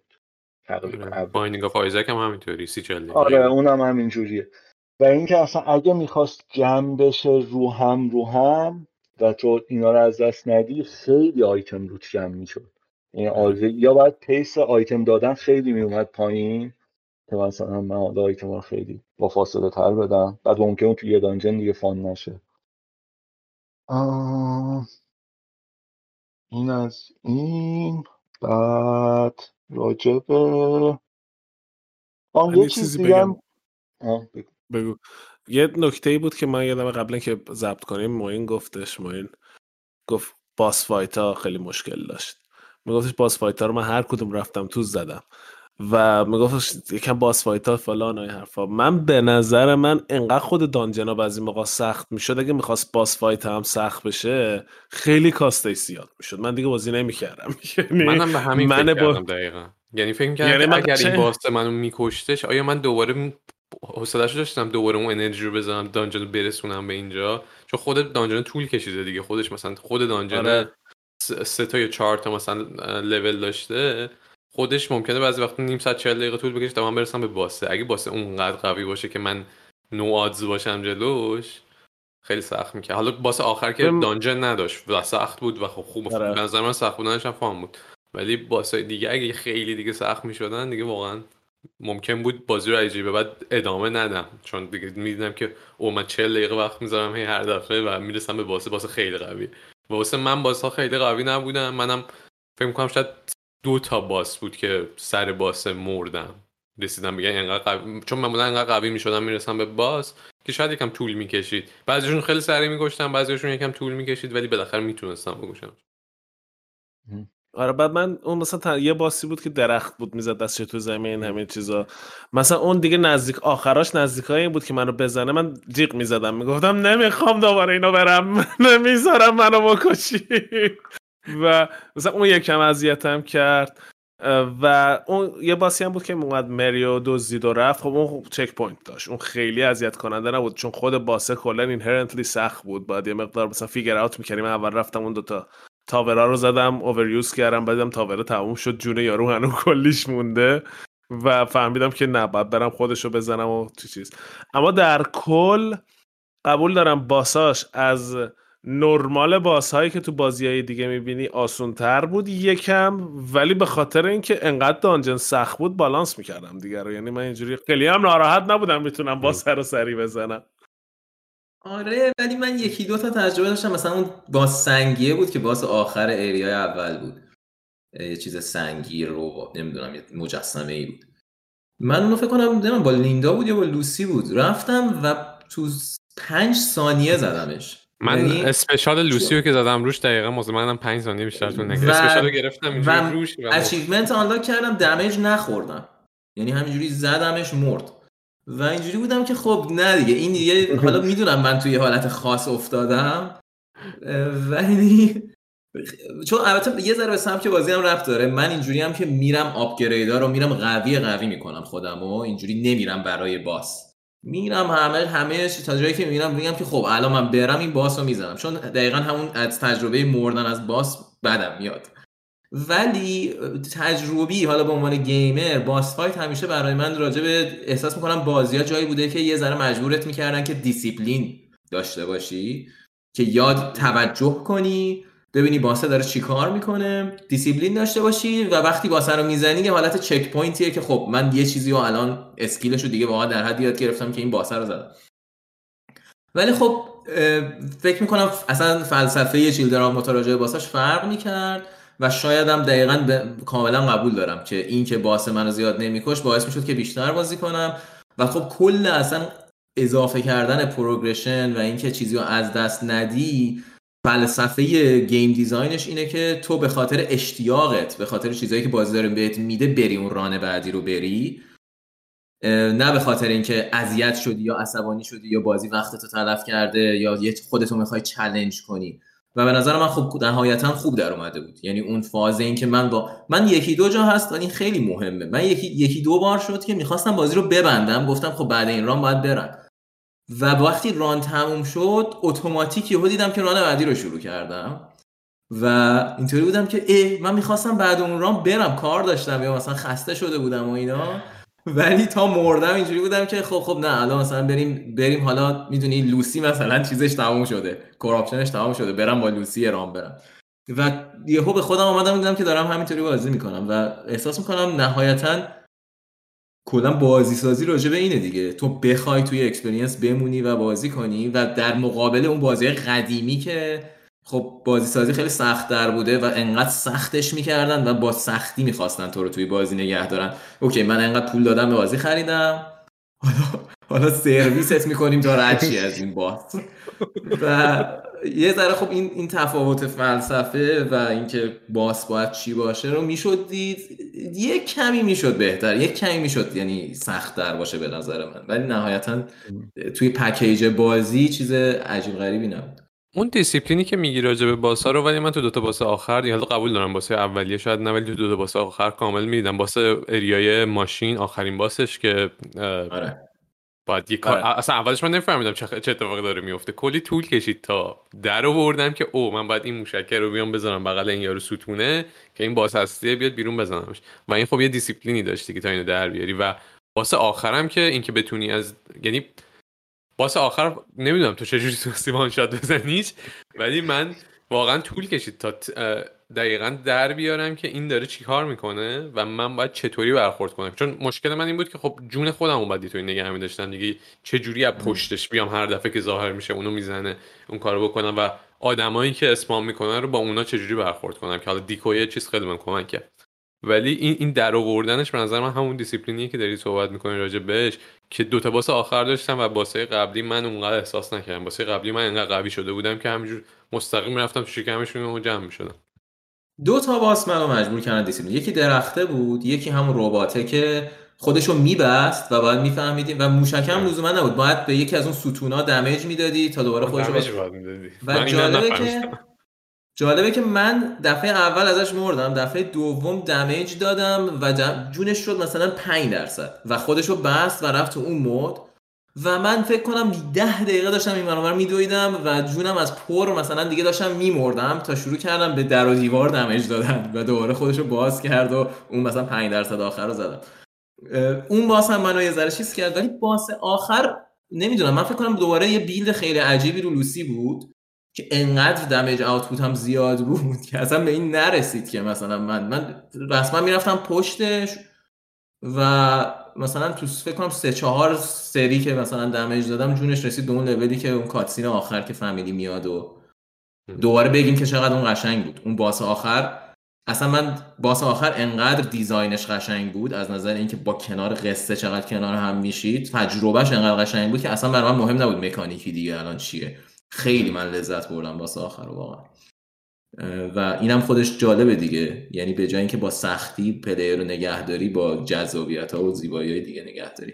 تقریبا بایندینگ آف آیزک هم همینطوری سی چل دقیقه. آره اونم همینجوریه و اینکه اصلا اگه می‌خواست جمع بشه رو هم رو هم و تو اینا رو از دست ندی خیلی آیتم روت جمع می‌شد. یعنی یا باید pace item دادن خیلی میومد پایین که مثلا من حالا آیتم رو خیلی با فاصله تر بدم. بعد ممکنه تو یه dungeon دیگه fun نشه. این از این بعد راجب اون یه چیزی بگم. بگو. یه نکته ای بود که من یادم قبل که ضبط کنیم موین گفتش موین گفت boss fight ها خیلی مشکل داشت. میگفتش boss fight ها رو من هر کدوم رفتم تو زدم. و می‌گفت یکم boss fight ها فلان های حرفا. من به نظر من انقدر خود dungeon ا بعضی موقع سخت می‌شد اگه می‌خواست boss fight هم سخت بشه خیلی cost ش زیاد می‌شد. من دیگه بازی نمی‌کردم. یعنی منم به همین من فکر با... دقیقا. یعنی فکر کردم یعنی اگر چه... این باست منو میکشتش آیا من دوباره حوصله‌اش داشتم دوباره اون انرژی رو بزنم دانجن برسونم به اینجا؟ چون خود دانجن طول کشیده دیگه. خودش مثلا خود دانجن آره. سه تا یا چهار تا مثلا لول داشته. خودش ممکنه بعضی وقت نیم ساعت 40 دقیقه طول بکشه تا من برسم به باسه. اگه باسه اونقدر قوی باشه که من نو آدز باشم جلوش خیلی سخت می‌کنه حالا باسه آخر که دانجن نداشت. و سخت بود و خب خوب آره. به نظر من سخت بودنش هم فهم بود. ولی باسه دیگه اگه خیلی دیگه سخت می‌شدن دیگه واقعا ممکن بود بازی رو به بعد ادامه ندم. چون دیگه می‌دیدم که او من 40 دقیقه وقت می‌ذارم هی هر دفعه و می‌رسم به باسه. باسه خیلی قوی واسه من باسه خیلی قوی نبودم منم فکر می‌کنم شاید دو تا باس بود که سر باس مردم رسیدم بگم انقدر قوی... چون معمولا انقدر قوی می‌شدم می‌رسم به باس که شاید یکم طول می‌کشید. بعضیشون خیلی سریع میکشتم بعضیشون یکم طول می‌کشید ولی بالاخره می‌تونستم بکشم آره بعد من اون مثلا یه boss ی بود که درخت بود می‌زد دستش تو زمین همین چیزا. مثلا اون دیگه نزدیک آخراش نزدیکای این بود که منو بزنه. من جیغ می‌زدم می‌گفتم نمی‌خوام دوباره اینو برم. نمی‌ذارم منو بکشی. و مثلا اون یکم اذیتم کرد. و اون یه boss ی هم بود که اومد مریو دزدید و رفت. خب اون checkpoint داشت. اون خیلی اذیت کننده نبود. چون خود boss ه کلا inherently سخت بود. بعد یه مقدار مثلا figure out می‌کردیم. اول رفتم اون دوتا تاورا رو زدم اووریوز کردم بعدم تاورا تموم شد. جون یارو هنو کلیش مونده. و فهمیدم که نه باید برم خودشو بزنم و تو چیز. اما در کل قبول دارم باساش از نرمال باس هایی که تو بازی های دیگه می‌بینی آسون تر بود یکم ولی به خاطر اینکه انقدر دانجن سخت بود بالانس می‌کردم دیگه رو. یعنی من اینجوری خیلی هم ناراحت نبودم می‌تونم با سر و سری بزنم. آره ولی من یکی دو تا تجربه داشتم. مثلا اون boss سنگیه بود که boss آخر area ی اول بود. یه چیز سنگی رو نمی‌دونم یه مجسمه ای بود. من اونو فکر کنم نمی‌دونم با لیندا بود یا با لوسی بود. رفتم و تو پنج ثانیه زدمش. من یعنی... special لوسیو که زدم روش دقیقا مطمئنم 5 ثانیه بیشتر طول نکرد special گرفتم و روش و achievement unlock کردم damage نخوردم. یعنی همینجوری زدمش مرد. و اینجوری بودم که خب نه دیگه این دیگه حالا می‌دونم من توی حالت خاص افتادم. ولی چون البته یه ذره به سمت بازی هم رفت داره من اینجوری هم که میرم آپگریدا رو میرم قوی قوی می‌کنم خودم و اینجوری نمیرم برای باس. میرم همه همه تا جایی که میرم میگم که خب الان من برم این باس رو می‌زنم. چون دقیقا همون از تجربه مردن از باس بدم میاد. ولی تجربی حالا به عنوان gamer boss fight همیشه برای من راجع به احساس می‌کنم بازی ها جایی بوده که یه ذره مجبورت می‌کردن که دیسیپلین داشته باشی که یاد توجه کنی ببینی boss ه داره چیکار می‌کنه؟ دیسیپلین داشته باشی و وقتی boss ه رو می‌زنی یه حالت checkpoint یه که خب من یه چیزی رو الان skill ش رو دیگه واقعا در حد یاد گرفتم که این boss ه رو زدم. ولی خب فکر می‌کنم اصلا فلسفه چیلدران متراجع باساش فرق می‌کرد و شایدم دقیقا کاملا قبول دارم که این که boss منو زیاد نمیکش باعث می‌شد که بیشتر بازی کنم و خب کل اصلا اضافه کردن progression و اینکه چیزی رو از دست ندی فلسفه game design ش اینه که تو به خاطر اشتیاقت به خاطر چیزایی که بازی داره بهت میده بری اون run بعدی رو بری. نه به خاطر اینکه اذیت شدی یا عصبانی شدی یا بازی وقتتو تلف کرده یا یه خودتو می‌خوای challenge کنی. و به نظر من خب نهایتا خوب در اومده بود. یعنی اون فاز این که من با من یکی دو جا هست این خیلی مهمه. من یکی یکی دو بار شد که می‌خواستم بازی رو ببندم. گفتم خب بعد این ران باید برم. و وقتی ران تموم شد اتوماتیک یهو دیدم که ران بعدی رو شروع کردم. و اینطوری بودم که ای من می‌خواستم بعد اون ران برم کار داشتم یا مثلا خسته شده بودم و اینا. ولی تا مردم اینجوری بودم که خب خب نه الان مثلا بریم بریم حالا می‌دونی لوسی مثلا چیزش تموم شده کراپشنش تموم شده برم با لوسی رام برم. و یهو به خودم آمدم دیدم که دارم همینطوری بازی می‌کنم. و احساس می‌کنم نهایتا کلا بازی سازی راجع به اینه دیگه. تو بخوای توی experience بمونی و بازی کنی و در مقابل اون بازی قدیمی که خب بازی سازی خیلی سخت در بوده و انقدر سختش می‌کردن و با سختی می‌خواستن تو رو توی بازی نگه دارن. okay من انقدر پول دادم به بازی خریدم. حالا حالا سرویست می‌کنیم تا هرچی از این باز و یه ذره خب این این تفاوت فلسفه و اینکه boss باید چی باشه رو می‌شد دید. یه کمی می‌شد بهتر. یک کمی می‌شد یعنی سخت در باشه به نظر من. ولی نهایتا توی package بازی چیز عجیب غریبی نبود. اون دیسیپلینی که میگی راجع به boss ها رو ولی من تو دوتا boss آخر حالا قبول دارم boss اولیه شاید نه ولی تو دوتا boss آخر کامل می‌دیدم. boss area ی ماشین آخرین boss ش که آره. باید یه کار آره. اصلا اولش من نفهمیدم چه, چه اتفاقی داره میفته کلی طول کشید تا در آوردم که او من باید این موشکه رو بیام بذارم بغل این یارو ستونه که این boss هستیه بیاد بیرون بزنمش. و این خب یه دیسیپلینی داشتی که تا اینو در بیاری. و boss آخرم که اینکه بتونی از یعنی boss آخر نمی‌دونم تو چجوری تونستی one shot بزنیش ولی من واقعا طول کشید تا دقیقا در بیارم که این داره چیکار می‌کنه و من باید چطوری برخورد کنم. چون مشکل من این بود که خب جون خودم اون باید توی نگه داشتم. دیگه چجوری از پشتش بیام هر دفعه که ظاهر میشه اونو می‌زنه اون کارو بکنم و آدمایی که اسپام می‌کنن رو با اونا چجوری برخورد کنم که حالا decoy چیز خیلی من کمک کرد ولی این این در آوردنش به نظر من همون دیسیپلینیه که داری صحبت می‌کنی راجع بهش که دو تا boss آخر داشتم و boss ه قبلی من اونقدر احساس نکردم. boss ه قبلی من انقدر قوی شده بودم که همینجور مستقیم رفتم تو شکمشون و جمع می‌شدم. دو تا boss منو مجبور کردن دیسیپلین. یکی درخته بود یکی همون رباته که خودشو میبست و باید میفهمیدیم و موشکم لزوما نبود. باید به یکی از اون ستونا damage می‌دادی تا دوباره خودشو و جالبه که جالبه که من دفعه اول ازش مردم دفعه دوم دمیج دادم و جونش شد مثلا 5 درصد و خودشو بست و رفت تو اون مود و من فکر کنم ده دقیقه داشتم این برابر میدویدم و جونم از پر مثلا دیگه داشتم میمردم تا شروع کردم به در و دیوار دمیج دادن و دوباره خودشو باز کرد و اون مثلا 5 درصد آخر رو زدم. اون باس هم منو یه ذره چیز کرد. ولی باس آخر نمی‌دونم. من فکر کنم دوباره یه بیلد خیلی عجیبی رو لوسی بود که انقدر دمیج آوتپوت هم زیاد بود که اصلا به این نرسید که مثلا من من رسما می‌رفتم پشتش. و مثلا تو فکر کنم سه چهار سری که مثلا دمیج دادم جونش رسید به اون لولی که اون کاتسین آخر که فامیلی میاد و دوباره بگیم که چقدر اون قشنگ بود. اون باس آخر اصلا من باس آخر انقدر دیزاینش قشنگ بود از نظر اینکه با کنار قصه چقدر کنار هم میشید تجربهش انقدر قشنگ بود که اصلا برای من مهم نبود مکانیکی دیگه الان چیه. خیلی من لذت بردم boss آخر واقعا. و اینم خودش جالبه دیگه. یعنی به جای اینکه با سختی player رو نگهداری با جذابیت ها و زیبایی های دیگه نگهداری.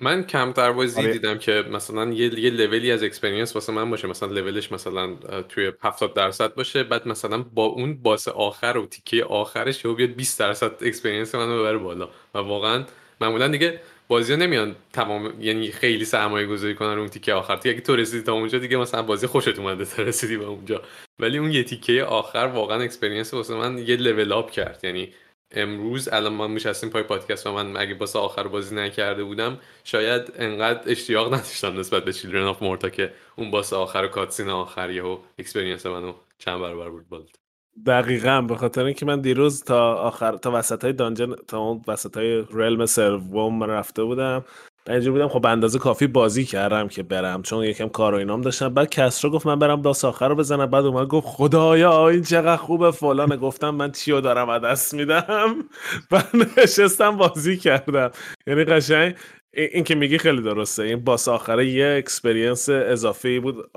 من کمتر بازی آره. دیدم که مثلا یه یه level ی از experience واسه من باشه. مثلا لولش مثلا توی 70 درصد باشه. بعد مثلا با اون boss آخر و تیکه آخرش یهو بیاد 20 درصد experience منو ببره بالا. و واقعا معمولا دیگه بازی ها نمیان تمام یعنی خیلی سرمایه گذاری کنن اون تیکه آخر. اگه تو رسیدی تا اونجا دیگه مثلا بازی خوشت اومده تا رسیدی به اونجا. ولی اون یه تیکه آخر واقعا experience واسه من یه level up کرد. یعنی امروز الان ما میشستیم پای پادکست و من اگه boss آخر بازی نکرده بودم شاید انقدر اشتیاق نداشتم نسبت به Children of Morta که اون boss آخر و cutscene آخر یهو experience منو چند برابر بود بالد دقیقا به خاطر اینکه من دیروز تا آخر تا وسط های dungeon تا اون وسط های realm سروم رفته بودم اینجا بودم خب اندازه کافی بازی کردم که برم چون یکم کار و اینام داشتم. بعد کسرا گفت من برم boss آخر رو بزنم. بعد اومد گفت خدایا این چقدر خوبه فلان گفتم من چیو دارم از دست میدم؟ بعد نشستم بازی کردم. یعنی قشنگ این که میگی خیلی درسته. این boss آخره یه experience اضافه بود.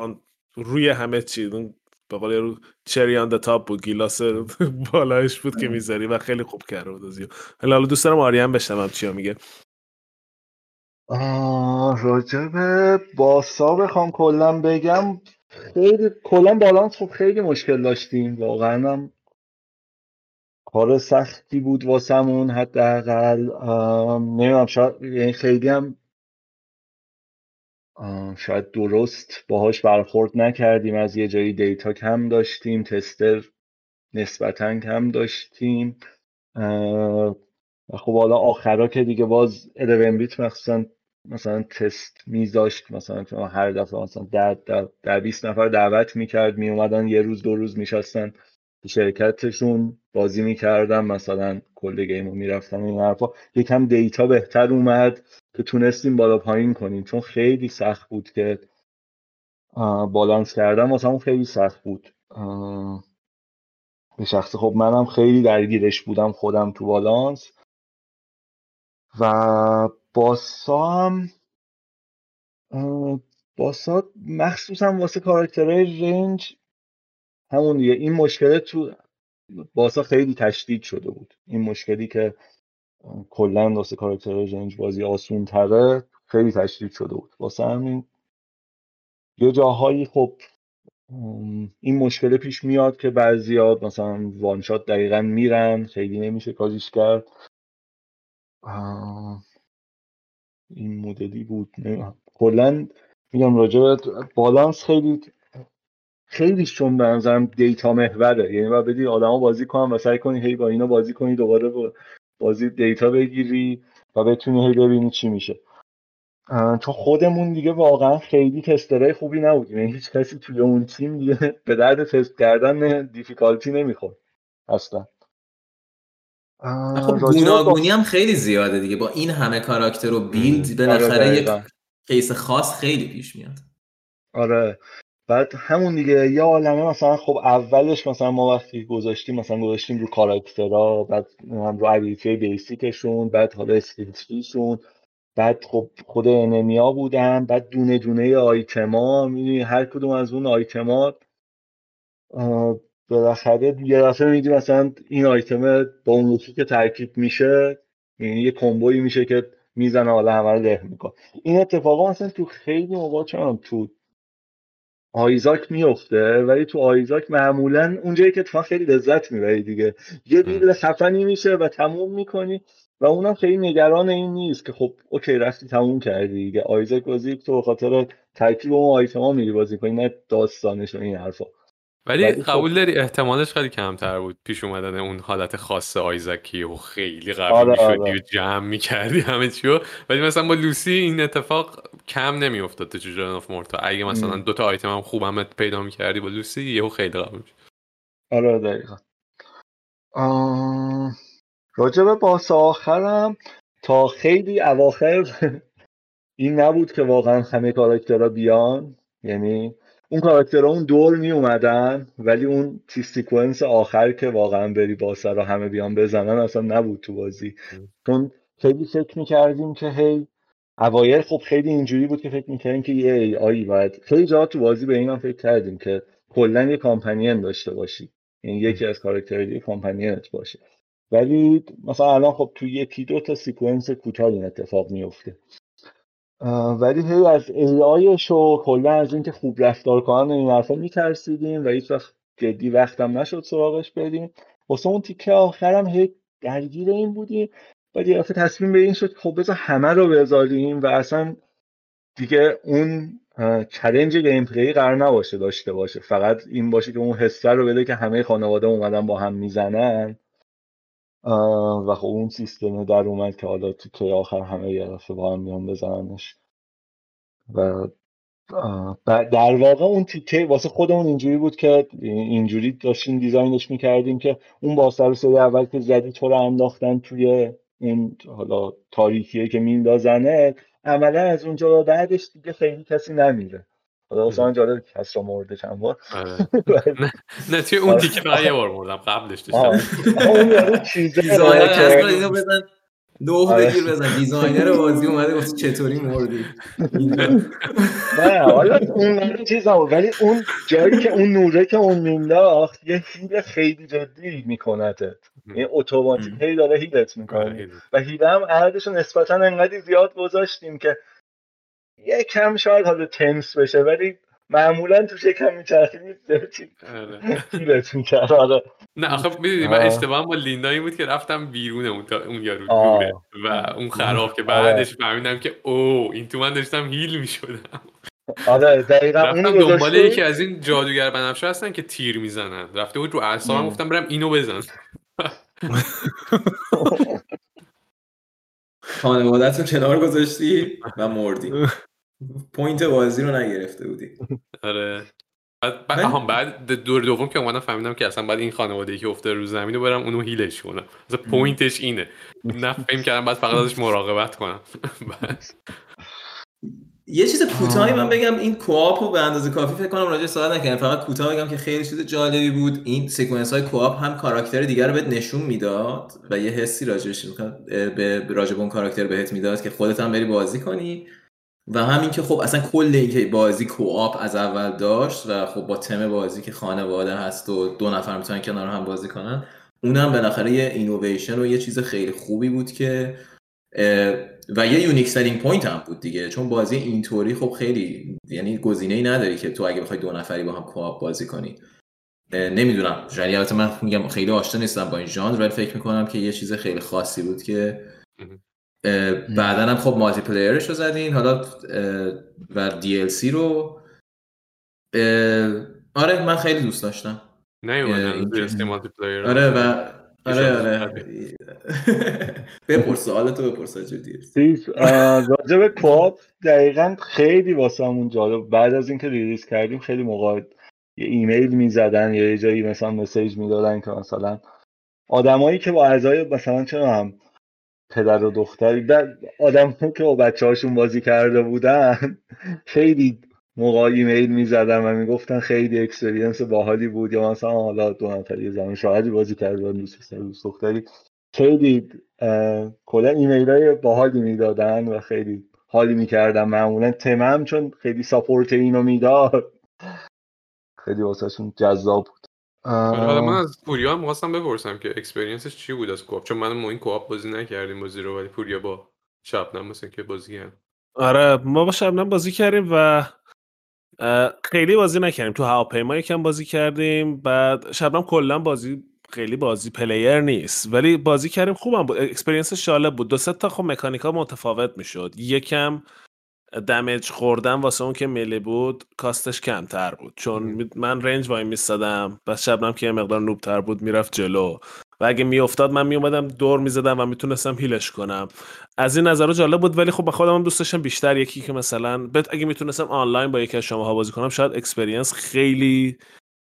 روی همه چی. به قول رو cherry on top بود گیلاس بالایش بود که می‌ذاری و خیلی خوب کرده بود حالا دوست دارم آریان بشنوم چیا میگه. راجب boss ا بخوام کلا بگم خیلی کلا بالانس خب خیلی مشکل داشتیم. واقعا هم کار سختی بود واسمون حداقل. نمی‌دونم شاید یعنی خیلی هم شاید درست باهاش برخورد نکردیم از یه جایی دیتا کم داشتیم تستر نسبتا کم داشتیم. خب حالا آخرا که دیگه باز 11 بیت مخصوصا مثلا تست میذاشت مثلا هر دفعه مثلا در, در, در 20 نفر دعوت می‌کرد میومدن یه روز دو روز میشستن شرکتشون بازی می‌کردم مثلا کل گیم رو می‌رفتم این حرفا. یکم دیتا بهتر اومد. که تونستیم بالا پایین کنیم. چون خیلی سخت بود که بالانس کردم واسه خیلی سخت بود. به شخص خب منم خیلی درگیرش بودم خودم تو بالانس. و باسا هم باسا مخصوصا واسه کاراکترهای رنج همون دیگه. این مشکل تو باسا خیلی تشدید شده بود. این مشکلی که کلا واسه کاراکتر رنج بازی آسون تره خیلی تشدید شده بود. واسه همین یه جاهایی خب این مشکل پیش میاد که بعضیات مثلا وانشات دقیقا میرن خیلی نمیشه کاریش کرد. این مدلی بود کلا میگم راجع بالانس خیلی خیلی چون به نظرم data محوره. یعنی باید بدی آدما بازی کنن و سعی کنی هی با اینا بازی کنی دوباره با بازی data بگیری و بتونی هی ببینی چی میشه. چون خودمون دیگه واقعا خیلی tester های خوبی نبودیم. یعنی هیچ کسی توی اون تیم دیگه به درد تست کردن difficulty نمی‌خورد. اصلا. خب گوناگونی هم خیلی زیاده دیگه. با این همه کاراکتر و build بالاخره آره یک case خاص خیلی پیش میاد. آره. بعد همون دیگه یه عالمه مثلا خب اولش مثلا ما وقتی گذاشتیم مثلا گذاشتیم رو کاراکترها بعد رو ability basic شون بعد حالا skill tree شون بعد خب خود enemy ا بودن بعد دونه دونه آیتما می‌دونی هر کدوم از اون آیتما بالاخره یه دفعه میدی مثلا این آیتم با اون یکی که ترکیب میشه یعنی یه combo یی میشه که می‌زنه حالا همه رو له می‌کنه. این اتفاقا مثلا تو خیلی موقع چون تو Isaac میفته ولی تو Isaac معمولا اونجایی که تو خیلی لذت می‌بری دیگه. یه build خفنی میشه و تموم می‌کنی و اونم خیلی نگران این نیست که خب okay رفتی تموم کردی دیگه. Isaac بازی تو خاطر ترکیب اون آیتما میری بازی کنی نه داستانش و این حرفا. ولی خب قبول داری احتمالش خیلی کمتر بود پیش اومدن اون حالت خاص Isaac ی و خیلی قوی آره می‌شدی آره. و جمع می‌کردی همه چیو ولی مثلا با لوسی این اتفاق کم نمیافتاد تو Children of Morta. اگه مثلا دو تا آیتم هم خوب هم پیدا می‌کردی با لوسی یهو خیلی قوی میشه آره دقیقا. راجب boss آخرم تا خیلی اواخر این نبود که واقعا همه کاراکترها بیان. یعنی اون کاراکترها اون دور می اومدن ولی اون تی sequence آخر که واقعا بری boss ه رو همه بیان بزنن اصلا نبود تو بازی. چون خیلی فکر می‌کردیم که هی اوایل خب خیلی اینجوری بود که فکر می‌کردیم که یه AI باید خیلی جا تو بازی به اینم فکر کردیم که کلا یه companion داشته باشی. این یعنی یکی از کاراکترهای companion ت باشه. ولی مثلا الان خب تو یکی دو تا sequence کوتاه این اتفاق میفته ولی هی از AI ش و کلا از اینکه خوب رفتار کنن این حرفا میترسیدیم و هیچ وقت جدی وقتم نشد سراغش بریم. واسه اون تیکه آخرم هی درگیر این بودیم ولی یه تصمیم به این شد خب بذار همه رو بذاریم و اصلا دیگه اون challenge gameplay قرار نباشه داشته باشه. فقط این باشه که اون حسه رو بده که همه خانواده اومدن با هم می‌زنن. و خب اون سیستم در اومد که حالا تو که آخر همه یه دفعه با هم میان بزننش. و در واقع اون تیکه واسه خودمون اینجوری بود که اینجوری داشتیم design ش می‌کردیم که اون boss ه سری اول که زدی تو رو انداختن توی اون حالا تاریکیه که میندازنه عملا از اونجا بعدش دیگه خیلی کسی نمیره. حالا اصلا جالب کس را مرده چند بار. آره. نه توی اون تیکه فقط یه بار مردم قبلش داشتم. اون یارو چیزه. اینو بزن. نه بگیر بزن. دیزاینر بازی اومده گفت چطوری مردی؟ نه حالا اون چیز نبود. ولی اون جایی که اون نوره که اون مینداخت یه هیل خیلی جدی میکنتت یه اتوماتیک هی داره هیلت می‌کنه. و هیل هم عددش نسبتا انقدر زیاد گذاشتیم که یه کم شاید حالا تنس بشه ولی معمولا توش یکم میچرخید تیرت می‌کرد آره. نه آخه می‌دونی من اشتباهم با لیندا این بود که رفتم بیرون اون تا اون یارو دوره و اون خراب که آره. بعدش فهمیدم که او این تو من داشتم هیل می‌شدم. آره دقیقا رفتم دنبال یکی از این جادوگر بنفشه هستن که تیر می‌زنن. رفته بود رو اعصابم گفتم برم اینو بزن خانوادت رو کنار گذاشتی و مردی. point بازی رو نگرفته بودی. آره. بعد بعد, بعد دور دوم که اومدم فهمیدم که اصلا بعد این خانواده که افته رو زمین رو برم اونو heal ش کنم. مثلا point ش اینه. نه فهم کردم بعد فقط ازش مراقبت کنم. یه چیز کوتاهی من بگم این co-op رو به اندازه کافی فکر کنم راجع صحبت نکردم فقط کوتاه بگم که خیلی چیز جالبی بود. این sequence های co-op هم کاراکتر دیگر رو بهت نشون می‌داد و یه حسی راجعش به راجع اون کاراکتر بهت می‌داد که خودت هم بری بازی کنی. و همین که خب اصلا کل اینکه بازی co-op از اول داشت و خب با تم بازی که خانواده هست و دو نفر می‌تونن کنار هم بازی کنن اونم بالاخره یه اینویشن و یه چیز خیلی خوبی بود که و یه unique selling point هم بود دیگه. چون بازی اینطوری خب خیلی یعنی گزینه ای نداری که تو اگه بخوای دو نفری با هم co-op بازی کنی. نمی‌دونم. یعنی البته من میگم خیلی آشنا نیستم با این ژانر ولی فکر می‌کنم که یه چیز خیلی خاصی بود که بعدا هم خب multiplayer ش رو زدین حالا و DLC رو. آره من خیلی دوست داشتم. نه multiplayer آره و آره آره. بپرس سوالتو بپرس جدی راجب co-op دقیقا خیلی واسه همون جالب. بعد از اینکه release کردیم خیلی موقع یه ایمیل می‌زدن یا یه جایی مثلا message می‌دادن که مثلا آدمایی که با اعضای مثلا چرا هم پدر و دختری. آدم که با بچه هاشون بازی کرده بودن خیلی موقع ایمیل می‌زدن و می‌گفتن خیلی experience باحالی بود. یا مثلا حالا دو نفری زن شوهری بازی کردن دوست دوست دختری. خیلی کلا ایمیل های باحالی می‌دادن و خیلی حال می‌کردم معمولا تمام چون خیلی support اینو می‌داد. خیلی واسهشون جذاب بود. حالا من از پوریا هم خواستم بپرسم که experience ش چی بود از co-op؟ چون من ما این co-op بازی نکردیم بازی رو ولی پوریا با شبنم مثلا که بازی کرد. آره ما با شبنم بازی کردیم و خیلی بازی نکردیم. تو هواپیما یکم بازی کردیم. بعد شبنم کلا بازی خیلی بازی player نیست. ولی بازی کردیم خوبم بود. experience جالب بود. دو سه تا خب مکانیکا متفاوت می‌شد. یکم damage خوردن واسه اون که melee بود cost ش کمتر بود. چون من range وای میستادم و شبنم که یه مقدار noob تر بود می‌رفت جلو. و اگه میافتاد من میومدم دور می‌زدم و می‌تونستم heal ش کنم. از این نظر جالب بود ولی خب با خودم دوست داشتم بیشتر یکی که مثلا بت اگه می‌تونستم آنلاین با یکی از شما بازی کنم شاید experience خیلی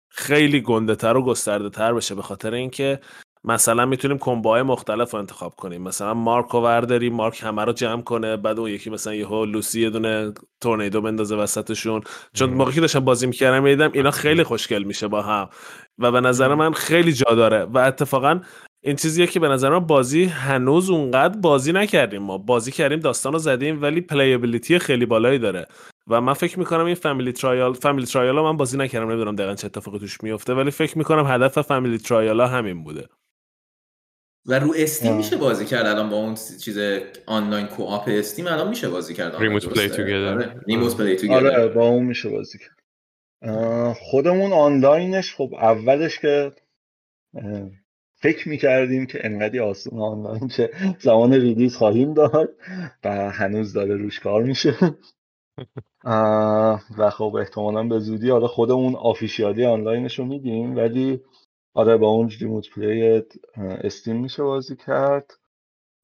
خیلی گنده تر و گسترده تر بشه. به خاطر اینکه مثلا می‌تونیم combo های مختلف رو انتخاب کنیم. مثلا مارک رو ورداریم مارک همه رو جمع کنه بعد اون یکی مثلا یهو لوسی یه دونه tornado بندازه وسطشون. چون موقعی که داشتم بازی می‌کردم می‌دیدم اینا خیلی خوشگل میشه با هم. و به نظر من خیلی جا داره. و اتفاقا این چیزیه که به نظر من بازی هنوز اونقدر بازی نکردیم ما. بازی کردیم داستان رو زدیم ولی playability خیلی بالایی داره. و من فکر می‌کنم این Family Trial Family Trial من بازی نکردم. نمی‌دونم دقیقا چه اتفاقی توش میفته ولی فکر می‌کنم هدف Family Trial همین بوده. و رو Steam میشه بازی کرد الان با اون چیز آنلاین co-op Steam الان میشه بازی کرد Remote Play Together Remote Play آره با اون میشه بازی کرد. خودمون آنلاینش خب اولش که فکر می‌کردیم که انقدی آسون آنلاین چه زمان release خواهیم داد و هنوز داره روش کار میشه. و خب احتمالا به زودی حالا خودمون officially آنلاینش رو میدیم ولی آره با اون Remote Play Steam میشه بازی کرد.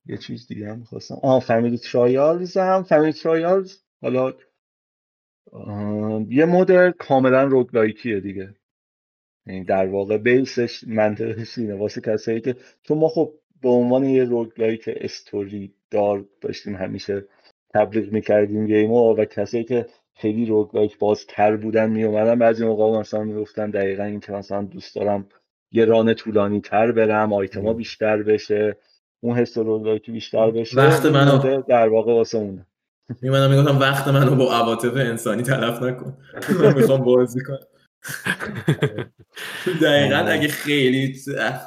یه چیز دیگه هم می‌خواستم. آه Family Trials هم Family Trials. حالا یه مدل کاملا roguelike یه دیگه. یعنی در واقع base ش منطقش اینه. واسه کسایی که چون ما خب به عنوان یه roguelike story دار داشتیم همیشه تبلیغ می‌کردیم game و و کسایی که خیلی roguelike بازتر بودن میومدن بعضی موقع مثلا می‌گفتن دقیقا این که مثلا دوست دارم یه run طولانی تر برم آیتما بیشتر بشه اون حس roguelike ی بیشتر بشه وقت منو در واقع واسه اونه. میمونم می‌گفتم وقت منو با عواطف انسانی تلف نکن. من می‌خوام بازی کنم. دقیقا اگه خیلی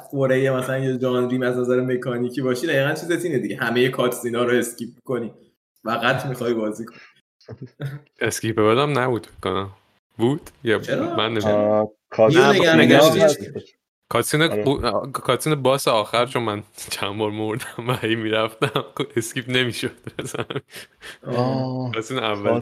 خوره مثلا یه genre یم از نظر مکانیکی باشی دقیقا چیزت اینه دیگه. همه cutscene ا رو skip کنی. فقط می‌خوای بازی کنی. skip بدم نبود کنم. بود؟ یا؟ من نمی‌دونم cutscene cutscene boss آخر چون من چند بار مردم و هی می‌رفتم. skip نمی‌شد. cutscene اول.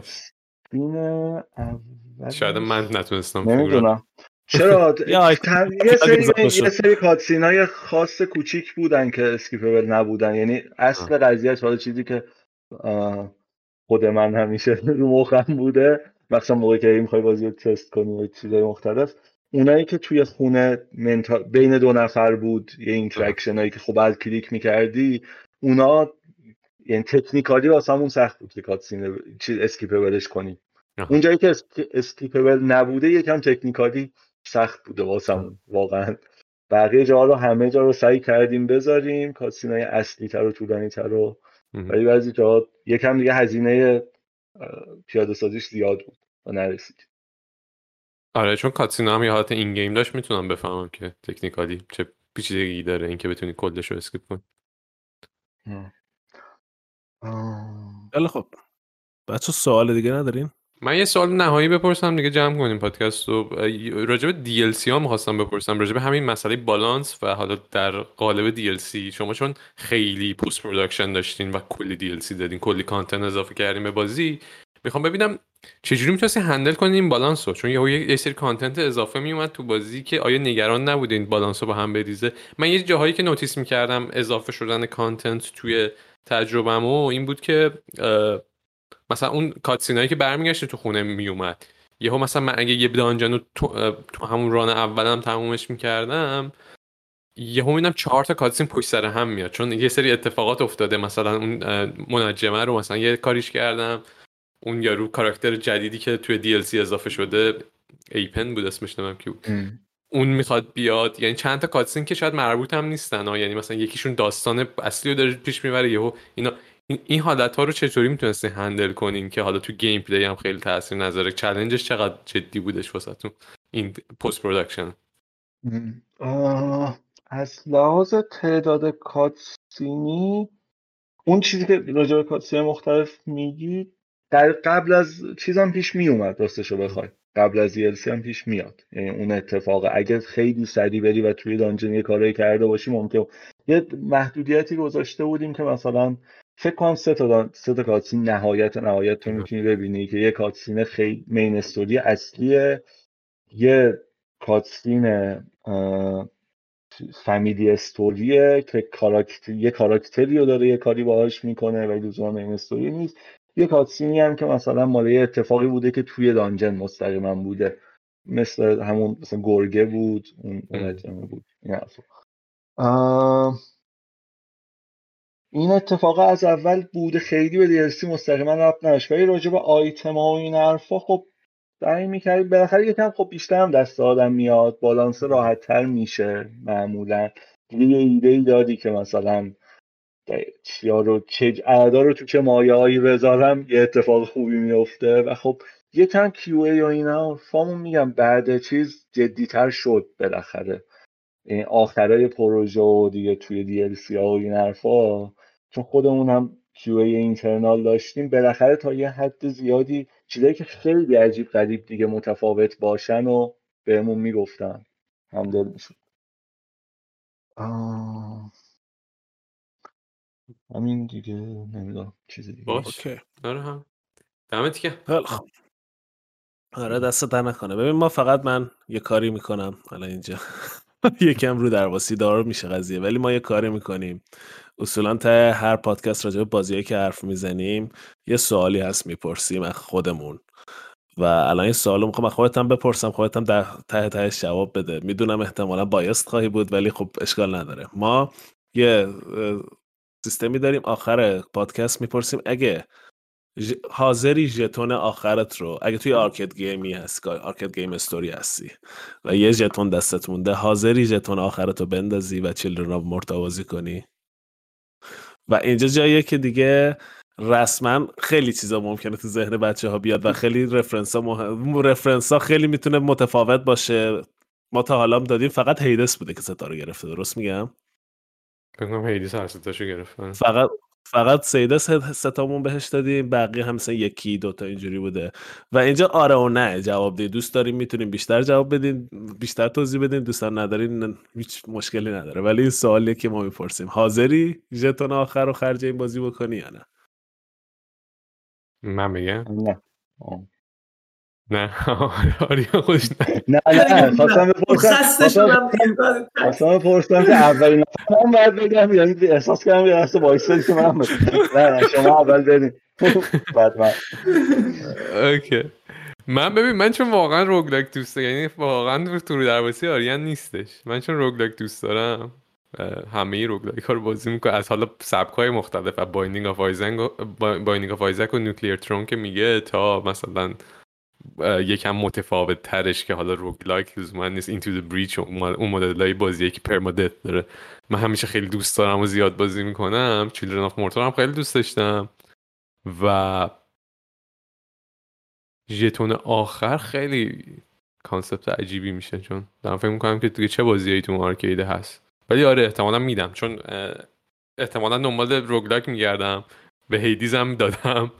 شاید من نتونستم نمی‌دونم. چرا؟ یه سری یه سری cutscene های خاص کوچیک بودن که skippable نبودن. یعنی اصل قضیه حالا چیزی که خود من همیشه رو مخم بوده. مثلا موقعی که می‌خوای بازی رو تست کنی و چیزای مختلف. اونایی که توی خونه منتا... بین دو نفر بود یه interaction هایی که خب بعد کلیک می‌کردی اونا یعنی technically واسه همون سخت بود که cutscene چیز skippable ش کنی. اونجایی که skippable نبوده یکم technically سخت بوده واسمون واقعا. بقیه جاها رو همه جا رو سعی کردیم بذاریم cutscene های اصلی تر و طولانی تر رو ولی بعضی جاها یکم دیگه هزینه پیاده سازیش زیاد بود و نرسید. آره چون cutscene ا هم یه حالت in-game داشت می‌تونم بفهمم که technically چه پیچیدگی داره اینکه بتونی کدش رو skip کنی. خیلی خب بچه سوال دیگه ندارین؟ من یه سوال نهایی بپرسم دیگه جمع کنیم پادکست رو. راجب DLC ها می‌خواستم بپرسم راجب همین مسئله بالانس و حالا در قالب DLC شما چون خیلی post production داشتین و کلی DLC دادین کلی content اضافه کردین به بازی می‌خوام ببینم چجوری می‌تونستی handle کنین این بالانس رو؟ چون یه سری content اضافه میومد تو بازی که آیا نگران نبودین بالانس رو به هم بریزه؟ من یه جاهایی که notice می‌کردم اضافه شدن content توی تجربهمو این بود که مثلا اون cutscene ایی که برمیگشته تو خونه میومد یهو مثلا من اگه یه dungeon رو تو, تو همون run اولم تمومش می‌کردم یهو می‌بینم چهار تا cutscene پشت سر هم میاد. چون یه سری اتفاقات افتاده. مثلا اون منجمه رو مثلا یه کاریش کردم. اون یارو کاراکتر جدیدی که توی DLC اضافه شده ایپن بود اسمش نمیم کی بود اون می‌خواد بیاد یعنی چند تا cutscene که شاید مربوط هم نیستن ها. یعنی مثلا یکیشون داستان اصلی رو داره پیش می‌بره یهو اینا این حالت ها رو چطوری می‌تونستی handle کنین که حالا تو gameplay هم خیلی تاثیر نذاره؟ challenge ش چقدر جدی بودش واسهتون؟ این post production از لحاظ تعداد کاتسینی اون چیزی که راجع به کاتسین مختلف میگی در قبل از چیزم پیش میومد راستشو بخوای. قبل از DLC هم پیش میاد. یعنی اون اتفاق. اگه خیلی سریع بری و توی دانجن یه کاری کرده باشی ممکن یه محدودیتی گذاشته بودیم که مثلا فکر کنم سه تا سه تا کاتسین نهایت نهایت تو می‌تونی ببینی که یه کاتسین خیلی مین استوری اصلیه یه کاتسین فامیلی استوریه که کاراکتر یه کاراکتری رو داره یه کاری باهاش می‌کنه ولی لزوما مین استوری نیست. یه کاتسینی هم که مثلا مال یه اتفاقی بوده که توی دانجن مستقیما بوده. مثل همون مثلا گرگه بود اون اون بود. این این اتفاق از اول بوده خیلی به دیلسی مستقیما ربط نداشت. ولی راجع به آیتم ها و این حرفا خب سعی می‌کردی بالاخره یکم خب بیشتر هم دست آدم میاد. بالانس راحت تر میشه معمولا. دیگه یه ایده ای دادی که مثلا چیا رو چه اعدا رو تو چه مایه هایی بذارم یه اتفاق خوبی میفته و خب یکم کیو ای و اینا فامون میگم بعد چیز جدیتر شد بالاخره. این آخرای پروژه و دیگه توی سی ها و این حرفا. چون خودمون هم کیو ای اینترنال داشتیم. بالاخره تا یه حد زیادی چیزایی که خیلی عجیب غریب دیگه متفاوت باشن و بهمون می‌گفتن. همدل می‌شد. همین دیگه نمی‌دونم چیز دیگه. باش. آره هم دمت که آره دست در نکنه. ببین ما فقط من یه کاری می‌کنم حالا اینجا. یکم رو درواسی دار میشه قضیه ولی ما یه کاری می‌کنیم. اصولا تا هر پادکست راجع به بازیایی که حرف می‌زنیم یه سوالی هست می‌پرسیم از خودمون. و الان این سوالو می‌خوام خودتم بپرسم خودتم در ته ته جواب بده. می‌دونم احتمالا biased خواهی بود ولی خب اشکال نداره. ما یه سیستمی داریم آخر پادکست می‌پرسیم اگه حاضری ژتون آخرت رو اگه توی arcade game ی هست arcade game store ی هستی و یه ژتون دستت مونده حاضری ژتون آخرت رو بندازی و Children of Morta بازی کنی. و اینجا جاییه که دیگه رسما خیلی چیزا ممکنه تو ذهن بچه ها بیاد و خیلی رفرنس ها, مهم... رفرنس ها خیلی می‌تونه متفاوت باشه. ما تا حالا دادیم فقط هیدس بوده که ستاره گرفته درست میگم؟ بگم هیدس هر ستاشو گرفته فقط فقط سیده ستامون بهش دادیم بقیه هم مثلا یکی دوتا اینجوری بوده. و اینجا آره و نه جواب دی دوست داریم می‌تونیم بیشتر جواب بدین بیشتر توضیح بدین. دوستان ندارین هیچ مشکلی نداره. ولی این سوالیه که ما می‌پرسیم. حاضری ژتون آخر رو خرج این بازی بکنی یا نه؟ من میگم نه. نه آریا خودش نه. نه خواستم بپرسم خواستم بپرسم که اولین من باید بگم یعنی احساس کردم یه دست وایسادی که من نه نه شما اول بدین بعد من. okay. من ببین من چون واقعا roguelike دوست دارم یعنی واقعا تو رودرواسی آریان نیستش. من چون roguelike دوست دارم همه roguelike ها رو بازی می‌کنه از حالا سبک های مختلف از Binding of Isaac Binding of Isaac و Nuclear Throne بگیر تا مثلا یکم متفاوت ترش که حالا roguelike لزوما نیست. Into the Breach اون مدل های بازیه که permadeath داره. من همیشه خیلی دوست دارم و زیاد بازی می‌کنم. Children of Morta هم خیلی دوست داشتم. و ژتون آخر خیلی concept عجیبی میشه چون دارم فکر می‌کنم که دیگه چه بازیایی تو arcade ه هست. ولی آره احتمالا میدم. چون احتمالا دنبال roguelike میگردم. به Hades هم دادم.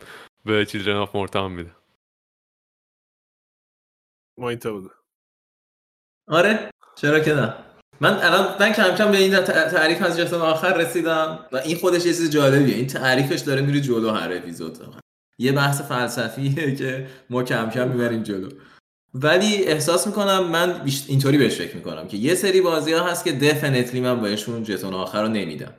به Children of Morta هم میدم. ما این بگو. آره چرا که نه. من الان من کم کم به این تعریف از جسم آخر رسیدم و این خودش یه چیز جالبیه. این تعریفش داره میره جلو هر اپیزود یه بحث فلسفیه که ما کم کم می‌بریم جلو. ولی احساس می‌کنم من اینطوری بهش فکر می‌کنم که یه سری بازی ها هست که definitely من بهشون ژتون آخر رو نمیدم.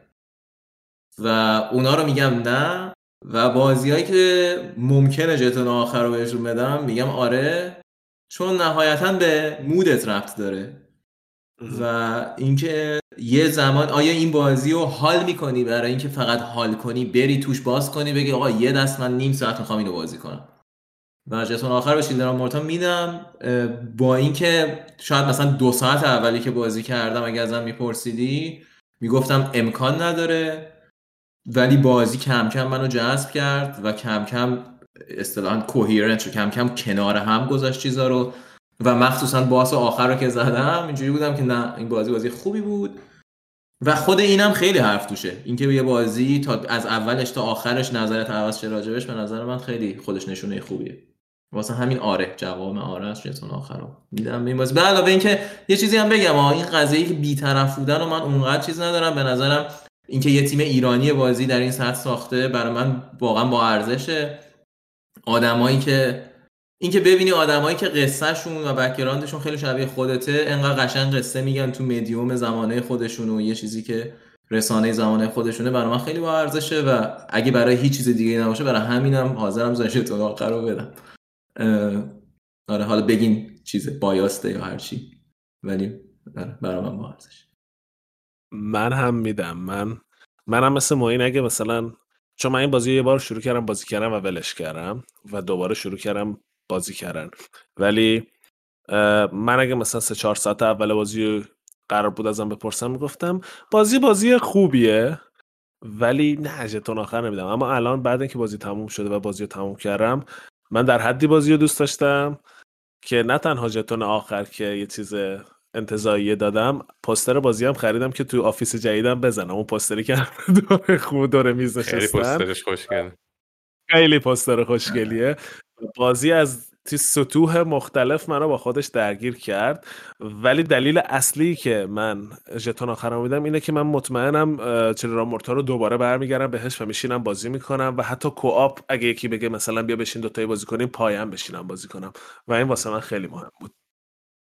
و اونا رو میگم نه و بازیهایی که ممکنه جتون آخر رو بهشون بدم میگم آره چون نهایتا به مودت رفت داره. و اینکه یه زمان آیا این بازی رو حال می‌کنی برای اینکه فقط حال کنی بری توش باز کنی بگی آقا یه دست من نیم ساعت می‌خوام اینو بازی کنم. و جتون آخر به شیلدران مورتا میدم. با اینکه شاید مثلا دو ساعت اولی که بازی کردم اگه ازم میپرسیدی می‌گفتم امکان نداره. ولی بازی کم کم منو جذب کرد و کم کم اصطلاحا کوهیرنت کم کم کنار هم گذاشت چیزا رو. و مخصوصا باس آخر رو که زدم اینجوری بودم که نه این بازی بازی خوبی بود. و خود اینم خیلی حرف توشه. اینکه یه بازی تا از اولش تا آخرش نظرت عوض شه راجبش به نظر من خیلی خودش نشونه خوبیه. واسه همین آره جواب آره است جتون آخر میدم این بازی. به علاوه اینکه یه چیزی هم بگم این قضیه که بی‌طرف بودن و من اونقدر چیز ندارم. به نظرم اینکه یه تیم ایرانی بازی در این سطح ساخته برای من واقعا با ارزشه. آدمایی که اینکه ببینی آدمایی که قصهشون و background شون خیلی شبیه خودته انقدر قشنگ قصه میگن تو مدیوم زمانه خودشون و یه چیزی که رسانه زمانه خودشونه. برای من خیلی با ارزشه و اگه برای هیچ چیز دیگه نباشه برای همینم حاضرم ژتون آخر رو بدم. آره حالا بگین چیز بایاسته یا هر چی. ولی آره برای من با ارزش. من هم میدم. من منم مثل موین اگه مثلا چون من این بازی یه بار شروع کردم بازی کردم و ولش کردم و دوباره شروع کردم بازی کردن. ولی من اگه مثلا سه چهار ساعت اول بازی قرار بود ازم بپرسم می‌گفتم بازی بازی خوبیه ولی نه جتون آخر نمیدم. اما الان بعد اینکه بازی تموم شده و بازی رو تموم کردم من در حدی بازی رو دوست داشتم که نه تنها ژتون آخر که یه چیز اضافه‌ای دادم. پوستر بازی هم خریدم که تو office جدیدم بزنم. اون پوستری که دور خوب دور میز خیلی پوسترش خوشگله خیلی پوستر خوشگلیه. بازی از تی سطوح مختلف منو با خودش درگیر کرد. ولی دلیل اصلی که من ژتون آخرم میدم اینه که من مطمئنم Children of Morta رو دوباره برمیگردم بهش و میشینم بازی می‌کنم و حتی co-op اگه یکی بگه مثلا بیا بشین دوتایی بازی کنیم پایم بشینم بازی کنم. و این واسه من خیلی مهم بود.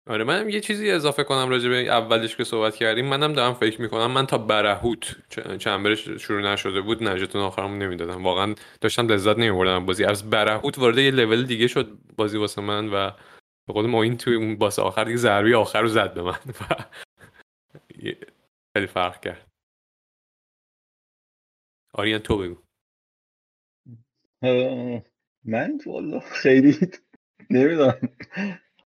آره منم یه چیزی اضافه کنم راجع به اولش که صحبت کردیم. منم دارم فکر می‌کنم من تا برهوت چنبرش شروع نشده بود نجاتون آخرم نمی‌دادم. واقعا داشتم لذت نمیبردم بازی. از برهوت وارد یه لول دیگه شد بازی واسه من و به قول ما این توی اون باس آخر دیگه ضربی آخر رو زد به من و خیلی فرق کرد. آریان تو بگو. من والا خیلی نمی‌دونم.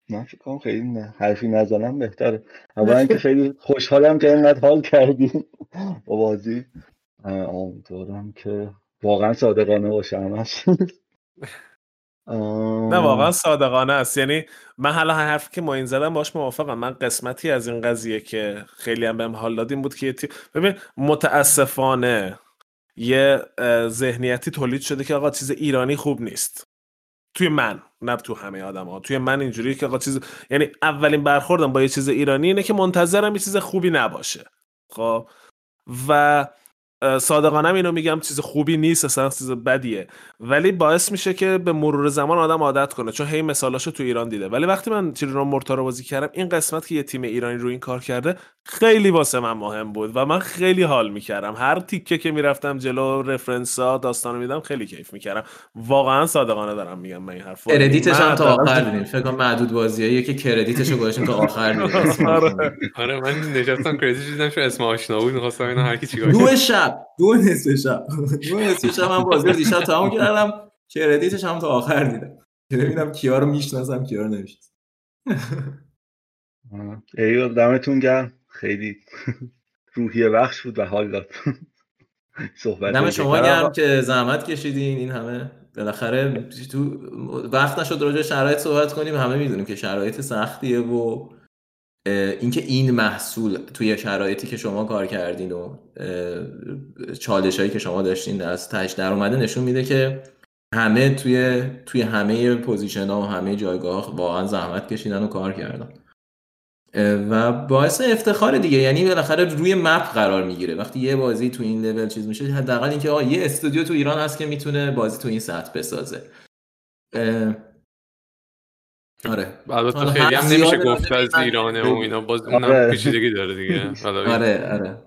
من فکر کنم خیلی نه حرفی نزنم بهتره. اولا اینکه خیلی خوشحالم که اینقدر حال کردی. با بازی. امیدوارم که واقعا صادقانه باشه همش. نه واقعا صادقانه است. یعنی من حالا حرفی که ما این زدم باش موافقم. من قسمتی از این قضیه که خیلی هم بهم حال دادیم بود که ببین متاسفانه یه ذهنیتی تولید شده که آقا چیز ایرانی خوب نیست. توی من نه تو همه آدم ها توی من اینجوری که آقا چیز یعنی اولین برخوردم با یه چیز ایرانی اینه که منتظرم یه چیز خوبی نباشه. خب؟ و صادقانم اینو میگم چیز خوبی نیست اصلا چیز بدیه ولی باعث میشه که به مرور زمان آدم عادت کنه چون هی مثالاشو تو ایران دیده ولی وقتی من چیرون مورتا رو بازی کردم این قسمت که یه تیم ایرانی رو این کار کرده خیلی واسه من مهم بود و من خیلی حال می‌کردم هر تیکه که می‌رفتم جلو رفرنس ها داستانو میدم خیلی کیف می‌کردم واقعا صادقانه دارم میگم من این حرف کردیتش هم تا آخر دیدیم فکر کنم معدود بازیایی که کردیتش گذاشتیم تا آخر آره. آره من نشستم کردیت دیدم چون اسم آشنا بود می‌خواستم اینا هر کی چیکار دو شب دو نصف شب. دو نصف شب من بازی رو دیشب تموم کردم کردیتش هم تا آخر دیدم. که ببینم کیا رو می‌شناسم کیا رو نمی‌شناسم. ایول دمتون گرم. خیلی روحیه بخش بود و حال داد. صحبت دم شما گرم که زحمت کشیدین. این همه بالاخره تو وقت نشد راجع شرایط صحبت کنیم. همه می‌دونیم که شرایط سختیه و اینکه این محصول توی شرایطی که شما کار کردین و چالش هایی که شما داشتین از توش در اومده نشون میده که همه توی توی همه position ها و همه جایگاه واقعا زحمت کشیدن و کار کردن. و باعث افتخار دیگه. یعنی بالاخره روی مپ قرار می‌گیره. وقتی یه بازی تو این لول چیز میشه حداقل اینکه آقا یه استودیو تو ایران هست که می‌تونه بازی تو این سطح بسازه. آره. البته خیلی هم نمیشه گفت از ایرانه و اینا. باز اونم آره. پیچیدگی داره دیگه. آره آره.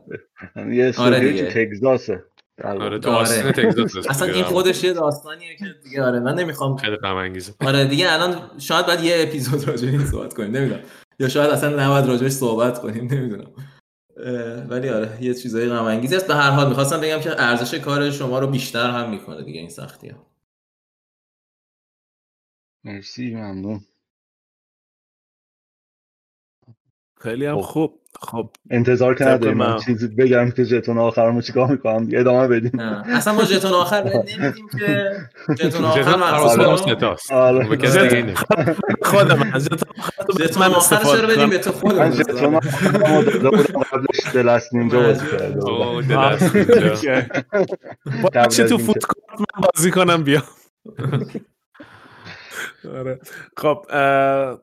یه استودیو تو تگزاسه. آره تو آره. تگزاس اصلا این خودش یه داستانیه که دیگه آره. من نمی‌خوام خیلی غم آره دیگه الان شاید بعد یه اپیزود راجع این صحبت کنیم نمی‌دونم. یا شاید اصلا نباید راجبش صحبت کنیم نمی‌دونم. ولی آره یه چیزای غم انگیزی است. به هر حال می‌خواستم بگم که ارزش کار شما رو بیشتر هم می‌کنه دیگه این سختی ها. مرسی ممنون. خیلی هم خب. خوب. خب انتظار کرده من چیزی بگم که جتون آخرمو چیکار می‌کنم؟ ادامه بدیم. اصلا ما جتون آخر نمیدیم که. جتون آخر آره. خود من جتون آخر چرا بدیم به تو خود من جتون آخر قبلش دلست نینجا بازی کرده چه تو فوتکورت من بازی کنم بیا. آره. خب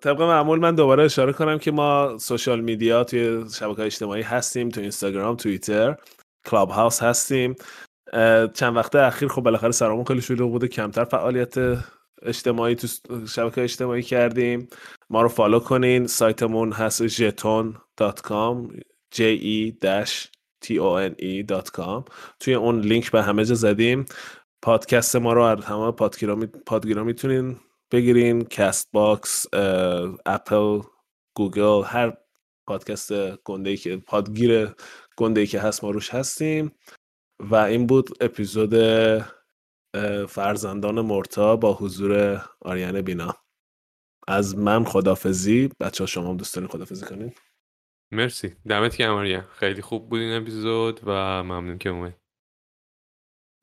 طبق معمول من دوباره اشاره کنم که ما سوشال میدیا توی شبکه اجتماعی هستیم تو اینستاگرام توییتر Clubhouse هستیم چند وقته اخیر خب بالاخره سرمون خیلی شلوغ بوده کمتر فعالیت اجتماعی تو شبکه اجتماعی کردیم. ما رو follow کنین سایتمون هست jeton.com j e t o n e.com توی اون لینک به همه جا زدیم. پادکست ما رو از همه پادگیرا می‌تونین بگیرین Castbox Apple Google هر پادکست گنده ای که پادگیر گنده ای که هست ما روش هستیم. و این بود اپیزود فرزندان مرتا با حضور آریان بینا. از من خدافزی بچه ها شما هم دوست دارین خدافزی کنین. مرسی. دمت گرم آریان. خیلی خوب بود این اپیزود و ممنون که اومد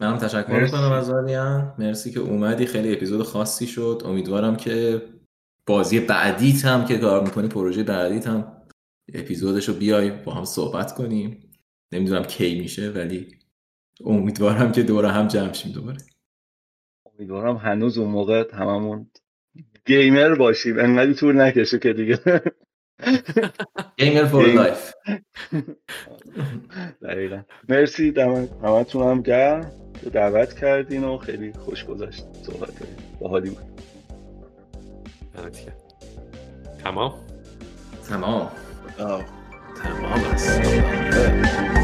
منم تشکر می‌کنم از آریان مرسی که اومدی. خیلی اپیزود خاصی شد. امیدوارم که بازی بعدیت هم که کار می‌کنی پروژه بعدیت هم اپیزودش رو بیای با هم صحبت کنیم. نمی‌دونم کی میشه ولی امیدوارم که دوره هم جمع شیم دوباره. امیدوارم هنوز اون موقع هممون گیمر باشیم. انقدر طول نکشه که دیگه. gamer for life دقیقا. مرسی همتون هم گرم. دعوت کردین و خیلی خوش گذشت صحبت با حالی بود. تمام؟ تمام. تمام است.